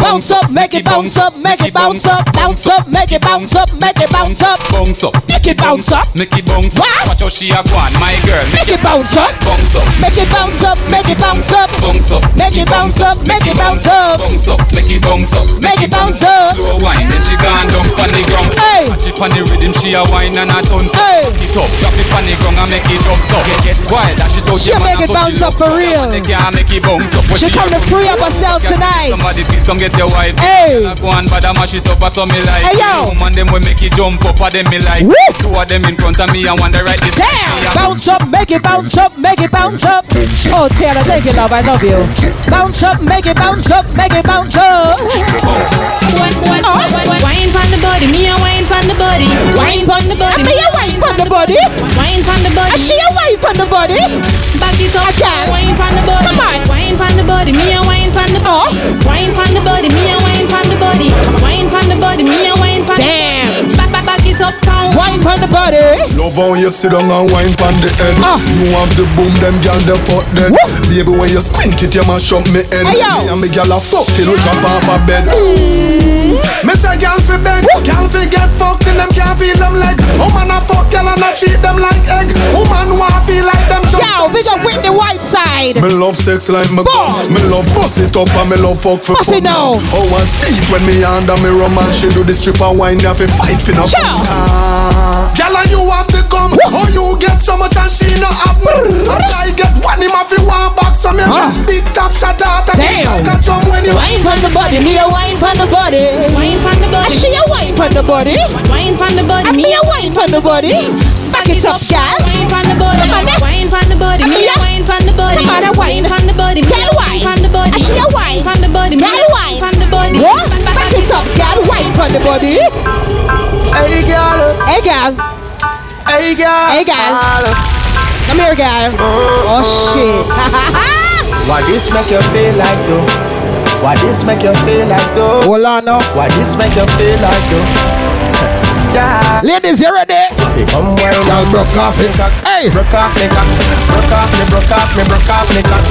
Bounce up, make it bounce up, make it bounce up, bounce up, make it bounce up, make it bounce up, bounce up, make it bounce up, make it bounce up. Watch how she a go on, my girl. Make it bounce up, bounce up, make it bounce up, make it bounce up, bounce up, make it bounce up, make it bounce up, bounce up, make it bounce up, make it bounce up. Slow wine, then she gone down on the ground. Hey, watch it on the rhythm, she a wine and a dance. Hey, it up, drop it on the ground and make it bounce up. Get get quiet, that she touch she make it bounce up for real. They can't make it bounce up. She come to free up herself tonight. Somebody please come get your wife. Hey, go on, but I mash it up, so me like. Hey yo, woman them will make it jump up, for them me like. Woo! Two of them in front of me and one the right. Damn, bounce up, make it bounce up, make it bounce up. Oh Taylor, thank you, love, I love you. Bounce up, make it bounce up, make it bounce up. Wine pon the body, me a wine pon the body. Wine pon the body, me a wine pon the oh. body. Wine pon the body, she a wine pon the body. Back it up, okay. Wine pon the body, come on. Wine pon the body, me a wine pon the body. Wine pon the body, me a wine pon the body. Wine pon the body, me a wine pon. Damn. Back back back it up, town. Wine pon the body. Love how you sit down and wine pon the head. Uh. You have the boom, them gyal them fuck dead. Baby when you squint it, you mash up me head. Hey, me and me gyal a fuck till we jump off a bed. Me say gyal fi beg, gyal fi get fucked and them can't feel them leg. Woman a fuck gyal and a treat them like egg. Woman want feel like them just. Yo, big up with the white side. Me love sex like me gun. Me love bust it up and me love fuck for fun. now. Oh, one speed when me under me romance, she do the stripper wine, you fi fight fi no Gyal and you have to come. Oh, you get so much and she no have me. A guy get one him have fi one box so me Huh. big top shot out and Damn. catch jump when you Wine pon the body, me a wine pon the body. Wine pon the body, she a wine pon the body. Wine pon the body, me a wine pon the body. Back it up, gal. Wine pon the body, Come on, wine pon the body, me a wine pon the body. Come on, then, wine. pon the body, me a wine. wine pon the body. She a wine. pon the body, me a wine. pon the body. What? Back it up, gal. Wine pon the body. Hey girl, Hey, gal. Hey girl, Hey, gal. Come here, gal. Oh shit. [laughs] Why this make you feel like though? Why this make you feel like though? Hold on now. Why this make you feel like though? [laughs] Yeah. Ladies, you ready? Eh? Come wine Y'all broke off it. Hey. broke off me cock, broke off me, broke off me, broke off me cock.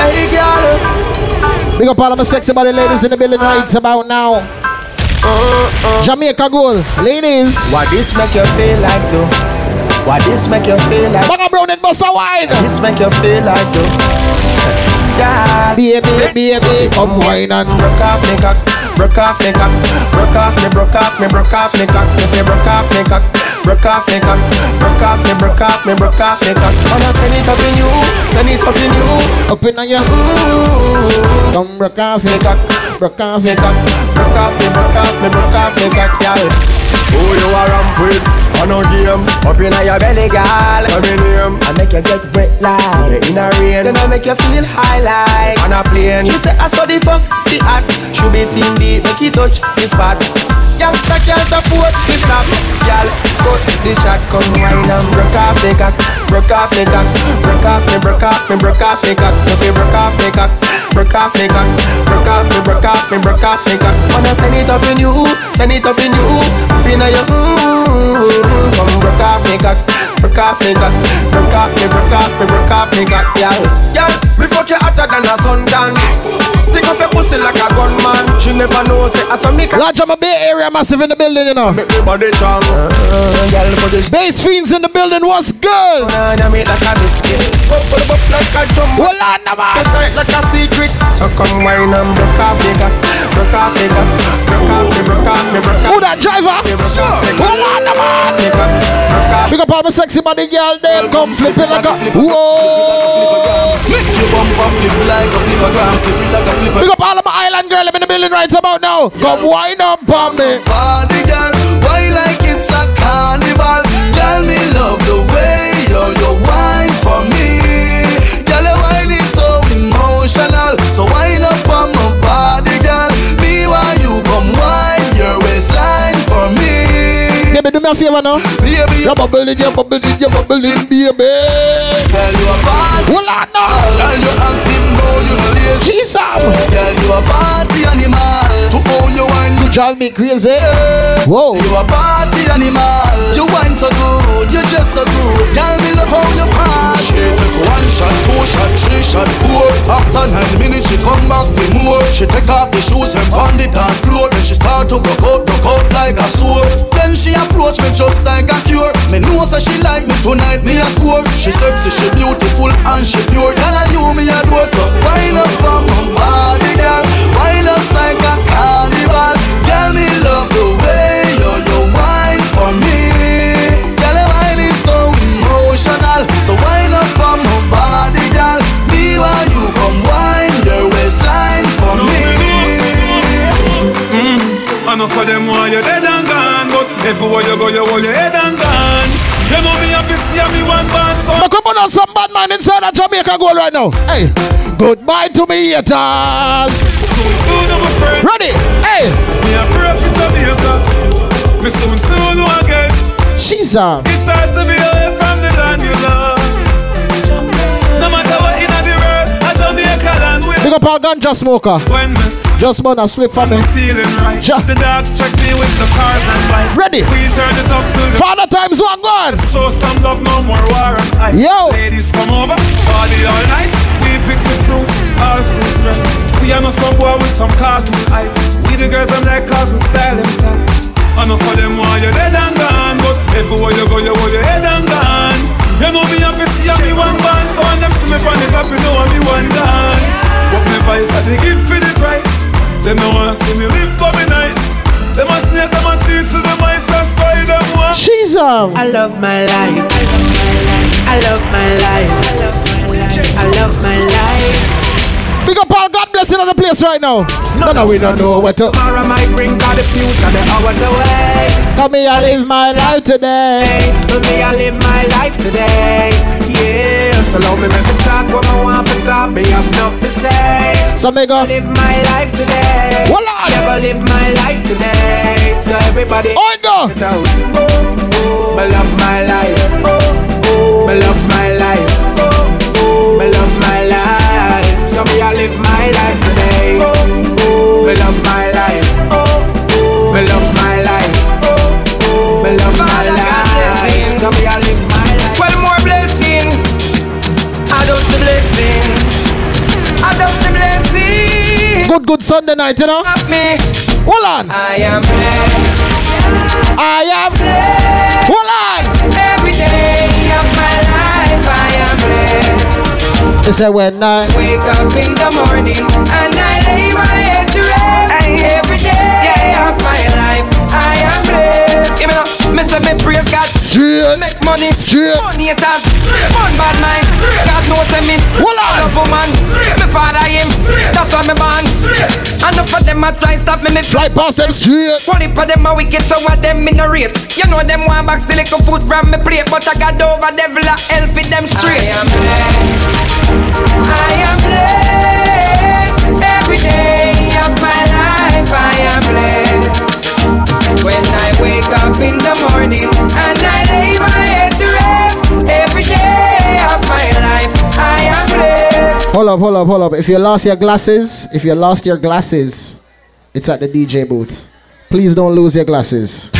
Hey girl, Big up all of my sexy body ladies in the building right about now. Jamaica goal. Ladies. why this make you feel like though? Why this make you feel like? Bag a brown and bust a wine. This make you feel like though? Yeah. Baby, baby, come wine and broke off me cock, broke off me cock, broke off me, broke off me, broke off me cock, if you broke off me cock, broke off me cock, broke off me, broke off me, broke off me cock. Wanna send it up in you, send it up in you, up in your Come broke off me cock, Broke off me cock, broke off me, broke off me, broke off me cock, yeah. Who you are ramp with? On a game, up in your belly, girl. Say me name. I make you get wet like in a rain. Then I make you feel high like on a plane. You say I saw the fuck the act. Should be team deep, make it touch the spot. Youngster can't afford the flap. Girl, cut the chat, come wine and broke off the cock, broke off the cock, broke off me, broke off me, broke off the cock. If you broke off the cock, broke off the cock, broke off me, broke off me, broke off the cock. Wanna send it up in you, send it up in you, up in your mm, come broke off me cock, broke off me cock, broke off me, broke off me, broke off me yeah. Me fuck you hotter than a sundown. Stick up your pussy like a gunman. She never knows it. I saw me. Large of my Bay Area massive in the building, you know. Make me body strong. Uh, girl, put it Bass fiends in the building, what's good? make like a biscuit. Like a drum. Hold on, man. Get tight like a secret. So come wine and broke off the cock, broke off the cock, broke off me, broke off me, broke off. Who that driver? Hold on, man. me, broke off. Big up all my sexy body girl, them come flip it like a Whoa! Make your bumper flip like a flipper gram, flip it like a flipper. Big up all of my island girl, I'm in the building right about now. Come wind up on me. Party girl, why like it's a carnival? Girl, me love the way you you wine for me. Girl, your wine is so emotional, so wine up on Baby, do me a favor now. Baby, You bubbling, you bubbling, you bubbling, baby. Girl, you a party. Hold on now. Girl, you active, no, you no lazy. Jesus. Girl, you a party animal. To own your wine, You drive me crazy. Whoa. You a party animal. You wine so good, you just so good. Girl, me love how you party. Shake one shot, two shot, three shot, four. After after nine minutes she come back for more. She take off the shoes and pound it dance floor. Then she start to broke out, broke out like a sword. Then she approach me just like a cure. Me know say she like me tonight, me a score. She sexy, she beautiful and she pure. Girl, I you me a door, so wind up on my body, girl. Wind up like a carnival. Girl, me love the way you you wine for me. Girl, your wine is so emotional. So wind up on my body, girl. Me while you come wine your waistline for me. Mm, enough for them why you dead and gone But everywhere you go you hold your head and gone You know me happy see me one band so On, some bad man inside of Jamaica goal right now. Hey, goodbye to me haters. Soon, soon, friend Ready? Hey. Me a for Jamaica Me soon, soon again She's uh It's hard to be away from the land you love No matter what in the world A Jamaica land we Big up our ganja smoker. When Just burn a split for me. feeling right The dogs check me with the cars and Ready? We turn it up to the Father times one gone. Show some love, no more war and. Yo. Ladies come over, party all night. We pick the fruits, all fruits right. We are no some boy with some cartoon hype. We the girls I'm like cause we style them tight. Enough them while you're dead and gone. But everywhere you go, you hold your head and gone. You know me happy see me one band. So when them see me on you know me one done. But me I they give for the price. Them no want see me live for me nice. Them a snake, them a cheese to the mice. That's why them want. She's um. I love my life. I love my life. I love my life. Big up all God blessing on the place right now. No, no, we don't know what to. Tomorrow might bring God the future, the hours away. Come me, I live my life today. For me, I live my life today. Yeah, so long me make me talk what I want for talk. Me have enough to say. So me go. Live my life today. Hold on. Never live my life today. So everybody, on go. It out. Me love my life. Me love my life. Me love my life. So me I live my life today. Me love my life. Me love my life. Me love my Good, good Sunday night, you know. Me. Hold on. I am blessed. I am blessed. Hold on. Every day of my life, I am blessed. They say when I Wake up in the morning and I lay my head to rest. Give me now, me say me praise God. Straight. Make money. Straight. Money haters. One bad mind. God knows me. Hold on. Love woman. Me father him. That's why me born. And enough of them a try stop me. Me fly past them straight. One of them a wicked, so what them in a rate. You know them want back still little food from me plate, but I got over devil a hell for them straight. I am blessed. I am blessed. Every day When I wake up in the morning and I lay my head to rest. Every day of my life, I am blessed. Hold up, hold up, hold up. If you lost your glasses, if you lost your glasses, it's at the DJ booth. Please don't lose your glasses.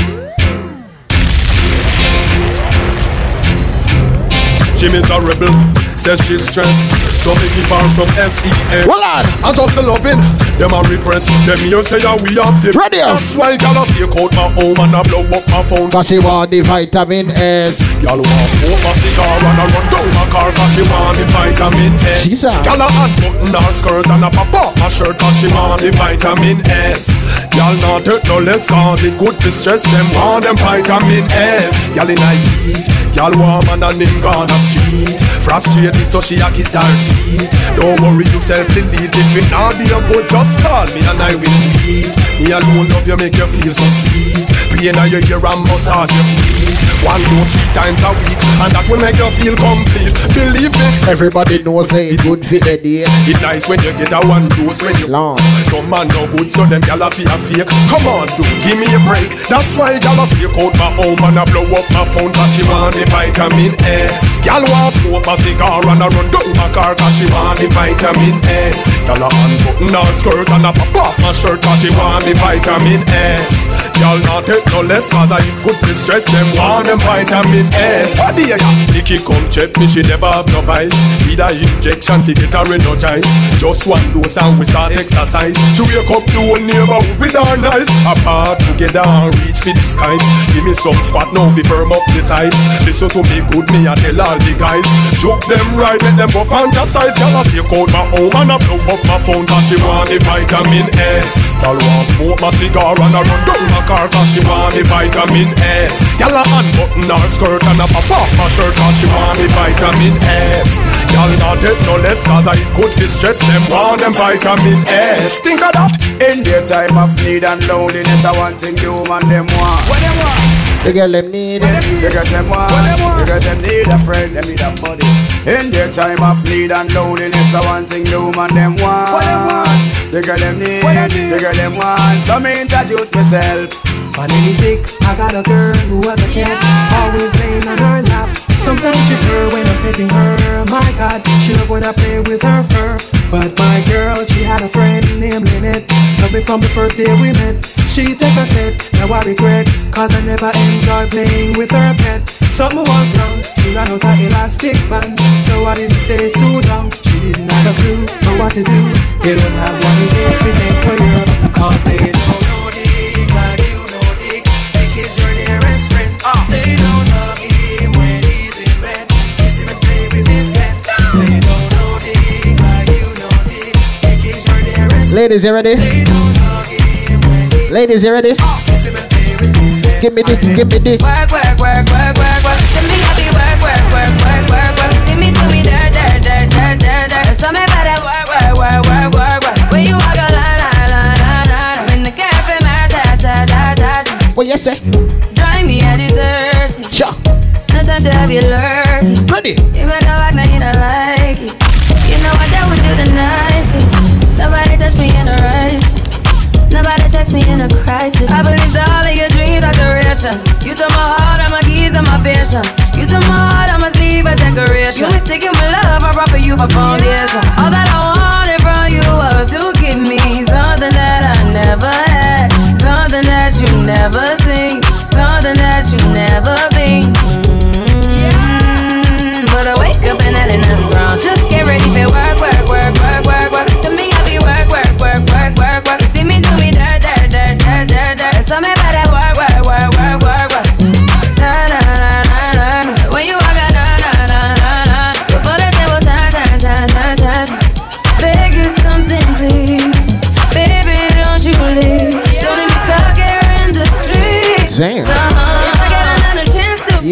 She miserable, says she's stressed. So me give her some S-E-N. Hold on. I just loving, them a repress. Them here say that we have the Ready up. That's why girl I stake out my home and I blow up my phone. Cause she want the vitamin S. Girl want smoke a cigar and I run down my car cause she want the vitamin S. She's a- Girl a unbutton her skirt and a pop off her shirt cause she want the vitamin S. Girl not take no less cause it good to stress them want them vitamin S. Girl in a heat, girl warm and a him gone a street. Frustrated so she a kiss her teeth. Don't worry yourself delete if it not be a good just call me and I will tweet. Me alone love you make you feel so sweet. Pain on your ear and massage your feet. One dose three times a week and that will make you feel complete. Believe me. Everybody knows say it good for the day. It nice when you get a one dose when you long. Some man no good, so them gyal a feel fake. Come on, do give me a break. That's why gyal a stake out my home and a blow up my phone 'cause she want the vitamin S. Gyal want smoke a cigar and a run down my car cause she want me vitamin S. Girl a unbutton her skirt and a pop off my shirt cause she want me vitamin S. Y'all not take no less cause I could distress them want them vitamin S. Body ya, Nicky come check me she never have no vice. Need a injection fi get her energize. Just one dose and we start exercise. She wake up the whole neighborhood with her nice. Apart together and reach for the skies. Give me some spot now fi firm up the ties. Listen to me good me and tell all the guys. Joke them right, let them go fantasize. Girl I take out my home and I blow up my phone cause she want the vitamin S. Girl want smoke my cigar and I run down my car cause she want the vitamin S. Girl I unbutton her skirt and I pop off my shirt cause she want the vitamin S. Girl not take no less cause I could distress them want them vitamin S. Think of that. In their time of need and loneliness, I want thing the woman them want. What them want? The girl them need it. The girls them want. The girls them need a friend, them need a buddy. In their time of need and loneliness, I want thing the woman them want. What them want? The girl them need. The girl them want. So me introduce myself. My name is Dick. I got a girl who was a cat, always laying on her lap. Sometimes she purr when I'm petting her. My God, she love when I play with her fur. But my girl, she had a friend named Lynette. Loved me from the first day we met. She take a set, now I regret. Cause I never enjoyed playing with her pet. Something was wrong, she ran out her elastic band. So I didn't stay too long. She didn't have a clue on what to do. They don't have what it takes to take for you. Cause they Ladies, you ready? Ladies, you ready? Give me dick, give me dick. Work, work, work, work, work, work. See me happy, work, work, work, work, work, work. See me do me dirt, dirt, dirt, dirt, dirt, dirt. So me better work, work, work, work, work, work. When you walk a line, line, line, line, line. I'm in the cafe, man, da, da, da, da, da. What you say? Drive me a dessert. Sure. No time to have you lurking. Ready? You better in a rush. Nobody text me in a crisis. I believed all of your dreams are duration. You took my heart, and my keys, and my vision. You took my heart, I must leave a decoration. You mistaken my love, I brought for you for foundation. All that I wanted from you was to give me something that I never had, something that you never seen, something that you never been. Mm,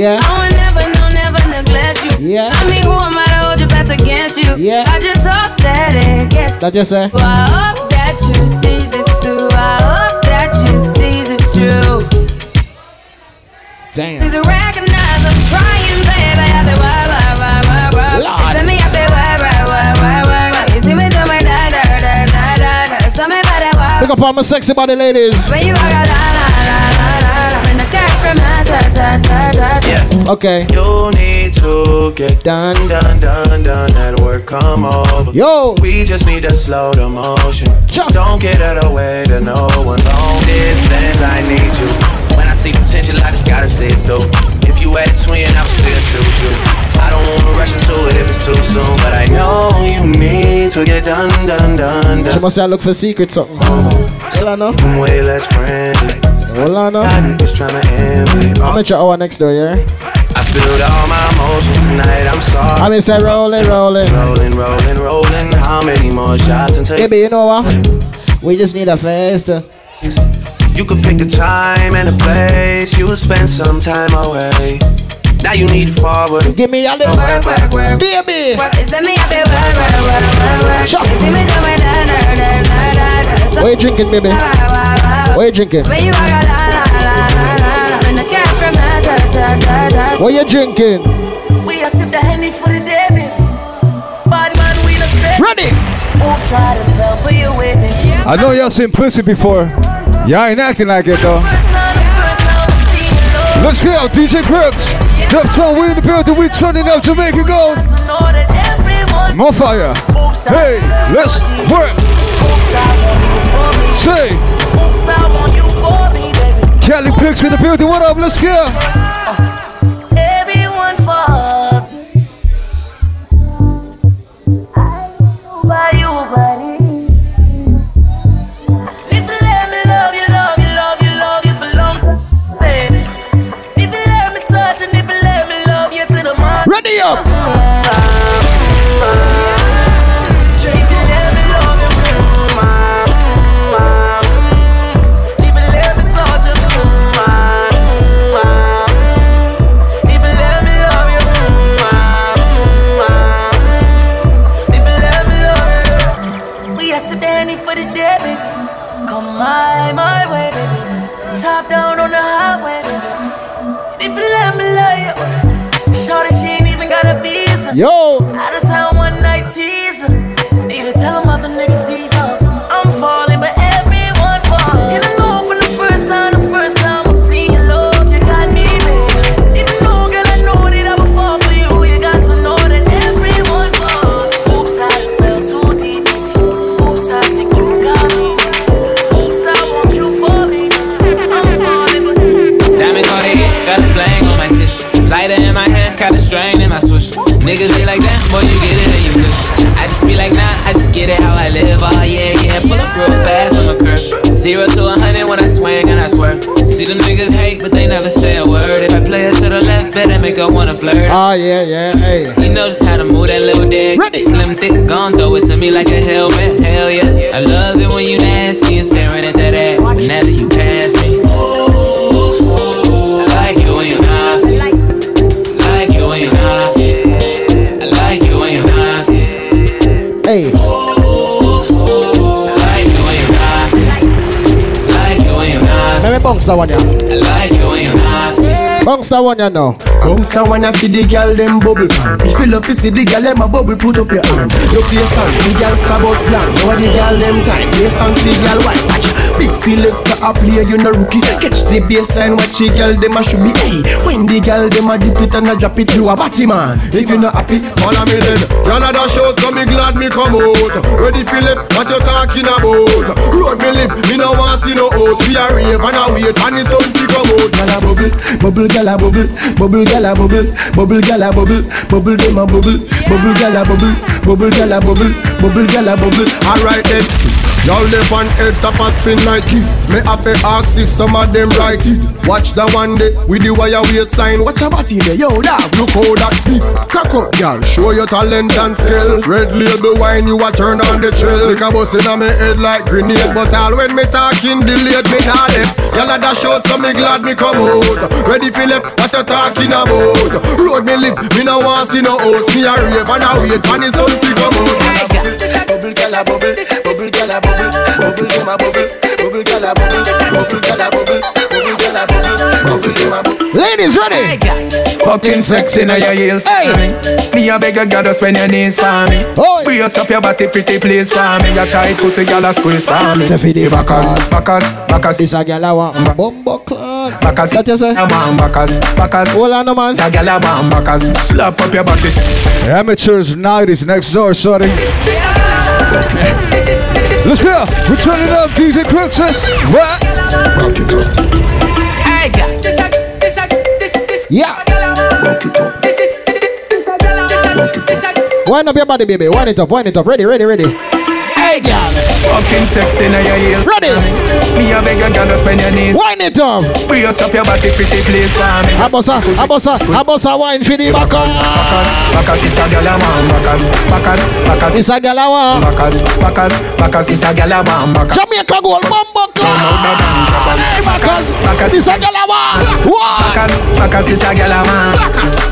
Yeah. I will never, no, never neglect you. Yeah. I mean, who am I to hold your best against you? Yeah. I just hope that it gets. That you say? Well, I hope that you see this through. I hope that you see this true. Damn. Please recognize I'm trying, baby. I feel why, why, why, why, why. Lord. Send me, I feel why, why, why, why, why, why. You see me do my da, da, da, da, da, da. So me better why. Pick up all my sexy body ladies. When you walk out, da. Okay. You need to get done, done, done, done. at work come over. Yo, we just need to slow the motion. Don't get out of the way to no one. Long distance, I need you. When I see potential, I just gotta see it through. If you had a twin, I would still choose you. I don't wanna rush into it if it's too soon, but I know you need to get done, done, done, She done. must have look for secret something. Uh-huh. Hold on now. I'm way less friendly. Hold on now. I just tryna end me. I'm at your hour next door, yeah? I spilled all my emotions tonight. I'm sorry. I mean, say rolling, rolling. Rolling, rolling, rolling. How many more shots until Baby, you know what? We just need a faster. Uh, you could pick the time and the place? You would spend some time away. Now you need to forward. Give me a little work, work, work. Baby. Send me, I feel why, why, why, why, why. You see me do my da, da, da, da, da, da. So What you drinking, baby? What you drinking? What you drinking? We a sip the honey for the David. Bad man, we no. Ready. Outside and fell for you with me. I know y'all seen pussy before. Y'all ain't acting like it though. Let's go, DJ Brooks. Dub Tone, we in the building, we turning up Jamaica Gold. To know that every More fire. Hey, let's work. Say. Kelly Picks in the building. What up? Let's go. Everyone fall. By you, for the baby. Come my, my way, baby. Top down on the highway, baby. If you let me love you, Shorty, she ain't even got a visa. Yo. Left, better make her wanna flirt. Ah, yeah, yeah, hey. You know just how to move that little dick. Slim, thick, gon' throw it to me like a helmet. Hell yeah. I love it when you nasty and staring at that ass. But now that you pass me, I like you when you nasty. Like you when you nasty. I like you when you nasty. Hey. I like you when you nasty. Like you when you nasty. Let me bounce that one, yeah. I like you when you nasty. Bounce that one, yeah, now. Bounce a wanna feed the girl them bubble pan. If you love to see the girl them a bubble, put up your hand. You play song, the girl star bus blank. Now the girl them time, play song the girl white. Big selector a play, you no rookie. Catch the baseline, watch the girl them a should be. Hey, when the girl them a dip it and a drop it, you a batty man. If you not happy, Follow me then. That shout, so me glad me come out. Ready Philip, what you talking about? Road me live, me no want see no host. We a rave and a wait, and sun to come out. Gyal a bubble, bubble gyal a bubble, bubble gyal a bubble, bubble gyal bubble, bubble dem a bubble, bubble gyal a bubble, bubble gyal a bubble, bubble gyal a bubble. Alright then. Y'all live on head top a spin like it. Me have to ask if some of them right it. Watch the one day with the wire waistline. Watch your body there, yo dog. Look how that big cock up, y'all. Show your talent and skill. Red label wine, you a turn on the trail. Like a bus in me head like grenade, but all when me talking delayed, me not left. Y'all a dash out, so me glad me come out. Ready for left, what you talking about? Road me live, me no want see no host. Me a rave and a wait, and the sun to come out. Bubble gyal a bubble, bubble gyal a bubble, bubble dem a bubble, bubble gyal a bubble, bubble gyal a bubble, bubble gyal a bubble, bubble dem a bubble. Ladies, ready? Fucking sexy now your heels hey. Me a beg a girl to spend your knees for me Brace up your body pretty please for me Your tight pussy girl a squeeze for me The backers, backers, backers It's a girl I want Bumbo clock Backers, What you say? I want backers, backers Hold on, no man It's a girl I want backers Slap up your body Amateurs night is next door, shorty. Let's go. We're turning up, DJ Crooks's. What? Rock it up. Hey. This a, this this, this. Yeah. Rock it up. This is, Rock it up. Wind up your body, baby. Wind it up, wind it up. Ready, ready, ready. Hey, girl. Fucking sexy now your heels Ready. Me a beg a girl to spend your knees Wind it up. Brace up your body pretty please for me Abosa, abosa, abosa, wine for the backers. Backers, backers is a girl a man Backers, backers, backers It's a girl I want. Backers, backers, backers is a girl a man Backers Jamaica gold, bumbo So now the dance backers. Backers It's a girl I want. What? Backers, backers is a girl a man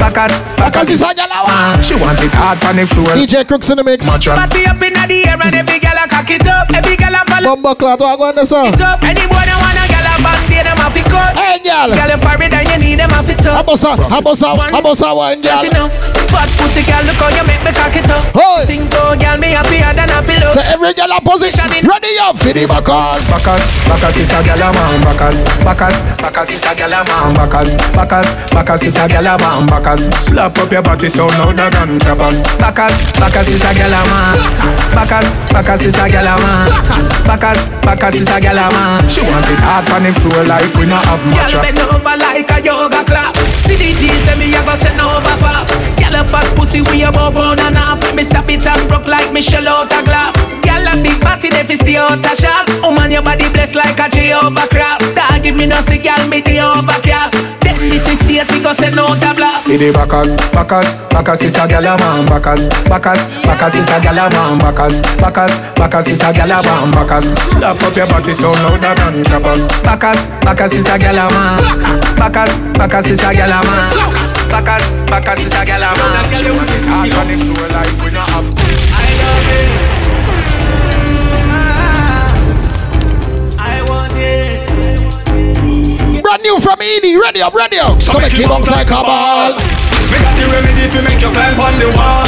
Backers, Backers is a girl I want. She want it hard on the floor DJ Crooks in the mix. Mattress Party up in the air and every girl a cock it up. Every girl a follow Bumbo clock, what go on the song? it up. Any boy that wanna girl a band, they them have to cut. Hey, girl. Girl I read and you need them have to up. Abosa, abosa, abosa, wine, girl. Not enough. Fat pussy girl, look how you make me cock it up. Hey. Think oh girl, me happier than a pillow. So every girl a position in. Ready up for the backers. Backers, backers is a girl a man. Backers, backers, backers is a girl a man. Backers, backers, backers is a girl a man. Backers, slap up your body so louder than clappers. Backers, backers is a girl a man. Backers, backers is a girl a man. Backers, backers is a girl a man. She want it hard on the floor like we not have mattress. Girl bend over like a yoga class. See the G's, them me a go send over fast. Girl a fat pussy we a bow on and off. Me stop it and broke like Michelle out a glass. Girl a big body, they fi stay out a shot. Oh man, your body blessed like a Jehovah cross. Dog give me no see, girl me the overcast. Then Mrs. Stacy go send out a blast. See the backers, backers, backers is a gyal a man. Backers, backers, backers is a gyal a man. Backers, backers, backers is a gyal a man. Backers, slap up your body so louder than clappers. Backers, backers is a gyal a man. Backers, backers is a gyal a man. Backers, backers is a gyal a man. She want it hard on the floor like we not have. I love it. Brand new from Edie, ready up, ready up. So make it bounce like a ball. Me got the remedy to make you climb on the wall.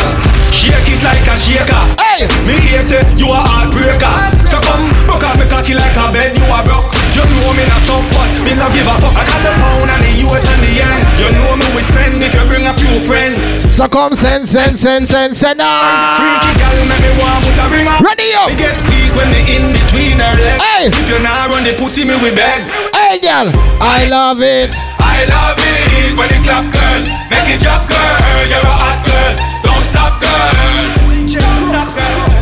Shake it like a shaker. Hey, me hear say you a heartbreaker. So come, broke out me cocky like a bed. You a broke. You know me not some but me not give a fuck. I got the pound and the US and the yen. You know me we spend if you bring a few friends. So come send, send, send, send, send on. Freaky girl, make me want put a ring on. Ready up. Me get weak when me in between her legs. Hey. If you not run the pussy, me we beg. Hey, girl, I love it. I love it when it clap, girl. Make it drop, girl. You're a hot girl. Don't stop, girl. Stop, girl.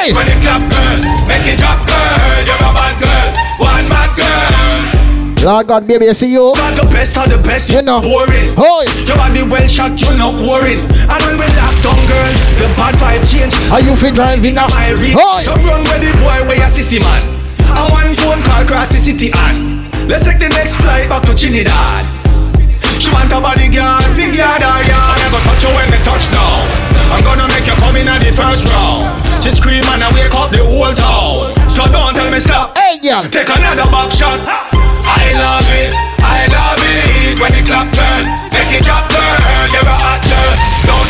Hey. when it clap, girl. Make it drop, girl. You're a bad girl. One bad girl. Lord God, baby, I see you. Got the best of the best. You know. Boring. Hoy. Your body well shot, you're not worrying. And when we lock down, girl, the bad vibe change. Are you fit driving now? My reach. Hoy. So run with the boy where you sissy man. I one phone call cross the city and let's take the next flight back to Trinidad. She want a bodyguard, figure her yard. I never touch you when me touch down. I'm gonna make you come in at the first round. She scream and I wake up the whole town. So don't tell me stop. Hey, girl. Take another back shot. I love it, I love it when it clap, turn, Make it drop, turn. You're a hot girl. Don't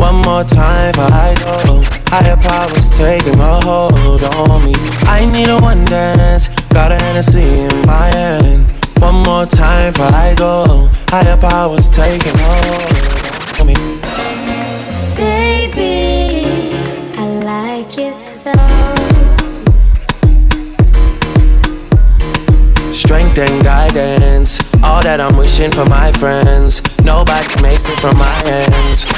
One more time before I go. Higher powers taking a hold on me. I need a one dance. Got a Hennessy in my hand. One more time before I go. Higher powers taking a hold on me. Baby, I like your style. Strength and guidance, all that I'm wishing for my friends. Nobody makes it from my hands.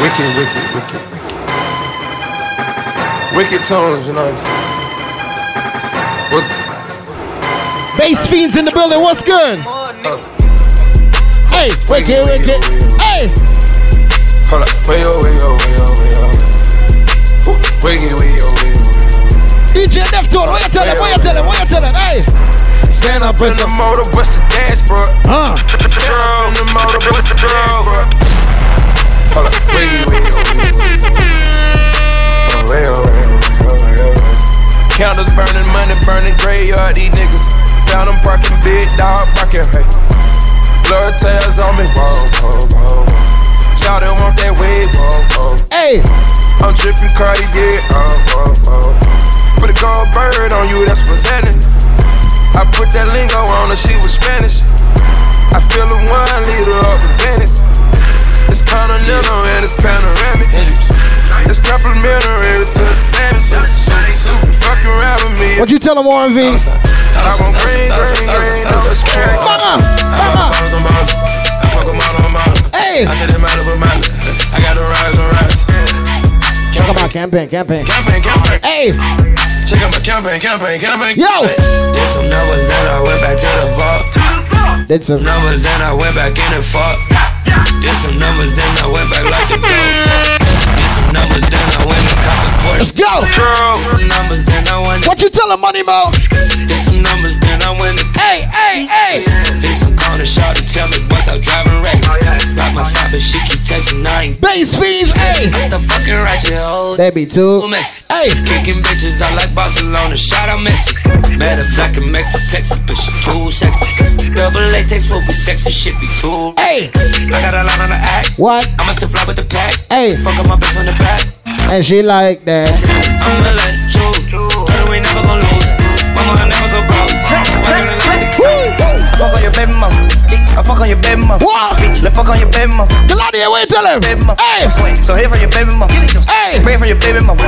Wicked, wicked, wicked, wicked. Wicked tones, you know what I'm saying? What's Bass fiends in the building, what's good? Hey, wicked, wicked. Hey, Hold up, way yo, way yo, way yo, way yo. Wiggy, way yo, way yo. DJ Neftone, what you tell him? What you tell him? What you tell him? Hey, Stand up in the motor, bust the dashboard. huh? Stand up in the motor, bust the dashboard. Hold up. Oh, burning, money burning, graveyard, these niggas. Found them parking, big dog barking, hey. Blood tails on me, whoa, whoa, whoa, whoa. Shout it, want that wig, whoa, whoa. Hey, I'm dripping Cartier. Oh, oh, oh. Put a gold bird on you, that's presenting. I put that lingo on her, she was Spanish. I feel a one liter up with Venice. It's continental and it's panoramic. It's complimentary to the sandwiches. Fuck around with me. What you tell him, Warren V? I want green, green, green, no respect. Mama, mama. Hey. I them out of a man. I got the rise on rise. Talk about campaign, campaign. Campaign, campaign. Hey. Check out my campaign, campaign, campaign. Yo. Did some numbers, then I went back to the vault. Did some numbers, then I went back in and fought. Did some numbers, then I went back like the goat. Did some numbers, then I went and caught. Let's go. Did some numbers, then I went. What you tell him, Money Mo? Did some numbers, then I went. Hey, hey, hey. Did some corner shot to tell me what's out driving race. Rock my side, but she keep texting I ain't. Bass fiends, hey. I still fucking ratchet hoe. They be too. Too messy. Hey. Kicking bitches out like Barcelona. Shout out Messi. Met a black and Mexican Texas, but she too sexy. Double latex will be sexy, shit be too. Hey. I got a lot on the act. What? I'ma still fly with the pack. Hey. Fuck up my bitch from the back. And she like that. I'ma let it choose. Tell her we never gon' lose. Mama, I never go broke. Fuck on your baby mama. I fuck on your baby mama. What? Bitch, let fuck on your baby mama. Claudia, wait, tell him. Baby mama. Hey. So here for your baby mama. Hey. Bread for your baby mama.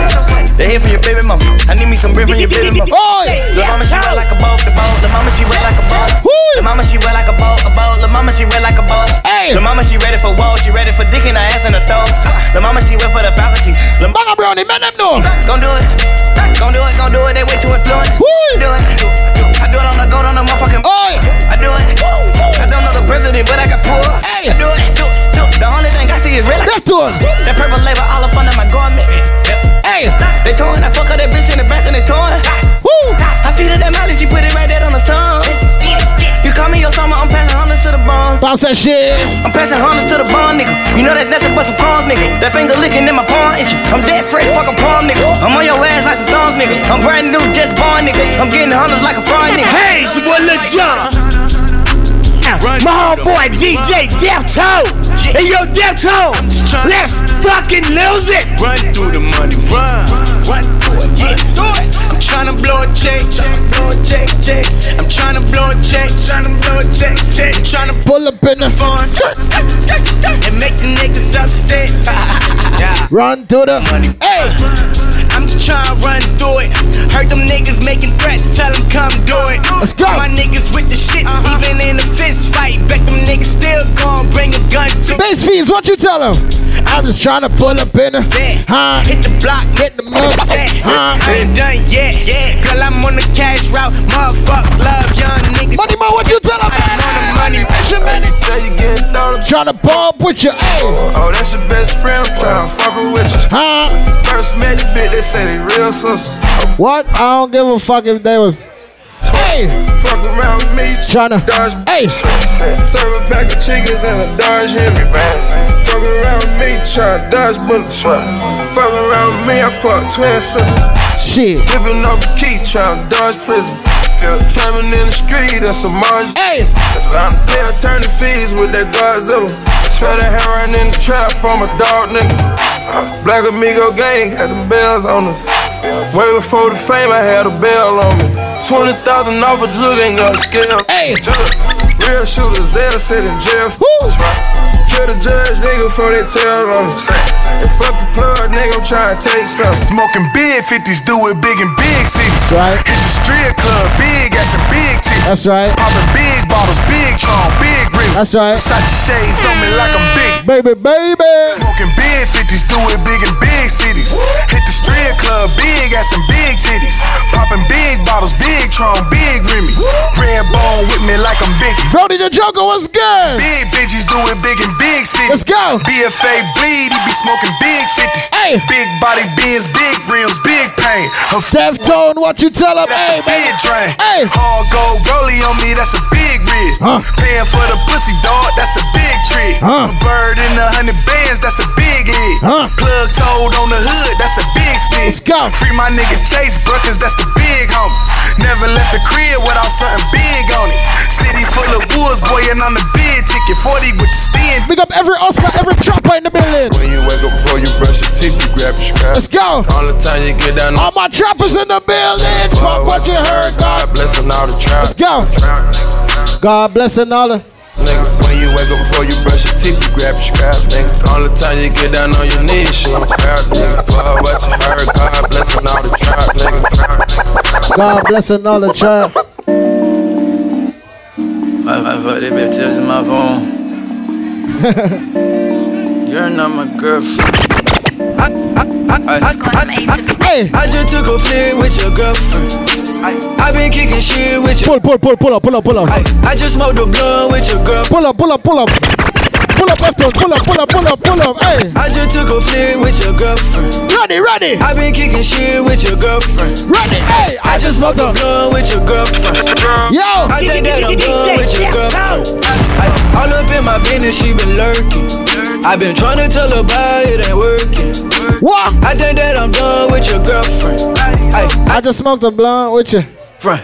They here for your baby mama. I need me some bread for your baby mama. [laughs] Oi. The mama she wet like a boat, the boat. The mama she wet like a boat. The mama she wet like a boat, a boat. The mama she wet like a boat. Hey. The mama she ready for woe, she ready for dick in her ass and her throat. The mama she wet for the faculty. The Banga Brownie, man them know. Gon' do it. Gon' do it, gon' do it. They way too influenced. Woo. Do it. I do it on the gold on the motherfucking. Oi. I do it. I don't know the president, but I got pulled. Hey. I do it. Do. Do. The only thing I see is red. Left to us. That purple label all up under my garment. Hey. They torn. I fuck her that bitch in the back and they torn. Woo. I feed her that molly, she put it right there on the tongue. You call me your summer, I'm passing hundreds to the bones. Bounce that shit. I'm passing hundreds to the bond, nigga. You know that's nothing but some crumbs, nigga. That finger licking in my palm itching. I'm dead fresh, fuck a palm, nigga. I'm on your ass like some thongs, nigga. I'm brand new, just born, nigga. I'm getting hundreds like a fraud, nigga. Hey, it's your boy Lil Jon. My homeboy DJ Defto. Hey yo, Defto. Let's fucking lose it. Run through the money, run. Run through it, yeah. Do it. I'm tryna blow a check, tryna blow a check, check. I'm tryna blow a check, tryna blow a check, check. Tryna Pull up in the phone and make the niggas upset. [laughs] Run to the money. Hey. I'm just tryna run through it. Heard them niggas making threats, tell them come do it. Let's go. My niggas with the shit, uh-huh. even in a fist fight. Bet them niggas still gon' bring a gun to Bass fiends, what you tell him? I'm just trying to pull up in the Vet. huh? Hit the block, Hit the mud, set. huh? I ain't done yet. Yeah. Girl, I'm on the cash route. Motherfuck, love young niggas. Money Mo, what you tell him? I'm on the money. Mission man. Say you getting thrown. Trying to pop with your hey. Oh, that's your best friend. I'm trying to fuck First met the bitch, they say they real sisters. What? I don't give a fuck if they was. Hey, Fuck around with me. tryna. Dodge. Hey, Serve a pack of chickens and a Dodge Hemi. Fuck around with me, try to dodge bullets. Fuck around with me, I fuck twin sisters. shit. Giving up the key, trying to dodge prison. Trapping in the street, that's a margin. Hey, Pay attorney fees with that Godzilla. Try to heroin in the trap from a dog nigga. Black Amigo gang got them bells on us. Way before the fame, I had a bell on me. 20,000 off a jug ain't got a scale. hey, Real shooters, they'll sit in jail. woo. Kill the judge, nigga, before they tell on me. And fuck the plug, nigga, I'm trying to take some. Smoking big 50s, do it big in big cities. Right. Hit the strip club, big ass and big titties. That's right. Popping big bottles, big Tron, big rim. That's right. Versace shades on me like I'm big. Baby, baby. Smoking big 50s, do it big in big cities. Hit the strip club, big ass and big titties. Popping big bottles, big Tron, big Remy. Red bone with me like I'm Biggie. Brody the Joker, what's good? Big bitches do it big in big cities. Let's go. BFA bleed, he be smoking big 50s. Hey. Big body bins, big rims, big pain. Deftone, what you tell him? That's Hey, a big drain. Hey. Hard gold rollie on me, that's a big risk. Huh. Paying for the pussy dog, that's a big trick. Huh. A bird in the hundred bands, that's a big hit. Huh. Plug told on the hood, that's a big skin. Let's go. Free my nigga Chase, bro, cause that's the big homie. Never left the crib without something big on it. City full of woods, boy, and I'm the big ticket. 40 with the stand. Big up every hustler, every chopper in the building. When you wake up before you brush your teeth, you grab your scrap. Let's go. All the time you get down All my trappers in the building. Fuck what you heard, God. God blessing all the trap. Let's go. God blessing all the. Nigga, when you wake up before you brush your teeth, you grab your scrap, nigga. All the time you get down on your knees, shit, I'm proud, nigga. Fuck what you heard, God blessing all the trap, nigga. God blessing all the trap. I, I fuck the bitches in my phone. [laughs] You're not my girlfriend. I, I, I, I, I, Hey. I just took a fling with your girlfriend. I been kicking shit with your. Pull, pull, pull, pull up, pull up, pull up. I, I just smoked a blunt with your girl. Pull up, pull up, pull up. Pull up, Deftone, pull up, pull up, pull up, pull up. Hey. I just took a fling with your girlfriend. Ready, ready. I been kicking shit with your girlfriend. Ready, hey. I just smoked a blunt with your girlfriend. Yo. I think that I'm done with your girlfriend. I, all up in my business, she been lurking. I been trying to tell her about it ain't working. What? I think that I'm done with your girlfriend. I, I just smoked a blunt with you. Front.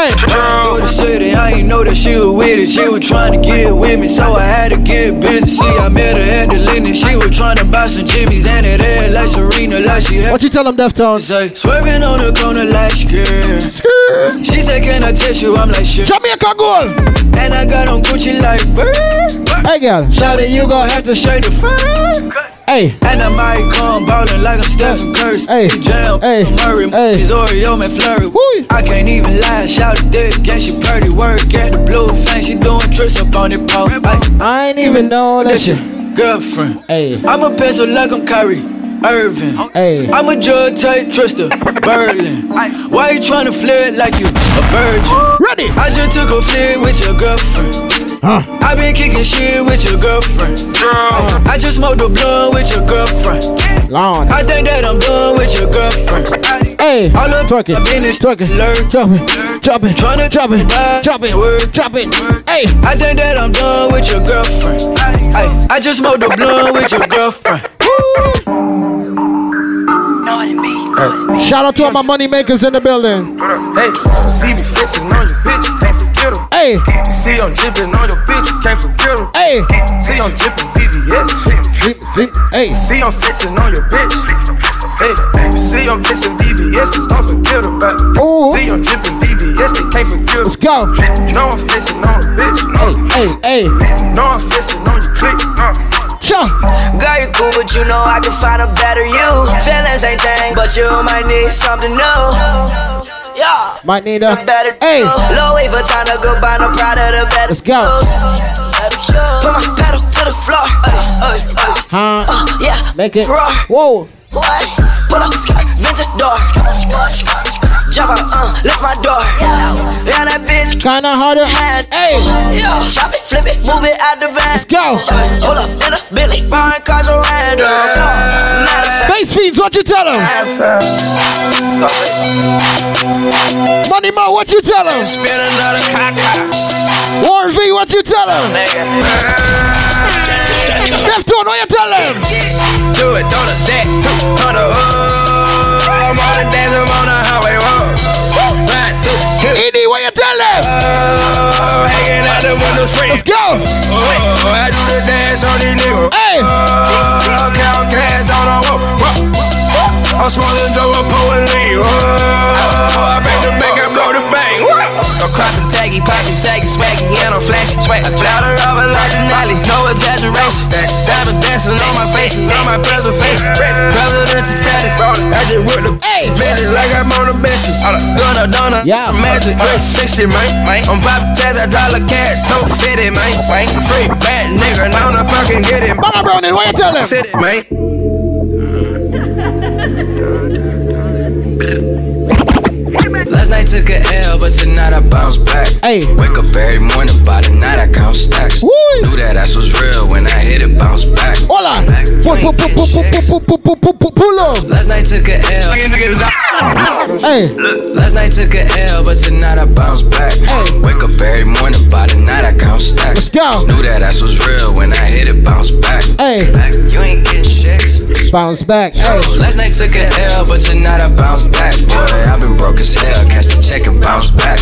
Hey. Through the city, I ain't know that she was with it. She was trying to get with me, so I had to get busy. See, I met her at the Lennon. She was trying to buy some Jimmy's and it had like Serena, like she had. What you tell them, Deftone? Say, swerving on the corner like skirt. She said, Can I touch you? I'm like, sure. Jamaica goal. And I got on Gucci like bird. Hey, girl. Shout it, you gon' have to shake the front. Hey. And I might come ballin' like I'm Stephen Curry. Hey. Jam, Hey. Murray, Hey. she's Oreo, man, flurry. Woo. I can't even lie, shout it, this, and she pretty work at the blue flame. She doing tricks up on it, pole. I ain't even know that That's your girlfriend. Hey. I'm a pencil like I'm Kyrie Irving. Hey. I'm a judge, Tate, Trista, Berlin. Why you tryna flirt like you a virgin? Ready. I just took a flick with your girlfriend. Huh. I been kicking shit with your girlfriend. I just smoked a blunt with your girlfriend. Long. I think that I'm done with your girlfriend. Hey. All up Twerk it. Twerk it. Drop it. Drop it. Tryna Drop it. Drop it. word. Drop it. Hey. I think that I'm done with your girlfriend. Ay, I just smoked a blunt with your girlfriend. Shout out to all my money makers in the building. Hey, see me flexing on your bitch, can't forget em. Hey. See I'm dripping on your bitch, can't forget em. Hey. See I'm dripping VVS. See, see, hey. See I'm flexing on your bitch. Hey, see I'm flexing VVS, don't forget about it. Ooh. See I'm dripping VVS, they can't forget Let's go. No, I'm flexing on a bitch. Hey, hey, hey. No, I'm flexing on your click. Sure. Girl, you cool, but you know I can find a better you. Feelings ain't thing, but you might need something new. Yeah. Might need a. Better Hey. Low wave for time to go buy no Prada, the better Let's go. Put my pedal to the floor. Ay, ay. Huh? Uh, yeah. Make it. Roar. Whoa. What? Pull up skirt, vintage door. Jump out, uh, lift my door. Yeah, that bitch Kinda harder. Hey. Yeah, chop it, flip it, move it out the van. Let's go. Hold up in a Billy, foreign cars. Matter of Face feeds, what you tell them? Money Mo, what you tell them? Spin another. Warren V, what you tell them? Deftone, what you tell them? Do it, don't a that, two, on the hood. I'm on the dance, I'm on the highway. Ride through, what you tell them? oh, hanging out the window screen. Let's go. Oh, I do the dance on these niggas. Hey. Oh, count cash on the whoa. I'm dope, I'm pulling lean. Oh, I make the make it blow the bang. Whoa. I'm cropping taggy, swaggy, and I'm flashy. I cloud her up like Denali, no exaggeration. Diamond dancing on my face, and on my preservation. Presidential status. I just whipped the Hey. minute like I'm on the bench. Gonna, donna, Yeah. magic, great 60, man. I'm tags, I dollar cat, toe fitted, man. Free bad nigga, now the fucking get it. Baba Browning, what you tell them? Sit it, man. Last night took a L, but tonight I bounce back. Hey. Wake up every morning, by the night I count stacks. Woo. Knew that ass was real when I hit it, bounce back. Hola. Pull up. Last night took a L. Hey. Look, last night took a L, but tonight I bounce back. Hey. Wake up every morning, by the night I count stacks. Let's go. Knew that ass was real when I hit it, bounce back. Hey. You ain't getting checks. Bounce back. Hey. Last night took a L, but tonight I bounce back. Boy, I've been broke as hell. Can Catch the check and bounce back.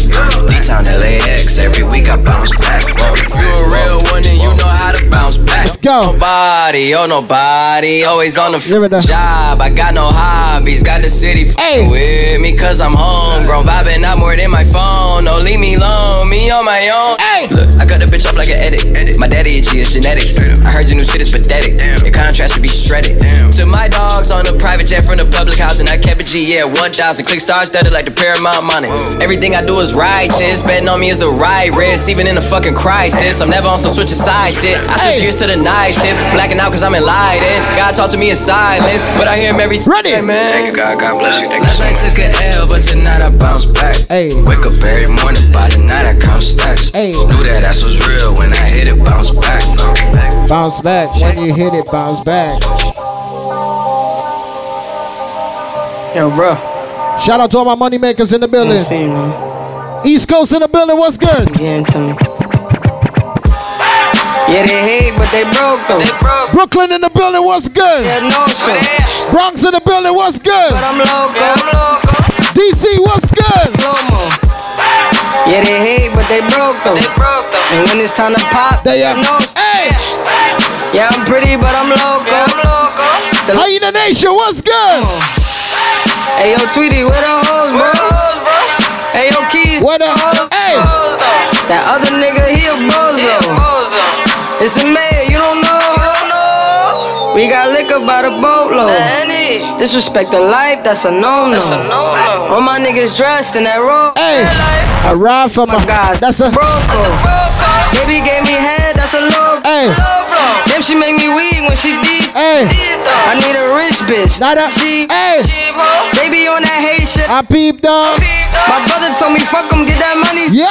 D-Town LAX, every week I bounce back. Whoa, if you a real one, then you know how to bounce back. Let's go. Nobody, oh nobody, always on the f- job. I got no hobbies, got the city f- with me cause I'm homegrown. Vibing out more than my phone. No, leave me alone, me on my own. Hey. Look, I cut the bitch up like an edit. My daddy itchy is genetics. I heard your new shit is pathetic. Your contrast should be shredded. To my dogs on a private jet from the public house, and I kept a G, yeah, 1,000. Click stars studded like the Paramount money. Everything I do is righteous. Betting on me is the right risk, even in a fucking crisis. I'm never on some switch of side shit. I switch gears to the night shift. Blacking out cause I'm enlightened. God talk to me in silence, but I hear him every time. Ready, man. Thank you, God. God bless you. Thank Last night took a L, but tonight I bounce back. Hey. Wake up every morning, by the night I count stacks. Hey. Knew that ass was real when I hit it, bounce back. Bounce back. When you hit it, bounce back. Yo, bro. Shout out to all my money makers in the building. East Coast in the building. What's good? Yeah, tell me. Yeah, they hate, but they broke though. They broke. Brooklyn in the building. What's good? Yeah, no shit. Bronx in the building. What's good? But I'm loco. I'm loco. DC. What's good? Slow mo. Yeah, they hate, but they broke though. They broke though. And when it's time to pop, they uh, have no Hey. Yeah, I'm pretty, but I'm loco. Yeah, I'm loco. Hyena Nation. What's good? Hey, yo, Tweety, where the hoes, bro? Hey, yo, Keys. where the? hoes? Hey. That other nigga, he a bozo. It's a mayor, you don't know. We got liquor by the boatload. Disrespect the life, that's a no no. All my niggas dressed in that robe. Hey, I ride for my guys. That's a broco. Baby gave me head, that's a low. Hey. Damn, she make me weak when she deep. Hey. I need a rich bitch. Not a cheap. Hey. Baby on that hate shit. I peeped dog. My brother told me fuck him, get that money. Yo.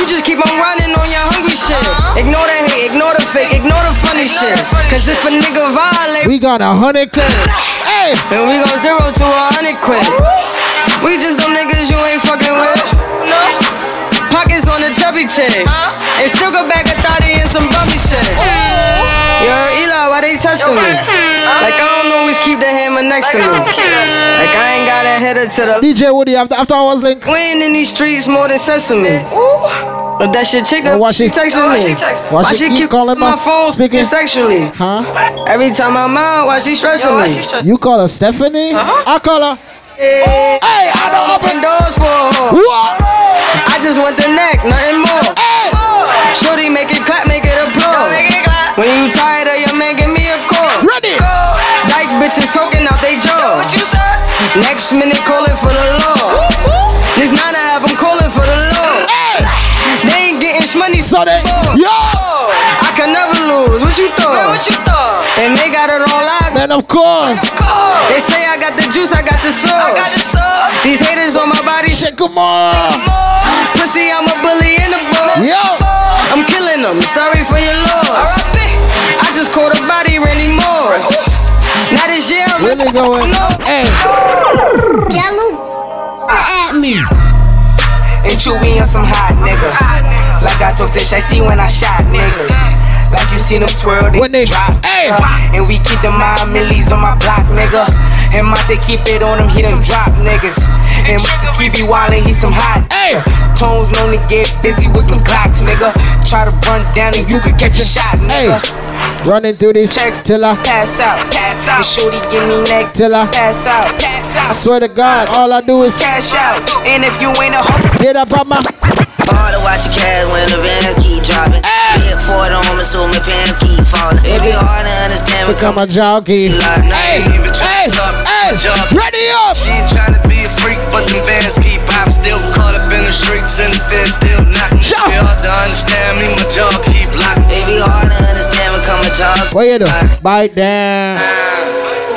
You just keep on running on your hungry shit. Uh-huh. Ignore the hate, ignore the fake, ignore the funny shit. Cause if a nigga violate, We got a hundred clips. Hey. And we go zero to a hundred quid. We just them niggas you ain't fucking with. No. Pockets on the chubby chick. And still go back a thotty and some bummy shit. Yo, Eli, why they testing me? Like I don't always keep the hammer next to me. Like I ain't got a header to the DJ Woody after after hours link. we ain't in these streets more than sesame. But that shit chick that Why she- texting why me. she text- why Why she she keep keep calling calling my- my phone speaking- speaking sexually? Huh? Every time I'm out, why she stressing me? You call her Stephanie? I call her. Hey, Hey, I don't open doors for her. What? I just want the neck, nothing more. Shorty make it clap, make it applaud. When you tired of your man, give me a call. Ready? Dyke bitches talking out they jaw. What you say? Next minute calling for the law. This nine I have them calling for the law. They ain't getting money, So they, yo, I can never lose. What you thought? what you thought? And they got it all out. man, of course. They say I got the juice, I got the sauce. These haters on my body, shit. Shit, come on. Pussy, I'm a bully in the book. Yo. I'm killing them. Sorry for your loss. I just caught a body, Randy Morris. Now this year, I'm Really going. Hey. at me. And Chewy on some hot nigga. Like I told Tish, I see when I shot niggas. Like you seen them twirl, they, When they- drop. Hey. nigga. And we keep the mind millies on my block, nigga. And Monte keep it on him, he them drop niggas. And keep you wildin', he some hot. Hey. Tones known to get busy with them Glocks, nigga. Try to run down and you could catch a shot, Hey. nigga. Running through these Checks till I, pass out, pass out. Shorty give me neck, till I, pass out, pass out. I swear to God, all I do is Cash out. And if you ain't a hoe, get up on my. Hard to watch your cash when the van keep dropping. Big Ford on me, so my pants keep falling. It be hard to understand Become a jockey. like Hey, hey, hey, ready up. She ain't tryna be a freak, but them bands keep popping. Still caught up in the streets and the feds still knocking. Shout. It hard to understand me, my jaw keep locking. It be hard to understand become a job. What you do? Bite down.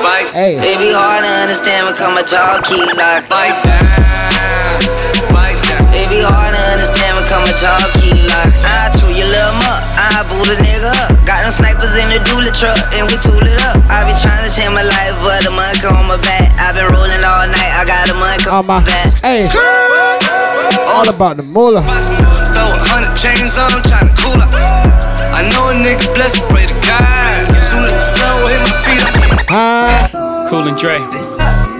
Bite, Hey. It be hard to understand become a job keep locked. bite down, bite down. It be hard to understand become a job keep locked. I chew your little muck, I boot a nigga up. Got them snipers in the dually truck and we tool it up. I been trying to change my life, but the monk on my back. I been rolling all night, I got a monk I'm a, hey, all about the moolah. Throw a hundred chains on, trying to cool up. I know a nigga blessed, pray to God. Soon as the flow hit my feet, I'm Ah. Cool and Dre.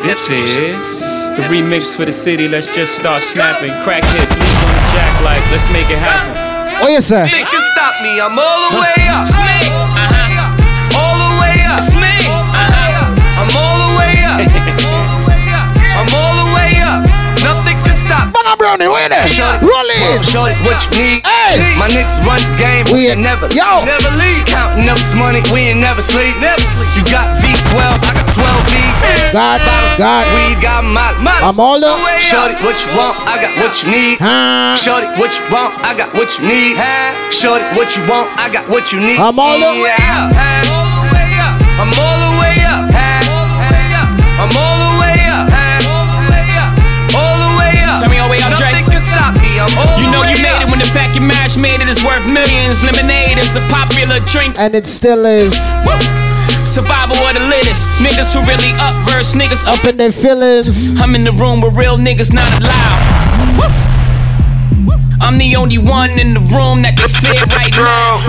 This is the remix for the city. Let's just start snapping. Crack hit, leave on the jack like, let's make it happen. What you say? They can stop me, I'm all the way up. It's me. Uh-huh. All the way up. It's me. Uh-huh. I'm all the way up. [laughs] I'm all the way up. Nothing can stop. Bang brownie, where there? Roll it. Shorty, what you need? Hey. My niggas run the game. We We ain't never, yo. never leave. Counting up this money, we ain't never sleep. Never sleep. You got V12, I got 12 V. God, God. weed, got molly. molly. I'm all the Shorty, what you want? I got what you need. Huh? Shorty, what you want? I got what you need. Shorty, what you want? I got what you need. I'm all the way yeah. I'm all the way up. I'm all the way up. I'm all the way up. All the way up. Tell me all the way up, Dre. Nothing can stop me. I'm all You know you made it when the fact you mash made it is worth millions. Lemonade is a popular drink. And it still is Survival of the littest. Niggas who really up verse niggas up. in their feelings. I'm in the room where real niggas not allowed. I'm the only one in the room that can fear right now.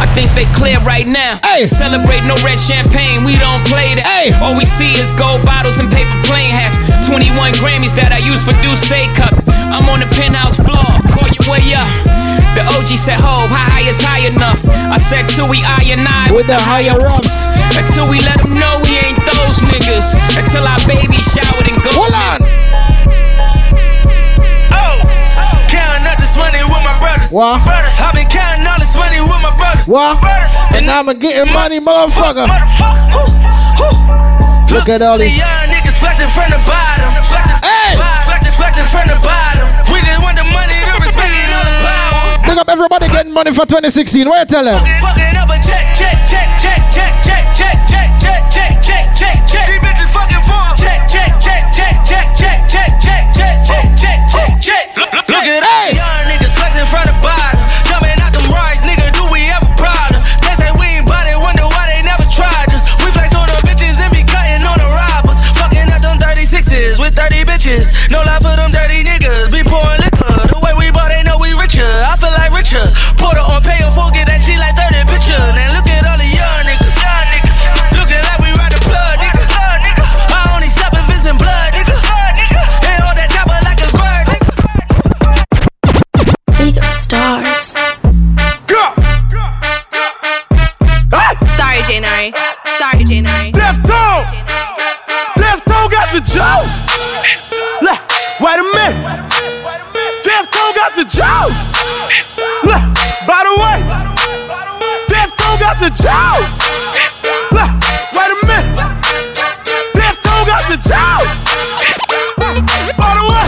I think they clear right now. Hey. Celebrate no red champagne, we don't play that. Hey. All we see is gold bottles and paper plane hats. 21 Grammys that I use for Douce cups. I'm on the penthouse floor, call your way up. The OG said, Ho, how high is high enough? I said, till we I and I With the higher ups. until we let them know we ain't those niggas. Until our baby showered and go. Hold on. Oh, counting up this money with my brothers. What? I've been counting all this money with my brothers. What? And I'ma getting money, motherfucker. Look at all these. young niggas flexing from the bottom. Hey! Flexing, flexing from the bottom. Up everybody getting money for 2016. What you tell them? Fucking up a check, check, check, check, check, check, check, check, check, check, check, check, check. These bitches fucking for check, check, check, check, check, check, check, check, check, check, check, check, check. Look at the young niggas flexing from the bottom. Jumping out them rides, nigga, do we have a problem? They say we ain't bought it, wonder why they never tried us. We flex on the bitches and be cutting on the robbers. Fucking at them 36s with 30 bitches. No love for them dirty niggas. Be pouring Juice! Wait a minute! Deftone got the juice! By the way,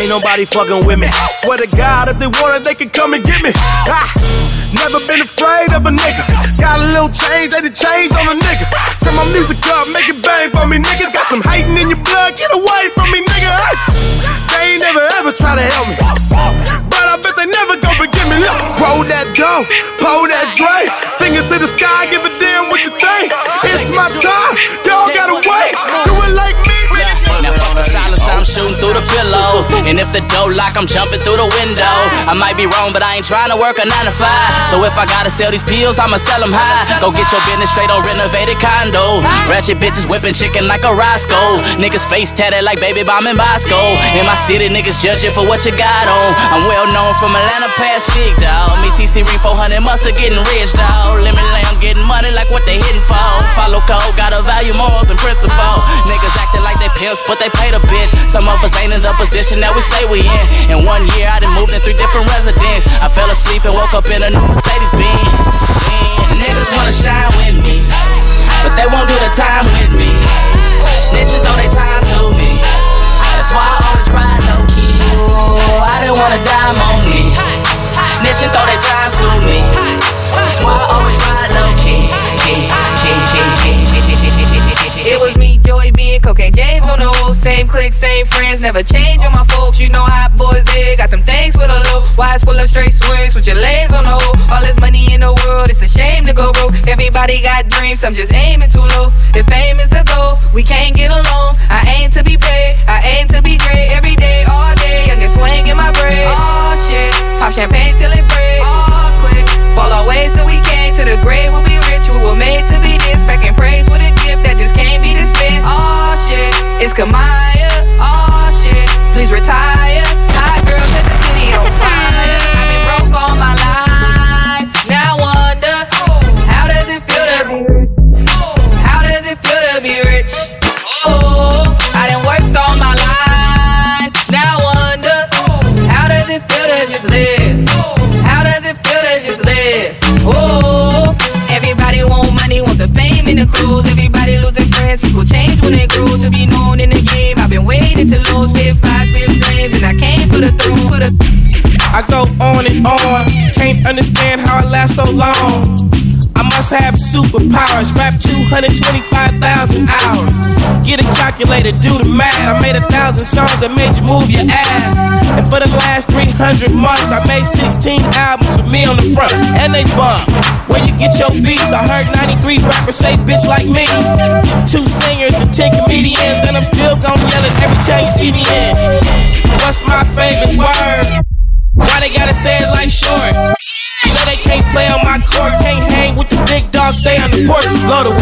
ain't nobody fucking with me. Swear to God, if they want it, they can come and get me. Ah. Never been afraid of a nigga. Got a little change, they done changed on a nigga. Turn my music up, make it bang for me, nigga. Got some hating in your blood, get away from me, nigga. They ain't never ever try to help me. Roll that dough, pull that Dre. Fingers to the sky, give a damn what you think. It's my time, y'all gotta wait. Shooting through the pillows. And if the door lock, I'm jumping through the window. I might be wrong, but I ain't trying to work a 9 to 5. So if I gotta sell these pills, I'ma sell them high. Go get your business straight on renovated condo. Ratchet bitches whipping chicken like a Roscoe. Niggas face tatted like baby bomb and Bosco. In my city, niggas judge you for what you got on. I'm well known from Atlanta past Fig, dawg. Me TC Re 400 mustard getting rich, dawg. Lemon getting money like what they hitting for. Follow code, got a value, morals, and principle. Niggas acting like they pimps, but they pay the bitch. Some of us ain't in the position that we say we in. In one year, I done moved in three different residents. I fell asleep and woke up in a new Mercedes Benz. Niggas wanna shine with me, but they won't do the time with me. Snitches throw they time to me. That's why I always ride low key. Ooh, I didn't wanna dime on me. Snitching throw they time to me. That's why I always ride low key, key, key, key, key, key, key, key, key, key. It was me, Joy B, Cocaine James on the whole Same clique, same friends, never change on my folks. You know how boys is. Got them things for the low. Wise full of straight swings with your legs on the hole. All this money in the world, it's a shame to go broke. Everybody got dreams, I'm just aiming too low. If fame is the goal, we can't get along. I aim to be paid, I aim to be great every day, all day. Youngest swing in my braids. Oh shit, pop champagne till it breaks. Oh quick, fall our ways till we came to the grave. We'll be rich, we were made to be this. Back in praise with a gift that just can't be dismissed. Oh shit, it's Kamaya. Oh shit, please retire. High girls at the city on fire. I've been broke all my life. Now wonder, how does it feel to be rich? How does it feel to be rich? Oh, I done worked all my life. Now wonder, how does it feel to just live? Live? Oh, everybody want money, want the fame and the clothes. Everybody losing friends, people change when they grow to be known in the game. I've been waiting to lose, spit five, spit flames, and I came for the throne, for the. I go on and on, can't understand how I last so long. I must have superpowers, rap 225,000 hours. Get a calculator, do the math. I made a thousand songs that made you move your ass. And for the last 300 months, I made 16 albums with me on the front, and they bump. Where you get your beats? I heard 93 rappers say bitch like me. Two singers and 10 comedians, and I'm still gonna yell it every time you see me in. What's my favorite word? Why they gotta say it like short? Know they can't play on my court, can't hang with the big dogs, stay on the porch, blow the.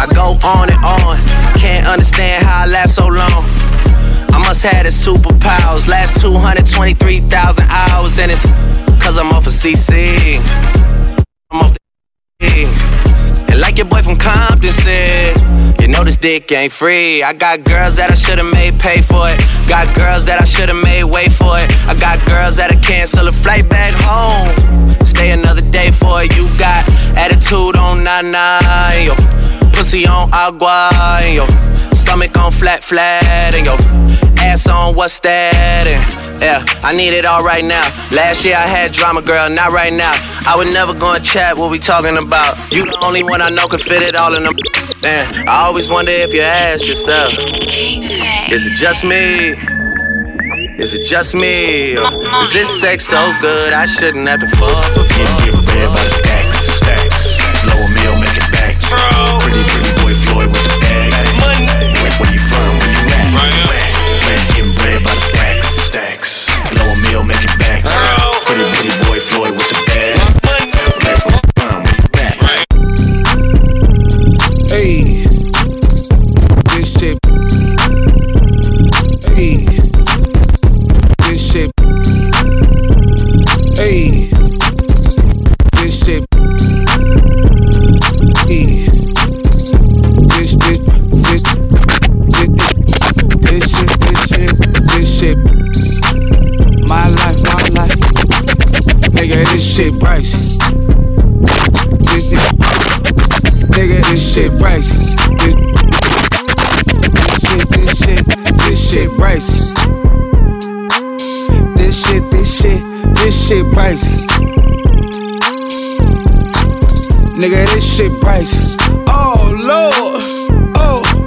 I go on and on. Can't understand how I last so long. I must have superpowers. Last 223,000 hours, and it's cause I'm off of CC. Dick ain't free. I got girls that I should've made pay for it. Got girls that I should've made wait for it. I got girls that'll cancel a flight back home. Stay another day for it. You got attitude on nana, yo. Pussy on agua, yo. Stomach on flat, flat, and yo. Ass on what's that? And yeah, I need it all right now. Last year I had drama, girl, not right now. I would never go and chat what we talking about. You the only one I know can fit it all in them. Man, I always wonder if you ask yourself, is it just me? Is it just me? Or is this sex so good I shouldn't have to fuck for Getting, getting bread by the stacks, stacks. Blow a meal, make it back. Pretty, Blow a meal, make it back. Pretty, pretty boy Nigga, this shit pricey. This, this, nigga, this shit pricey. This, this shit, this shit, this shit pricey. This shit, this shit, this shit pricey. Nigga, this shit pricey. Oh lord, oh.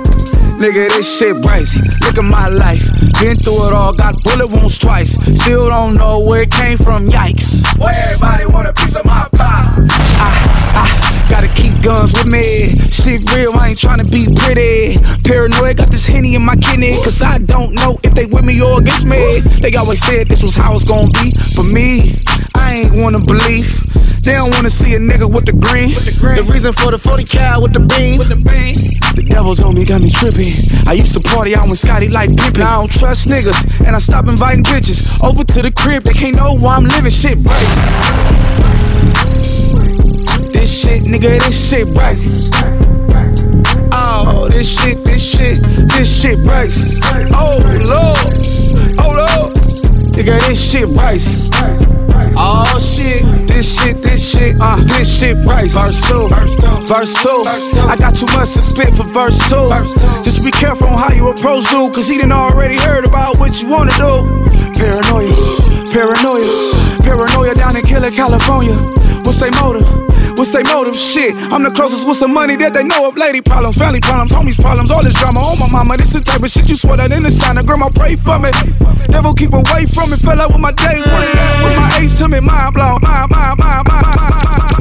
Nigga, this shit pricey. Look at my life. Been through it all, got bullet wounds twice. Still don't know where it came from, yikes. Where everybody want a piece of my pie. I, I gotta keep guns with me. Shit real, I ain't tryna be pretty. Paranoid, got this henny in my kidney. Cause I don't know if they with me or against me. They always said this was how it's gonna be. For me, I ain't wanna believe. They don't wanna see a nigga with the green. The reason for the 40 cal with the beam. With The beam. the devil's told me, got me tripping. I used to party out with Scottie like Pippen. I don't trust niggas, and I stop inviting bitches over to the crib. They can't know why I'm living shit right. This shit, nigga, this shit pricey. Oh, this shit, this shit, this shit pricey. Oh lord, oh lord, nigga, this shit pricey. Oh shit, this shit, this shit, uh, this shit pricey. Verse two, verse two. I got too much to spit for verse two. Just be careful on how you approach dude, cause he done already heard about what you wanna do. Paranoia, paranoia, paranoia down in Killer, California. What's their motive? What's their motive? Shit, I'm the closest with some money that they know of. Lady problems, family problems, homies problems, all this drama. Oh my mama, this is the type of shit you swear that in the sign. Grandma pray for me. Devil keep away from me. Fell out with my day one. With my ace to me, mind blown, mind, mind, mind, mind, mind.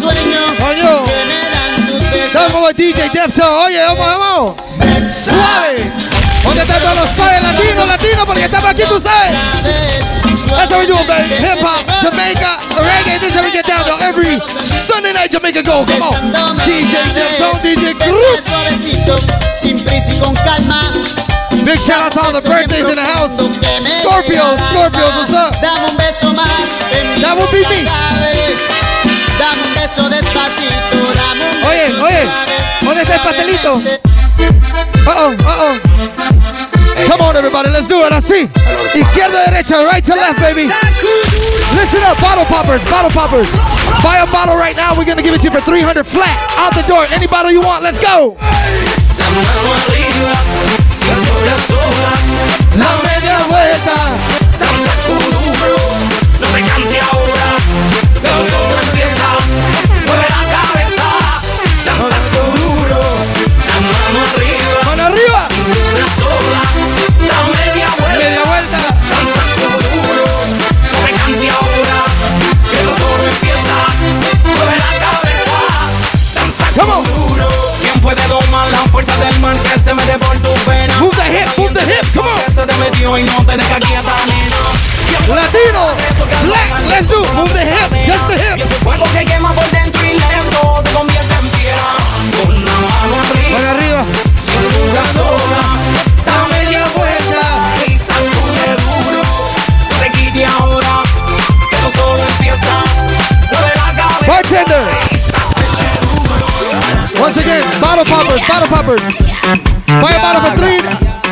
sueño que me dan tus besos. Estamos como DJ Defto. Oye, vamos, eh, vamos. Suave. ¿Dónde están todos los suaves latinos, latinos? Porque estamos aquí, tú sabes. That's how we do it, baby. Hip hop, Jamaica, reggae. This is how we get down to every Sunday night Jamaica go. Come on. DJ Defto, DJ Cruz. Suavecito, sin prisa y con calma. Big shout out to all the birthdays in the house. Scorpios, Scorpios, what's up? Dame un beso más. That would be me. Beso despacito. Dame un Oye, beso oye, ¿dónde está el pastelito? Uh oh, uh oh. Come on, everybody, let's do it. Así. Izquierda, derecha, right to left, baby. Listen up, bottle poppers, bottle poppers. Buy a bottle right now. We're gonna give it to you for 300 flat. Out the door. Any bottle you want. Let's go. La media vuelta. Fuerza del mal que se mete por tu pena? Move the hip, move the hip, come on. Que se te metió y no te deja quieta, nena. Latino, black, let's do. Move the hip, just the Y hip. ese fuego que quema por dentro y lento te convierte en piedra. Con la mano arriba, arriba. cintura sola, poppers, bottle poppers. Buy a bottle for three.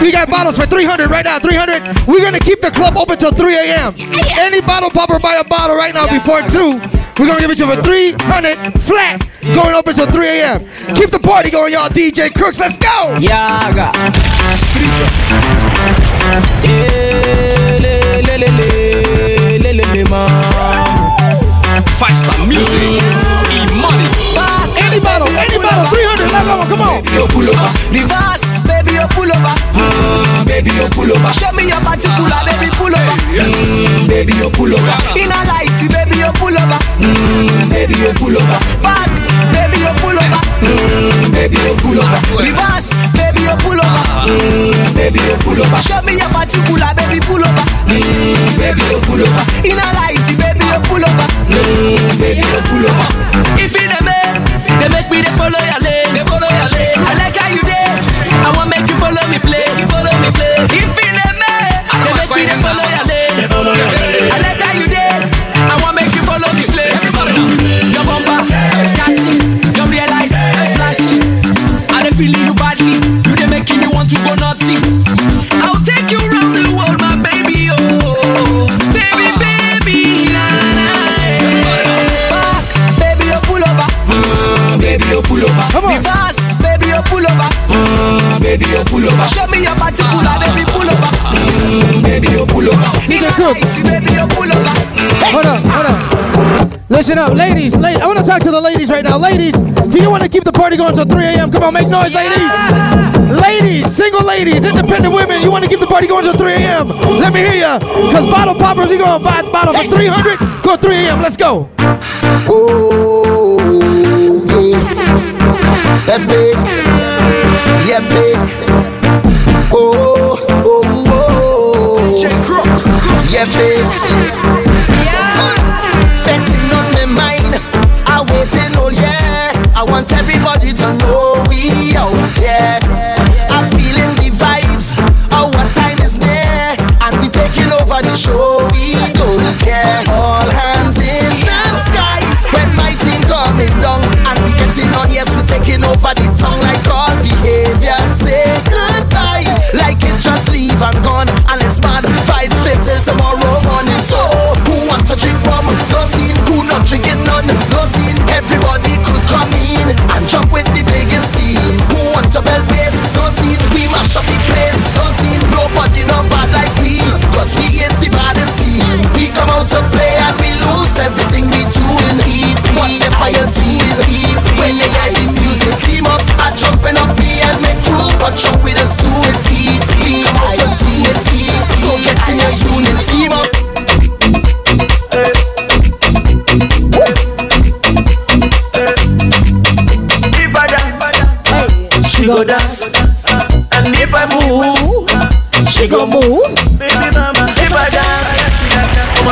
We got bottles for 300 right now. 300. We're gonna keep the club open till 3 a.m. Any bottle popper buy a bottle right now before two. We're gonna give it to you for 300 flat. Going open till 3 a.m. Keep the party going, y'all. DJ Crooks, let's go. Yaga, spiritual. Le, le, le, le, le, le, le, ma. Five star music, e money. Any bottle, any bottle, 300. Come on. you pull over. Reverse, baby, you pull over. Mm, baby, you pull over. Show me your particular, baby, pull over. Mm, baby, you pull over. In a light, baby, you pull over. Mm, baby, you pull over. Back, baby, you pull over. Mm, baby, you pull over. Reverse, baby, you pull over. Mm, baby, you pull over. Show me your particular, baby, pull over. Mm, baby, you pull over. In a light, baby, you pull over. Mm, baby, pull over. If it a man, they make me they follow your lane. They follow your lane. I like how you there. I want make you follow me play. You follow me play. If it a man, they make me they follow your lane. They follow your lane. I like how you. I want make you follow me play. Your bumper, catchy. Your real lights, flashy. I feeling you pull over. Show me your particular, baby, pull over. Mm, baby, you pull over. DJ Crooks. Baby, you pull over. Hold up, hold up. Listen up, ladies. La- I want to talk to the ladies right now. Ladies, do you want to keep the party going till 3 a.m.? Come on, make noise, ladies. Ladies, single ladies, independent women, you want to keep the party going till 3 a.m.? Let me hear ya. Because bottle poppers, we going to buy a bottle for 300. Go 3 a.m. Let's go. Oh, yeah. Yeah, big. Yeah, big. Oh, oh, oh. J. Crooks. Yeah, big. Fetting on my mind. I waiting all year. I want everybody to know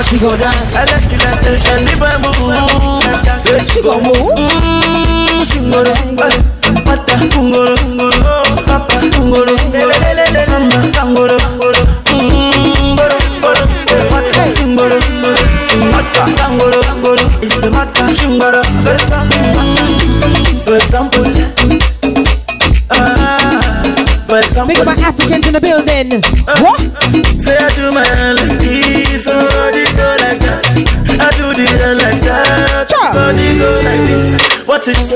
much she go dance? I like it like that. And if I move, yes, go move. She go dance. Mata kungoro, kungoro, papa kungoro, kungoro, mama kungoro, kungoro. Kungoro, kungoro, mata kungoro, kungoro, mata kungoro, kungoro. It's a mata kungoro. For example, ah, for example. Big up my Africans in the building. What? Say I do my dance,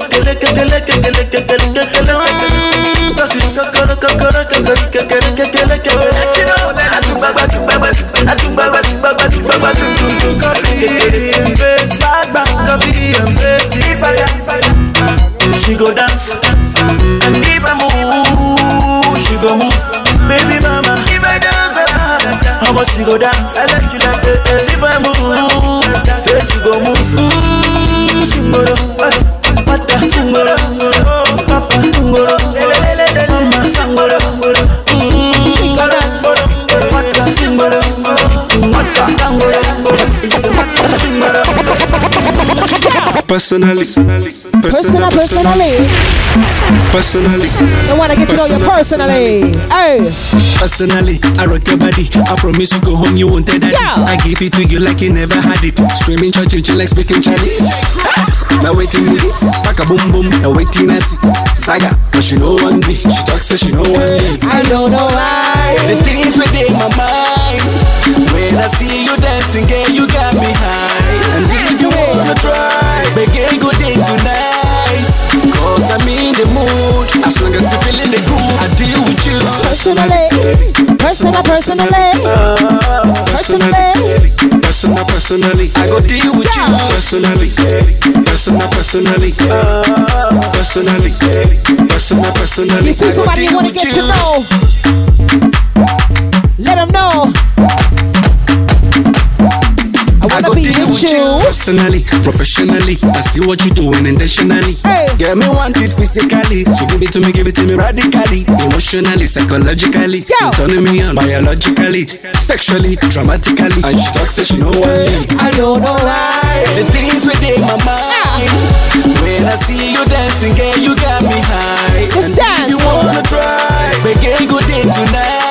she go dance, and if I move, she go move. Baby mama, if I dance, much she go dance? I like you like that. eh, If I move, say she go move. Mm, Singoro, eh, Personally, personally, Personal, personally. personally. They wanna get to know you personally. Hey. Personally, I rock your body. I promise you go home, you won't tell daddy. I give it to you like you never had it. Screaming church and chill like speaking Chinese. Now waiting it, pack a boom boom. Now waiting I see saga, but she know one me. She talks so she know one me. I don't know why the things within my mind. When I see you dancing, girl, you got me high. And if you wanna try, begin good day tonight. Cause I'm in the mood. As long as you feeling the groove, I deal with you. Personally. Personal, personally. Personally. Personal, personally, I go deal with you. Personally, personal, personally, personally, personal, personally. You see I go somebody you deal wanna with get to know. Let them know. I wanna be with you. Personally, professionally, I see what you doing intentionally. Get me want it physically, so give it to me, give it to me radically, emotionally, psychologically. You turning me on biologically, sexually, dramatically, and she talks she know why. I don't know why the things within my mind. When I see you dancing, girl, you got me high. and if you wanna try, begin good day tonight.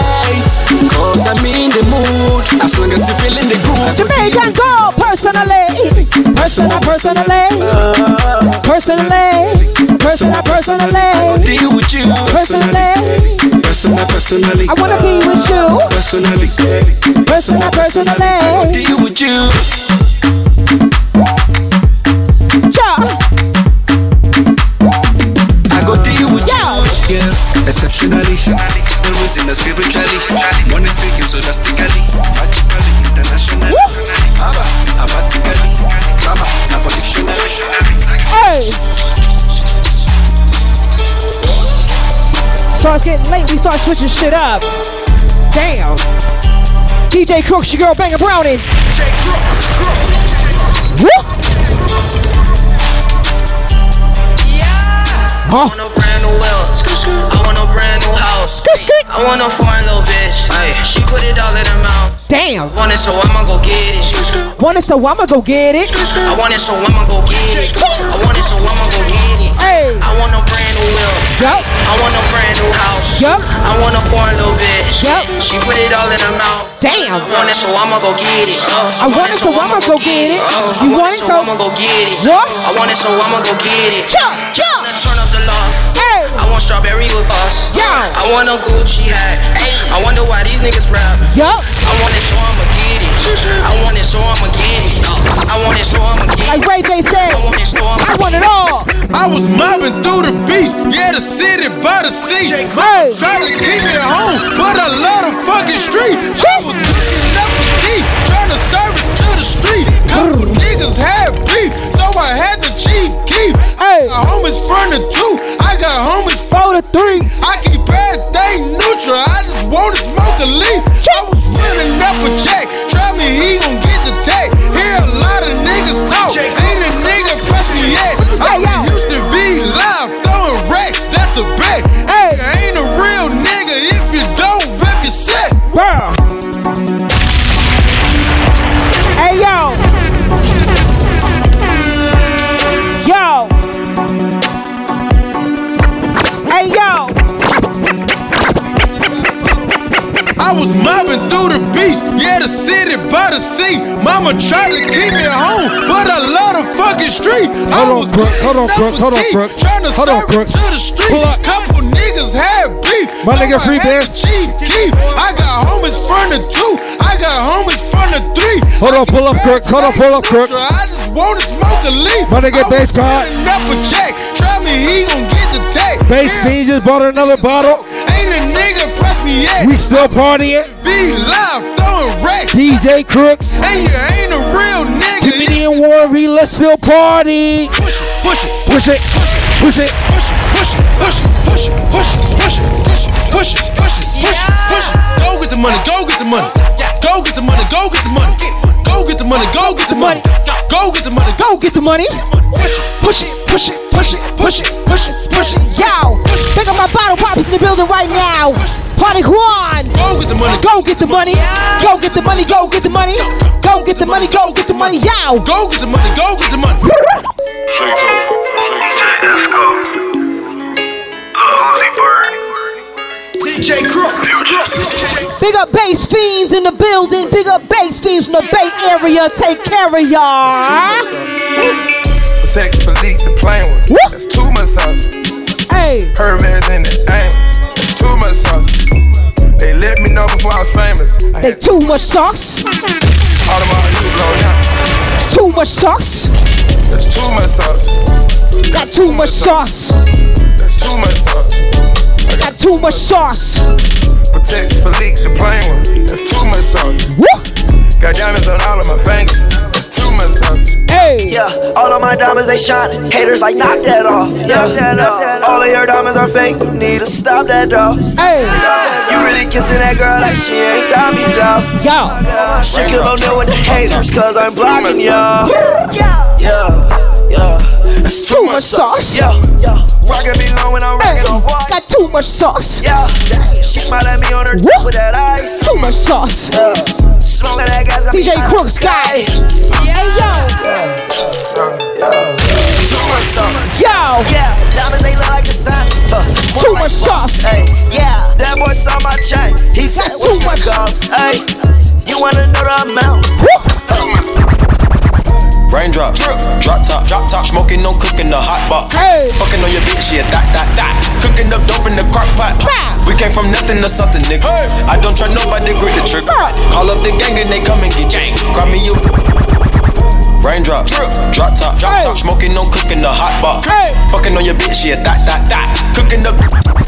As long as you feeling the groove. Jamaican go personally. Personal, personally. Personally. Personal, personally. Deal with you. Personally. Personal, personally. I wanna be with you. Personally. Personal, personally. Deal with you. Yeah, exceptionally. The reason is spiritually. Money speaking so drastically. Magically, internationally. Abba, abatically. Mama, now for dictionary. Hey. Starts getting late, we start switching shit up. Damn. DJ Crooks, your girl Banger Brownie. Woo! Oh. I want a brand new house. I want a foreign little bitch. Ay, she put it all in her mouth. Damn. I want it, so I'ma go get it. I want it, so I'ma go get it. I want it, so I'ma go get it. I want it, so I'ma go get it. Hey. I want a brand new wheel. Yup. I want a brand new house. Yup. I want a foreign little bitch. Yup. She put it all in her mouth. Damn. I want it, so I'ma go get it. Uh, I want it, so I'ma go get it. Uh, You want it, so I'ma go get it. What? I want it, so I'ma go get it. Jump, jump. Turn up the love. Hey. I want strawberry with us. Yeah. I want a Gucci hat. Hey. I wonder why these niggas rap. Yup. I want it, so I'ma get it. I want it, so I'ma get it. I want it, so I'ma get it. Like Ray J said, I want it, so I'ma I want it all. I was mobbing through the beach, yeah, the city by the sea. Hey. Trying to keep it home, but I love the fucking street. I was cooking up a key, trying to serve it to the street. Couple niggas had beef, so I had the chief keep. Hey. Homies from the two, I got homies Four to three. I keep everything neutral, I just wanna smoke a leaf. I was running up a check, try me, he gon' get the tag. Hear a lot of niggas talk, ain't a nigga press me yet. I'm in Houston V live, throwing racks, that's a bet. I was mobbing through the beach, yeah, the city by the sea. Mama tried to keep me home, but I love the fucking street. I Hold on, was Brooke, hold on, Brooke, up hold on, Brooke. Trying to Hold on, Brooke. to the street. Pull up. Couple niggas had beef. My so nigga Free Bear. Chief keep. I got homies from the two. I got homies from the three. Hold on, pull up, Crook. Hold on, pull up, neutral. I just wanna smoke a leaf. My nigga I Bass was God. running up a check. Try me, he gon' get the tag. Bass Yeah. Just bought another bottle. Ain't a nigga press me yet. We still partying. Be live throwing racks. DJ Crooks. Hey, you ain't a real nigga. Comedian Warby, let's still party. Push it, push it, Push it. Push it. push it, push it, push it, push it, push it, push it, push it, push it, push it, push it, push it. Go get the money, go get the money. Go get the money, go get the money. Go get the money, go get the money. Go get the money, go Go get the money. push it, push it, push it, push it, push it, push it. Push it. Yo. Pick up my bottle poppers in the building right now. Party Juan. Go get the money, Go get the money. Go get the money. Go get the money. Go get the money. Go get the money. Yo. go get the money, go get the money. DJ Crooks. Big up bass fiends in the building. Big up bass fiends in the Bay Area. Take care of y'all. Protect Philippe the plane with. Woo! That's too much sauce. Hey. Hermes in the aim. That's too much sauce. They let me know before I was famous. I They too much sauce. all of my you blow down. Too much sauce. That's too much sauce. Got too much sauce. That's too much sauce. Got too much sauce. Protect Philippe the plane with. That's too much sauce. Woo. Got diamonds on all of my fingers. That's too much sauce. Hey. Yeah, all of my diamonds they shining. Haters like knock that off. Yeah, all of your diamonds are fake. You need to stop that though. Hey. You really kissing that girl like she ain't Tommy though. Yo. She could go deal with the haters cause I'm blocking y'all. Yeah, yeah, that's Too much sauce. Yeah, rockin' me long when I'm Hey. rockin' off white. Got too much sauce. Yeah, she smile at me on her tip with that ice. Too much sauce. Yeah, smoke that gas got DJ. Crooks guy. Hey yo. Too much sauce. Yo. Yeah, diamonds they look like the sun. Uh, Too much sauce. Hey, yeah, that boy saw my chain. He said, Got "What's too my much- cost?" Hey, you wanna know the amount? Raindrop, drop drop top, drop top, smoking, no cooking the hot box. Hey. Fucking on your bitch, yeah, that, that, that. Cooking up dope in the crock pot. We came from nothing to something, nigga. Hey. I don't try nobody, grip the trigger. Bah. Call up the gang and they come and get gang. Cry me you. Raindrop, drop drop top, drop top, smoking, no cooking the hot box. Hey. Fucking on your bitch, yeah, that, that, that. Cooking up.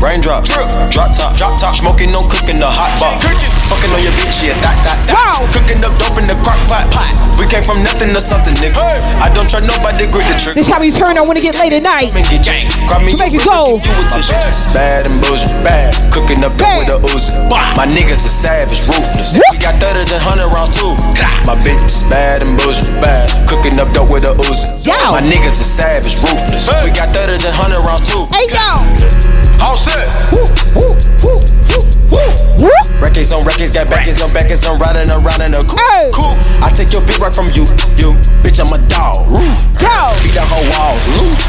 Raindrop, drop top, drop top, smoking, no cooking the hot box. Fucking on your bitch, yeah, that, that, that. Wow. Cooking up dope in the crock pot. We came from nothing to something, nigga. I don't try nobody, grip the trigger. This how we turn on when it get late at night. Make it gang. Grab me, make it go. You with the. Bad and bullshit, bad. Cooking up dope with a Uzi. My niggas are savage, ruthless. We got thudders and hundred rounds too. My bitch is bad and bullshit, bad. Cooking up dope with a Uzi. My niggas are savage, ruthless. We got thudders and hundred rounds too. Hey yo. All set. Woo, woo, woo, woo. Records on records, got backers on backers, I'm riding around in a coupe. Cool. I take your bitch right from you, you. Bitch, I'm a dog. Roof. Beat down her walls, loose.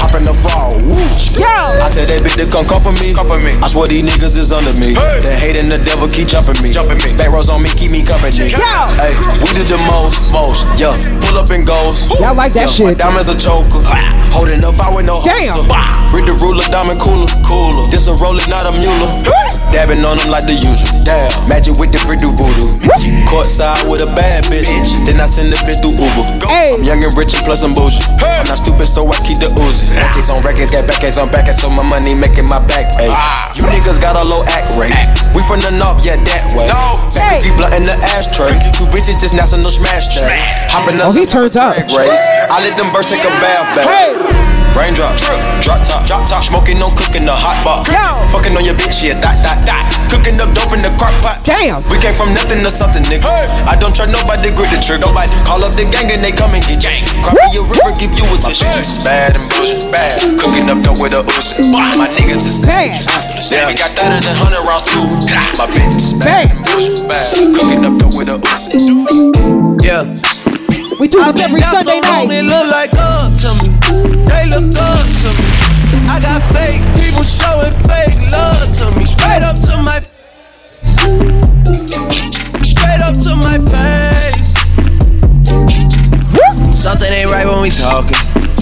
Hop in the fall, woo. I tell that bitch to come come for me. Come for me. I swear these niggas is under me. Hey. The hate and the devil keep jumping me. Jumping me. Back rows on me, keep me company. Hey, we did the most, most. Yeah, pull up and goes. Y'all like that yeah, shit. My diamonds a choker. Holding up, I with no Damn. holster. Read the ruler, diamond cooler. Cooler. This a roller, not a mule. Dabbing on them like the usual. Damn. Magic with the brick do voodoo. Courtside with a bad bitch. Then I send the bitch through Uber. I'm young and rich and plus I'm bullshit. I'm not stupid, so I keep the Uzi. Records on records, got backers on backers, so my money making my back. Ay. Ah. You niggas got a low act rate. We from the north, yeah, that way. No. Keep blunt in the ashtray. Two bitches just national smash that. Hopping up. Oh, he turns up. Race. I let them birds take a bath back. Raindrop, drop top, drop top, smoking on cooking the hot box. Fucking on your bitch, yeah, that, that, that. Cooking up dope in the crock pot. Damn. We came from nothing to something, nigga. I don't trust nobody, grip the trigger. Nobody call up the gang and they come and get gang. Crop me a river, give you a tissue. It's bad and bullshit, bad. Cooking up dope with a Uzi. My niggas is ruthless. Yeah, we got thudders and hundred rounds too. My bitch is bad and bullshit, bad. Cooking up dope with a Uzi. Yeah. We do this every Sunday night. They look like up to me. They look up to me. I got fake people showing fake love to me. Straight up to my face. Straight up to my face. Something ain't right when we talking.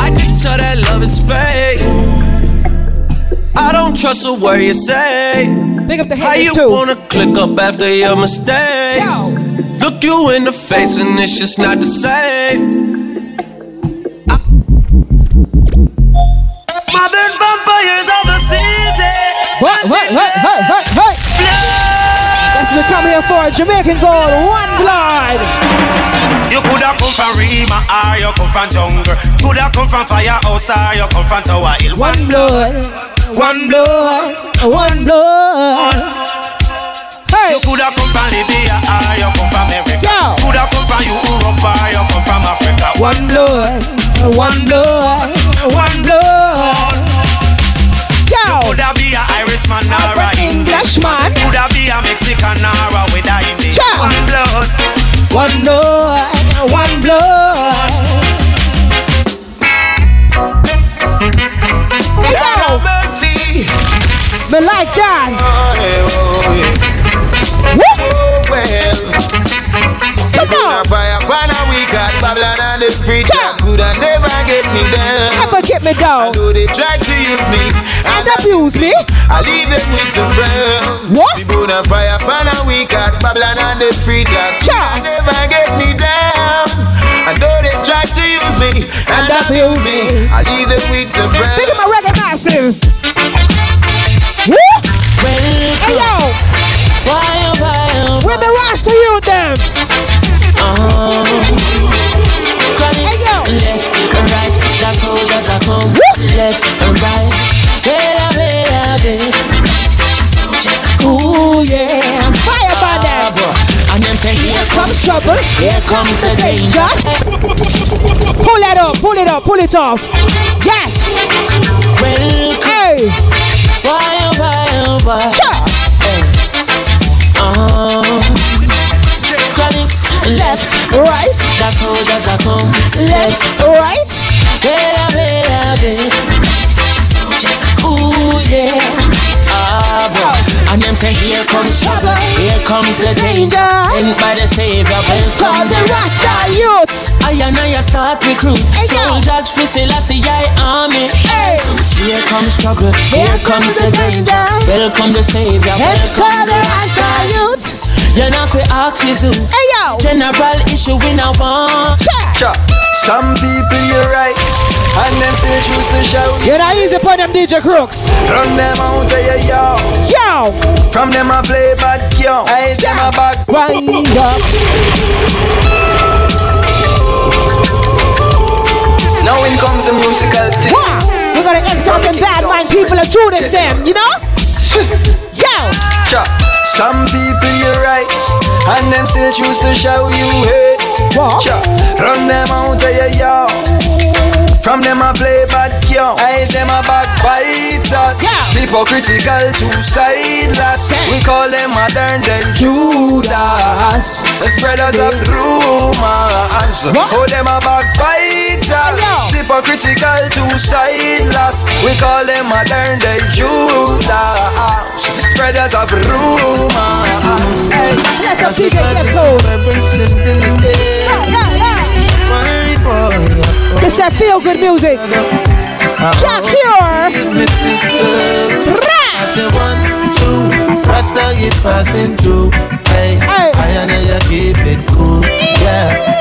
I can tell that love is fake. I don't trust a word you say. Big up the How you wanna click up after your mistakes? Look you in the face and it's just not the same. Modern vampires of the city. What, what, what, what, what, what? We come here for. a Jamaican gold, one blood. You coulda come from Rima or you come from jungle. Coulda come from firehouse or ah, you come from Tower Hill. One blood, one blood, one blood. You coulda come from Libya or you come from America. Coulda come from Europe or you come from Africa. One blood, one blood, one blood. Irishman or a Englishman. Coulda be a Mexican or a with a Indian. One blood, one blood, one blood. Mercy. Me like that. Oh, oh, oh, Come on. We got Babylon and the free never get me down. Never get me down. I know they try to use me And abuse me. I leave them with the frown. What? We burn a fire banner, we got Babylon and the free jack coulda never get me down. I know they try to use me and abuse me. I leave them with the frown. Think of my reggae massive. Woo! Hey yo! Where just soldiers are come. Left and right, bella, bella, bella. Ooh yeah, fire by them. And them say, here comes trouble. Here comes the danger. Pull it up, pull it up, pull it off. Yes. Welcome. Hey. Why, why, why? Uh-huh. Chronics, left, right. Just soldiers are come. Left, right. Ooh, yeah. Ah, boy. And them say, here comes trouble, here comes the danger. Sent by the Savior, welcome the Rasta youths. I and I start recruit soldiers for Selassie I army. Hey. Here comes trouble, here comes the danger. Welcome the Savior, welcome the Rasta youths. You're not for oxygen. Hey yo. General issue we now want. Some people you're right, And them still choose to shout. You're not easy for them DJ Crooks. Run them out of your yo. Yo. From them I play bad yo. I them a back. Wind up. Now in comes the musical thing. Wow. We're gonna exalt them bad mind people and do this them, you know? Some people you're right, and them still choose to show you hate. What? Cha. Run them out of your yard. From them I play bad young, I them a backbiters. Yeah. Hypocritical to sideless. We call them modern day Judas. The spreaders of rumors. Oh them a backbiters. Hypocritical to sideless. We call them modern day Judas. Spreaders oh. of rumors. Hey. DJ. It's that feel good music. Pure. I say one, two, Rasta is passing through. Hey, I and I keep it cool. Yeah.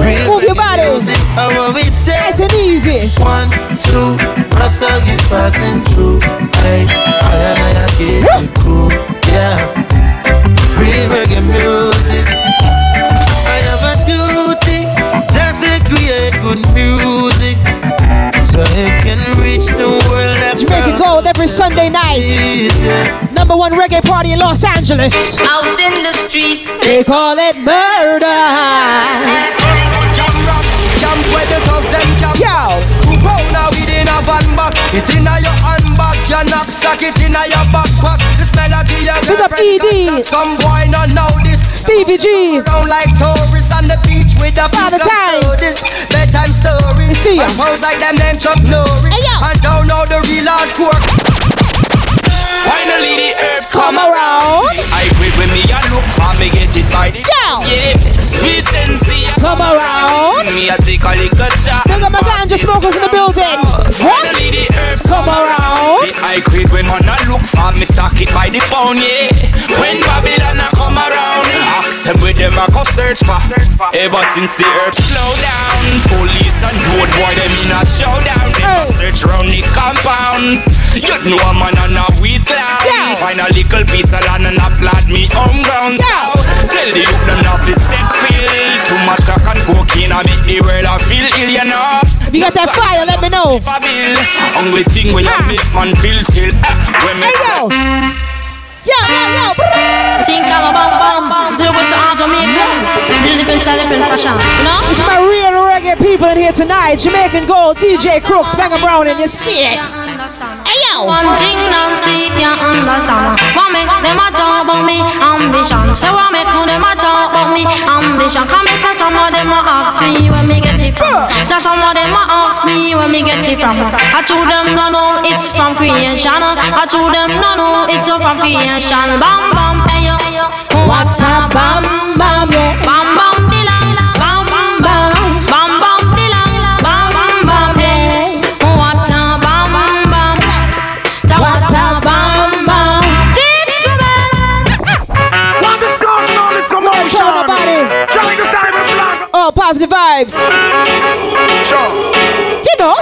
Real Move your body. music, oh, we say. Nice and easy. One, two, Rasta is passing through. Hey, I and I keep it cool. Yeah. Real reggae music. I have a duty just to create good music. So it can reach the world Jamaican Gold every Sunday night. Number one reggae party in Los Angeles. Out in the street. They call it murder. Camp where the thugs them camp Yo Two pounder within a van back It inna your handbag Your knapsack it inna your backpack The smell of the your girlfriend ED. contact Some boy not know this Stevie G. Around like tourists on the beach with the Father figure Time. sodas Bedtime stories see ya. And pose like them then Chuck Norris Hey, yo. And don't know the real hardcore Finally the herbs Come around. I quit with me and look for me get it by the Yo. Yeah, sweet sensei Come around. Me a take a little job Big up my ganja smokers in the building. Finally the herbs Come around. I quit when man a look for me stock it by the pound yeah When Babylon a come them where them I go search for. Ever since the herbs slow down Police and road boy them in a showdown. Them a search round the compound. You know a man and a weed clown. Yeah. Find a little piece of land and a plant me home ground. Yeah. Tell the youth them not fit set pill Too much crack and cocaine a make the world a feel ill you know. If you got that fire, let me know. Only thing when you make man feel ah, When me Hey say, yo. Yo, yo. Think all about bam. Do what's on Jamaica. Real different style, different fashion. You know? It's my real reggae people in here tonight. Jamaican Gold, DJ Crooks, Banger Brown, and you see it. Hey yo. One thing Nancy can't understand. What make them a talk about me ambition? Say what make them a talk about me ambition? Come and say some of them a ask me where me get it from. Just some of them a ask me where me get it from. I told them no no it's from creation. I told them no no it's from creation. Bam bam hey yo. What a bam bam. Bam bam positive vibes. Sure. You know.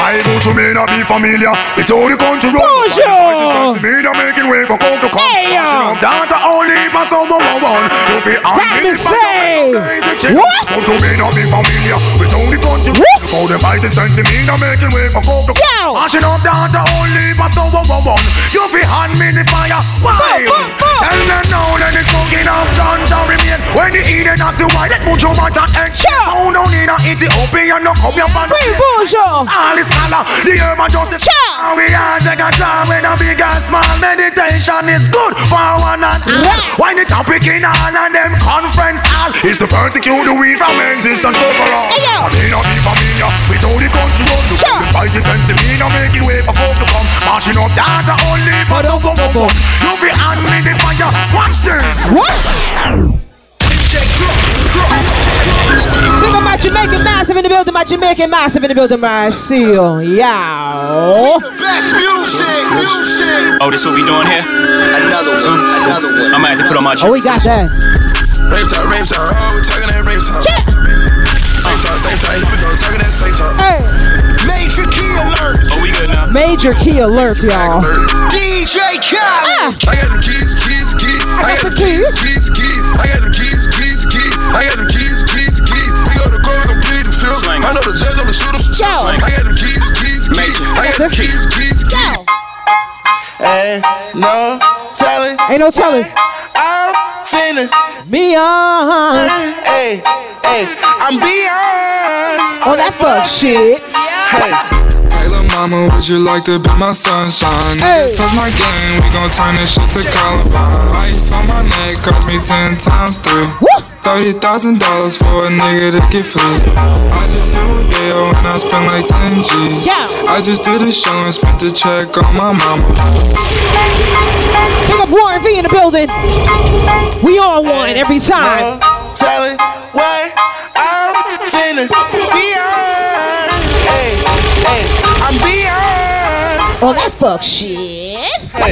I go to me not be familiar with all the country road. Bonjour. Me not making way for coke to come. Hey, yo. Down to only my one one. You feel I'm Time to say. What? Go to me not be familiar with all the country? For them fighting sense me not making way for coke to. Yo. Mashing up down to only my someone one one. You feel hand me the fire. Why? Tell them now that it's smoking up down to remain. When the eating not the white, that mucho matter and Sure. Oh, no need a Ethiopian, no come your fan. Free bonjour. All is color, the herb and justice. Sure. And we all take a job with a big and small meditation is good for one and all. Why the topic in all and them conference hall is to persecute the weed from existence overall. Hey, yo. I may not be familiar with all the country road. The Sure. the fight is sense me not making way for folk to come. Marching up data only for the go go go. You be hand me the fire. Watch this. What? Big up my Jamaican massive in the building, my Jamaican massive in the building, Marcio. Yow. Best music, music. oh, this what we doing here? Another one, another one. I might have to put on my Oh, we got that. Rape talk, rape talk, oh, we talking that rape talk. Yeah. Safe talk, safe talk, here we go, talking that same talk. Hey. Major key alert. Oh, we good now. Major key alert, y'all. DJ ah. Khaled. Ah. I got the keys, keys, keys. I got the keys, keys, keys. I got the keys, keys, keys. I got them keys, keys, keys. We go to court, complete the field. I know the judge, I'ma shoot him. I got the keys, keys, keys. I got the keys, keys, keys. Ain't no telling. Ain't no telling. I'm feeling beyond. Hey, hey, I'm beyond. Oh, that fuck shit. Hey. Hey, lil' mama, would you like to be my sunshine? Hey. Touch my game, we gon' turn this shit to Columbine. Ice on my neck, cost me ten times three. Thirty thousand dollars for a nigga to get free. I just hit Rodeo and I spent like ten G's. Yeah. I just did a show and spent the check on my mama. Pick up Warren V in the building. We all one every time. Telling what I'm feeling beyond. Hey, I'm Oh, that fuck shit. Hey,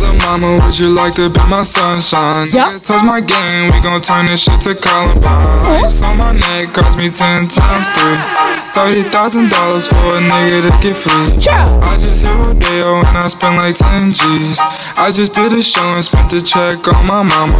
lil' mama, would you like to be my sunshine? Yep. Touch my game, we gon' turn this shit to Columbine. Ice on my neck, cost me ten times three. Thirty thousand dollars for a nigga to get free. I just hit Rodeo and I spent like ten G's. I just did a show and spent the check on my mama.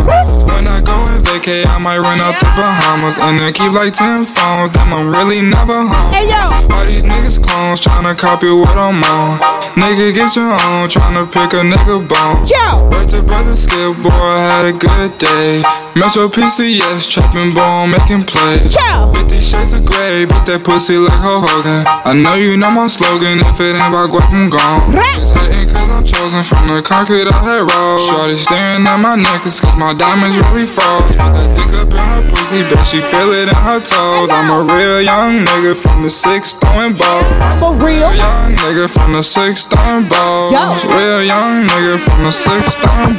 When I go and vacay, I might run out the Bahamas and then keep like ten phones. Damn, I'm really never home. Hey yo, all these niggas clones tryna copy what I'm on. Nigga, get your own, tryna pick a nigga bone. Yo, to brother Skip, boy, I had a good day. Metro PCS, trapping bone, making plays. Yo, 50 shades of gray, beat that pussy like Hulk Hogan. I know you know my slogan, if it ain't about guap, I'm gone. Hating cause I'm chosen from the concrete I had rolled. Shorty staring at my necklace cause my diamonds really froze. Put that dick up in her pussy, bet she feel it in her toes. I'm a real young nigga from the six throwing balls. For real? Young nigga from the six throwing balls. Real young nigga from the six throwing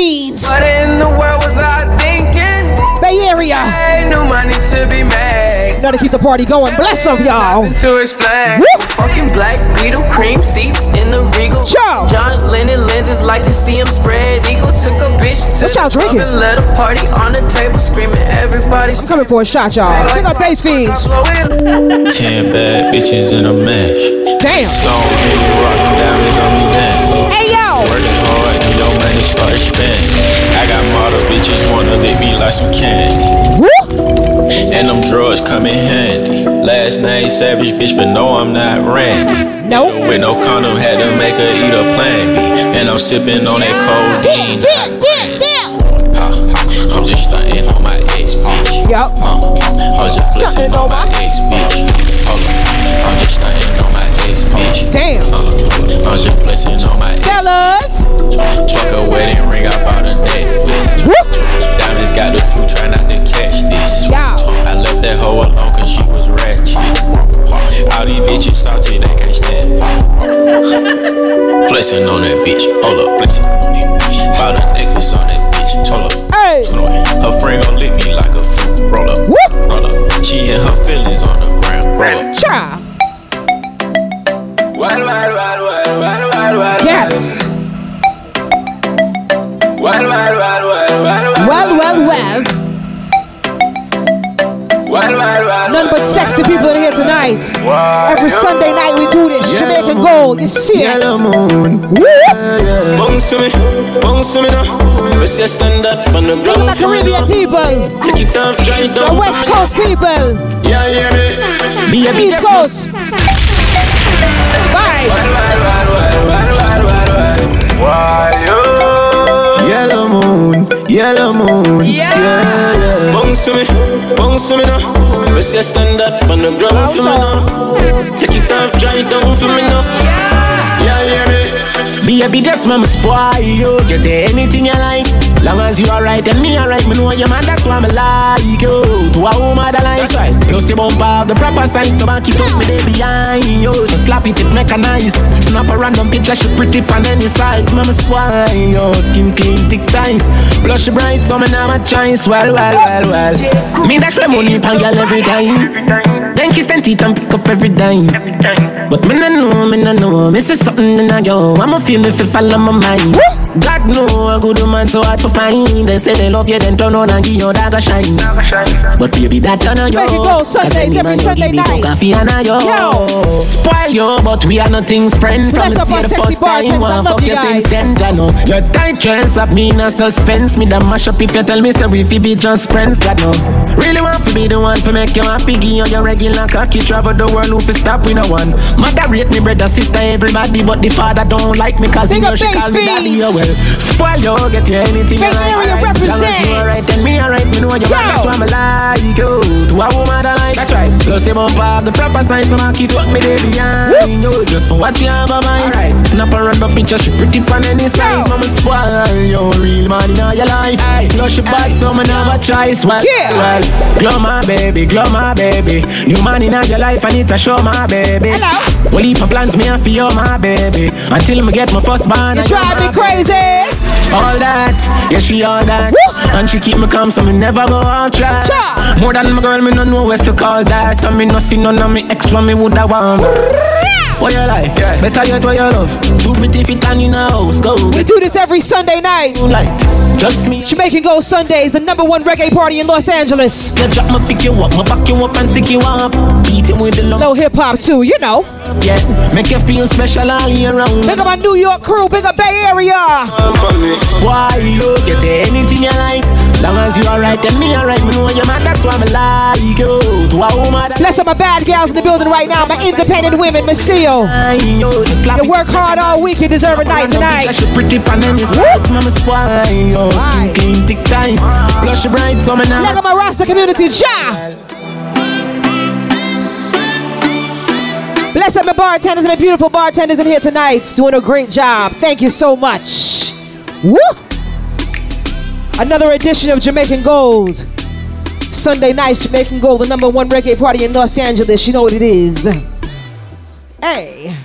up bass fiends. What in the world was I thinking? Bay Area. Ain't no money to be made. Gotta keep the party going. Bless up, y'all. Nothing to explain. Fucking black beetle cream seats in the regal. Ciao. John Lennon lenses like to see him spread eagle. Took a bitch to What y'all drinking? and let a party on the table screaming everybody's I'm coming for a shot, y'all. Big up bass fiends. Ten bad bitches in a mash. Damn. So many rockin' diamonds on me dance. Hey yo. Working hard and your money start spending. I got model bitches wanna lick me like some candy. Woo! And them drugs come in handy. Last name Savage bitch, but no, I'm not Randy. No. With no condom, had to make her eat a plan B. And I'm sipping on that codeine. not brandy. Ha, ha, I'm just stunting on my ex bitch. Yup. I'm just flexing on my ex bitch. Uh, I'm just on my ex Fellas. Truck a wedding ring, I bought a necklace. Diamonds got the flu, try not to catch this. I left that hoe alone cause she was ratchet. All these bitches salty, they can't stand. [laughs] Flexing on that bitch, hold up, flexing on that bitch. Bought a necklace on that bitch, hold up. Hey. Her friend gon' lick me like a fruit. Roll up, roll up. She and her feelings on in here. Every Sunday night we do this. Jamaican Gold. You see it? Yellow moon. Bounce to me, bounce to me now. Rest your stand up on the Look ground at the Caribbean people. Take it off, try it The West Coast people. Yeah, hear me. Be a bit East Coast. Bye. Yellow moon, yellow moon. Yeah, yeah. Bounce to me, bounce to me now. Rest your stand up on the ground for me now. Take it off, dry it down for me now. Yeah, hear me. Baby, just mama spoil you. Get anything you like. Long as you alright and me alright, me know you man, that's why me like you. To a woman that like. That's right. Plus the bump up the proper sign, so back it up me day behind you. So slap it, it mechanized. Snap a random picture, she pretty on any side. Mama spoil you. Skin clean, thick ties. Blush bright, so me now my choice. Well, well, well, well. Me that's why money pan girl every time. Then kiss them teeth and pick up every dime. But me no know, me no know. Me say something in a yo. I'ma feel me feel fall on my mind. God know a good man so hard to find. They say they love you, then turn on and give your a shine. But baby, that turn on yo. Make it go Sundays every Sunday night. Coffee and a yo. Spoil you, but we are nothing's friend. From the see the first time, I one fuck you you since then, I know. Your tight dress up me in a suspense. Me the mash up if you tell me say we fi be just friends. God no. Really want to be the one to make you happy. Give you your regular cocky travel the world. Who fi stop with no one. Mother rate me brother, sister, everybody, but the father don't like me 'cause he know she call me daddy. Well. Spoil you, get you anything Bay you like. Alright. Long as you alright, then me alright. Me know you man, that's why me like you. To a woman that like. That's right. Plus you bump up the proper sign, so I keep up me day behind you. Just for what you have my mind. Alright. Snap a random picture, she pretty on any side. Mama spoil you, real man in all your life. Aye. Plus she bad, so me never choice. Well, Yeah. well. Glow my baby, glow my baby. New man in all your life, I need to show my baby. Hello. Well, heap of plans, me and feel my baby. Until me get my first band. You drive me crazy. All that, yeah, she all that. And she keep me calm, so me never go out track. More than my girl, me no know if you call that. And me no see none of me ex when me woulda want. What you like? Yeah. Better yet, what you love? Too pretty fit and in a house. Go We do this every Sunday night. light. Just me. Jamaican Gold Sundays, the number one reggae party in Los Angeles. You drop me, pick you up, me back you up and stick you up. Beat it with the love. Low hip hop too, you know. Yeah, make you feel special all year round. Big up my New York crew, big up Bay Area. Why you get anything you like? Long as you alright, then me alright. Me know you man, that's why me like you. To a woman Bless up my bad gals in the building right now, my independent women, Miss Seal. you work hard all week, you deserve a night tonight. She pretty pan and you side, mama spoil you. Skin clean, thick ties, blush bright, so me now. Look at my Rasta community, Ja. Bless up my bartenders my beautiful bartenders in here tonight, doing a great job. Thank you so much. Woo! Another edition of Jamaican Gold. Sunday nights, Jamaican Gold, the number one reggae party in Los Angeles. You know what it is. Hey.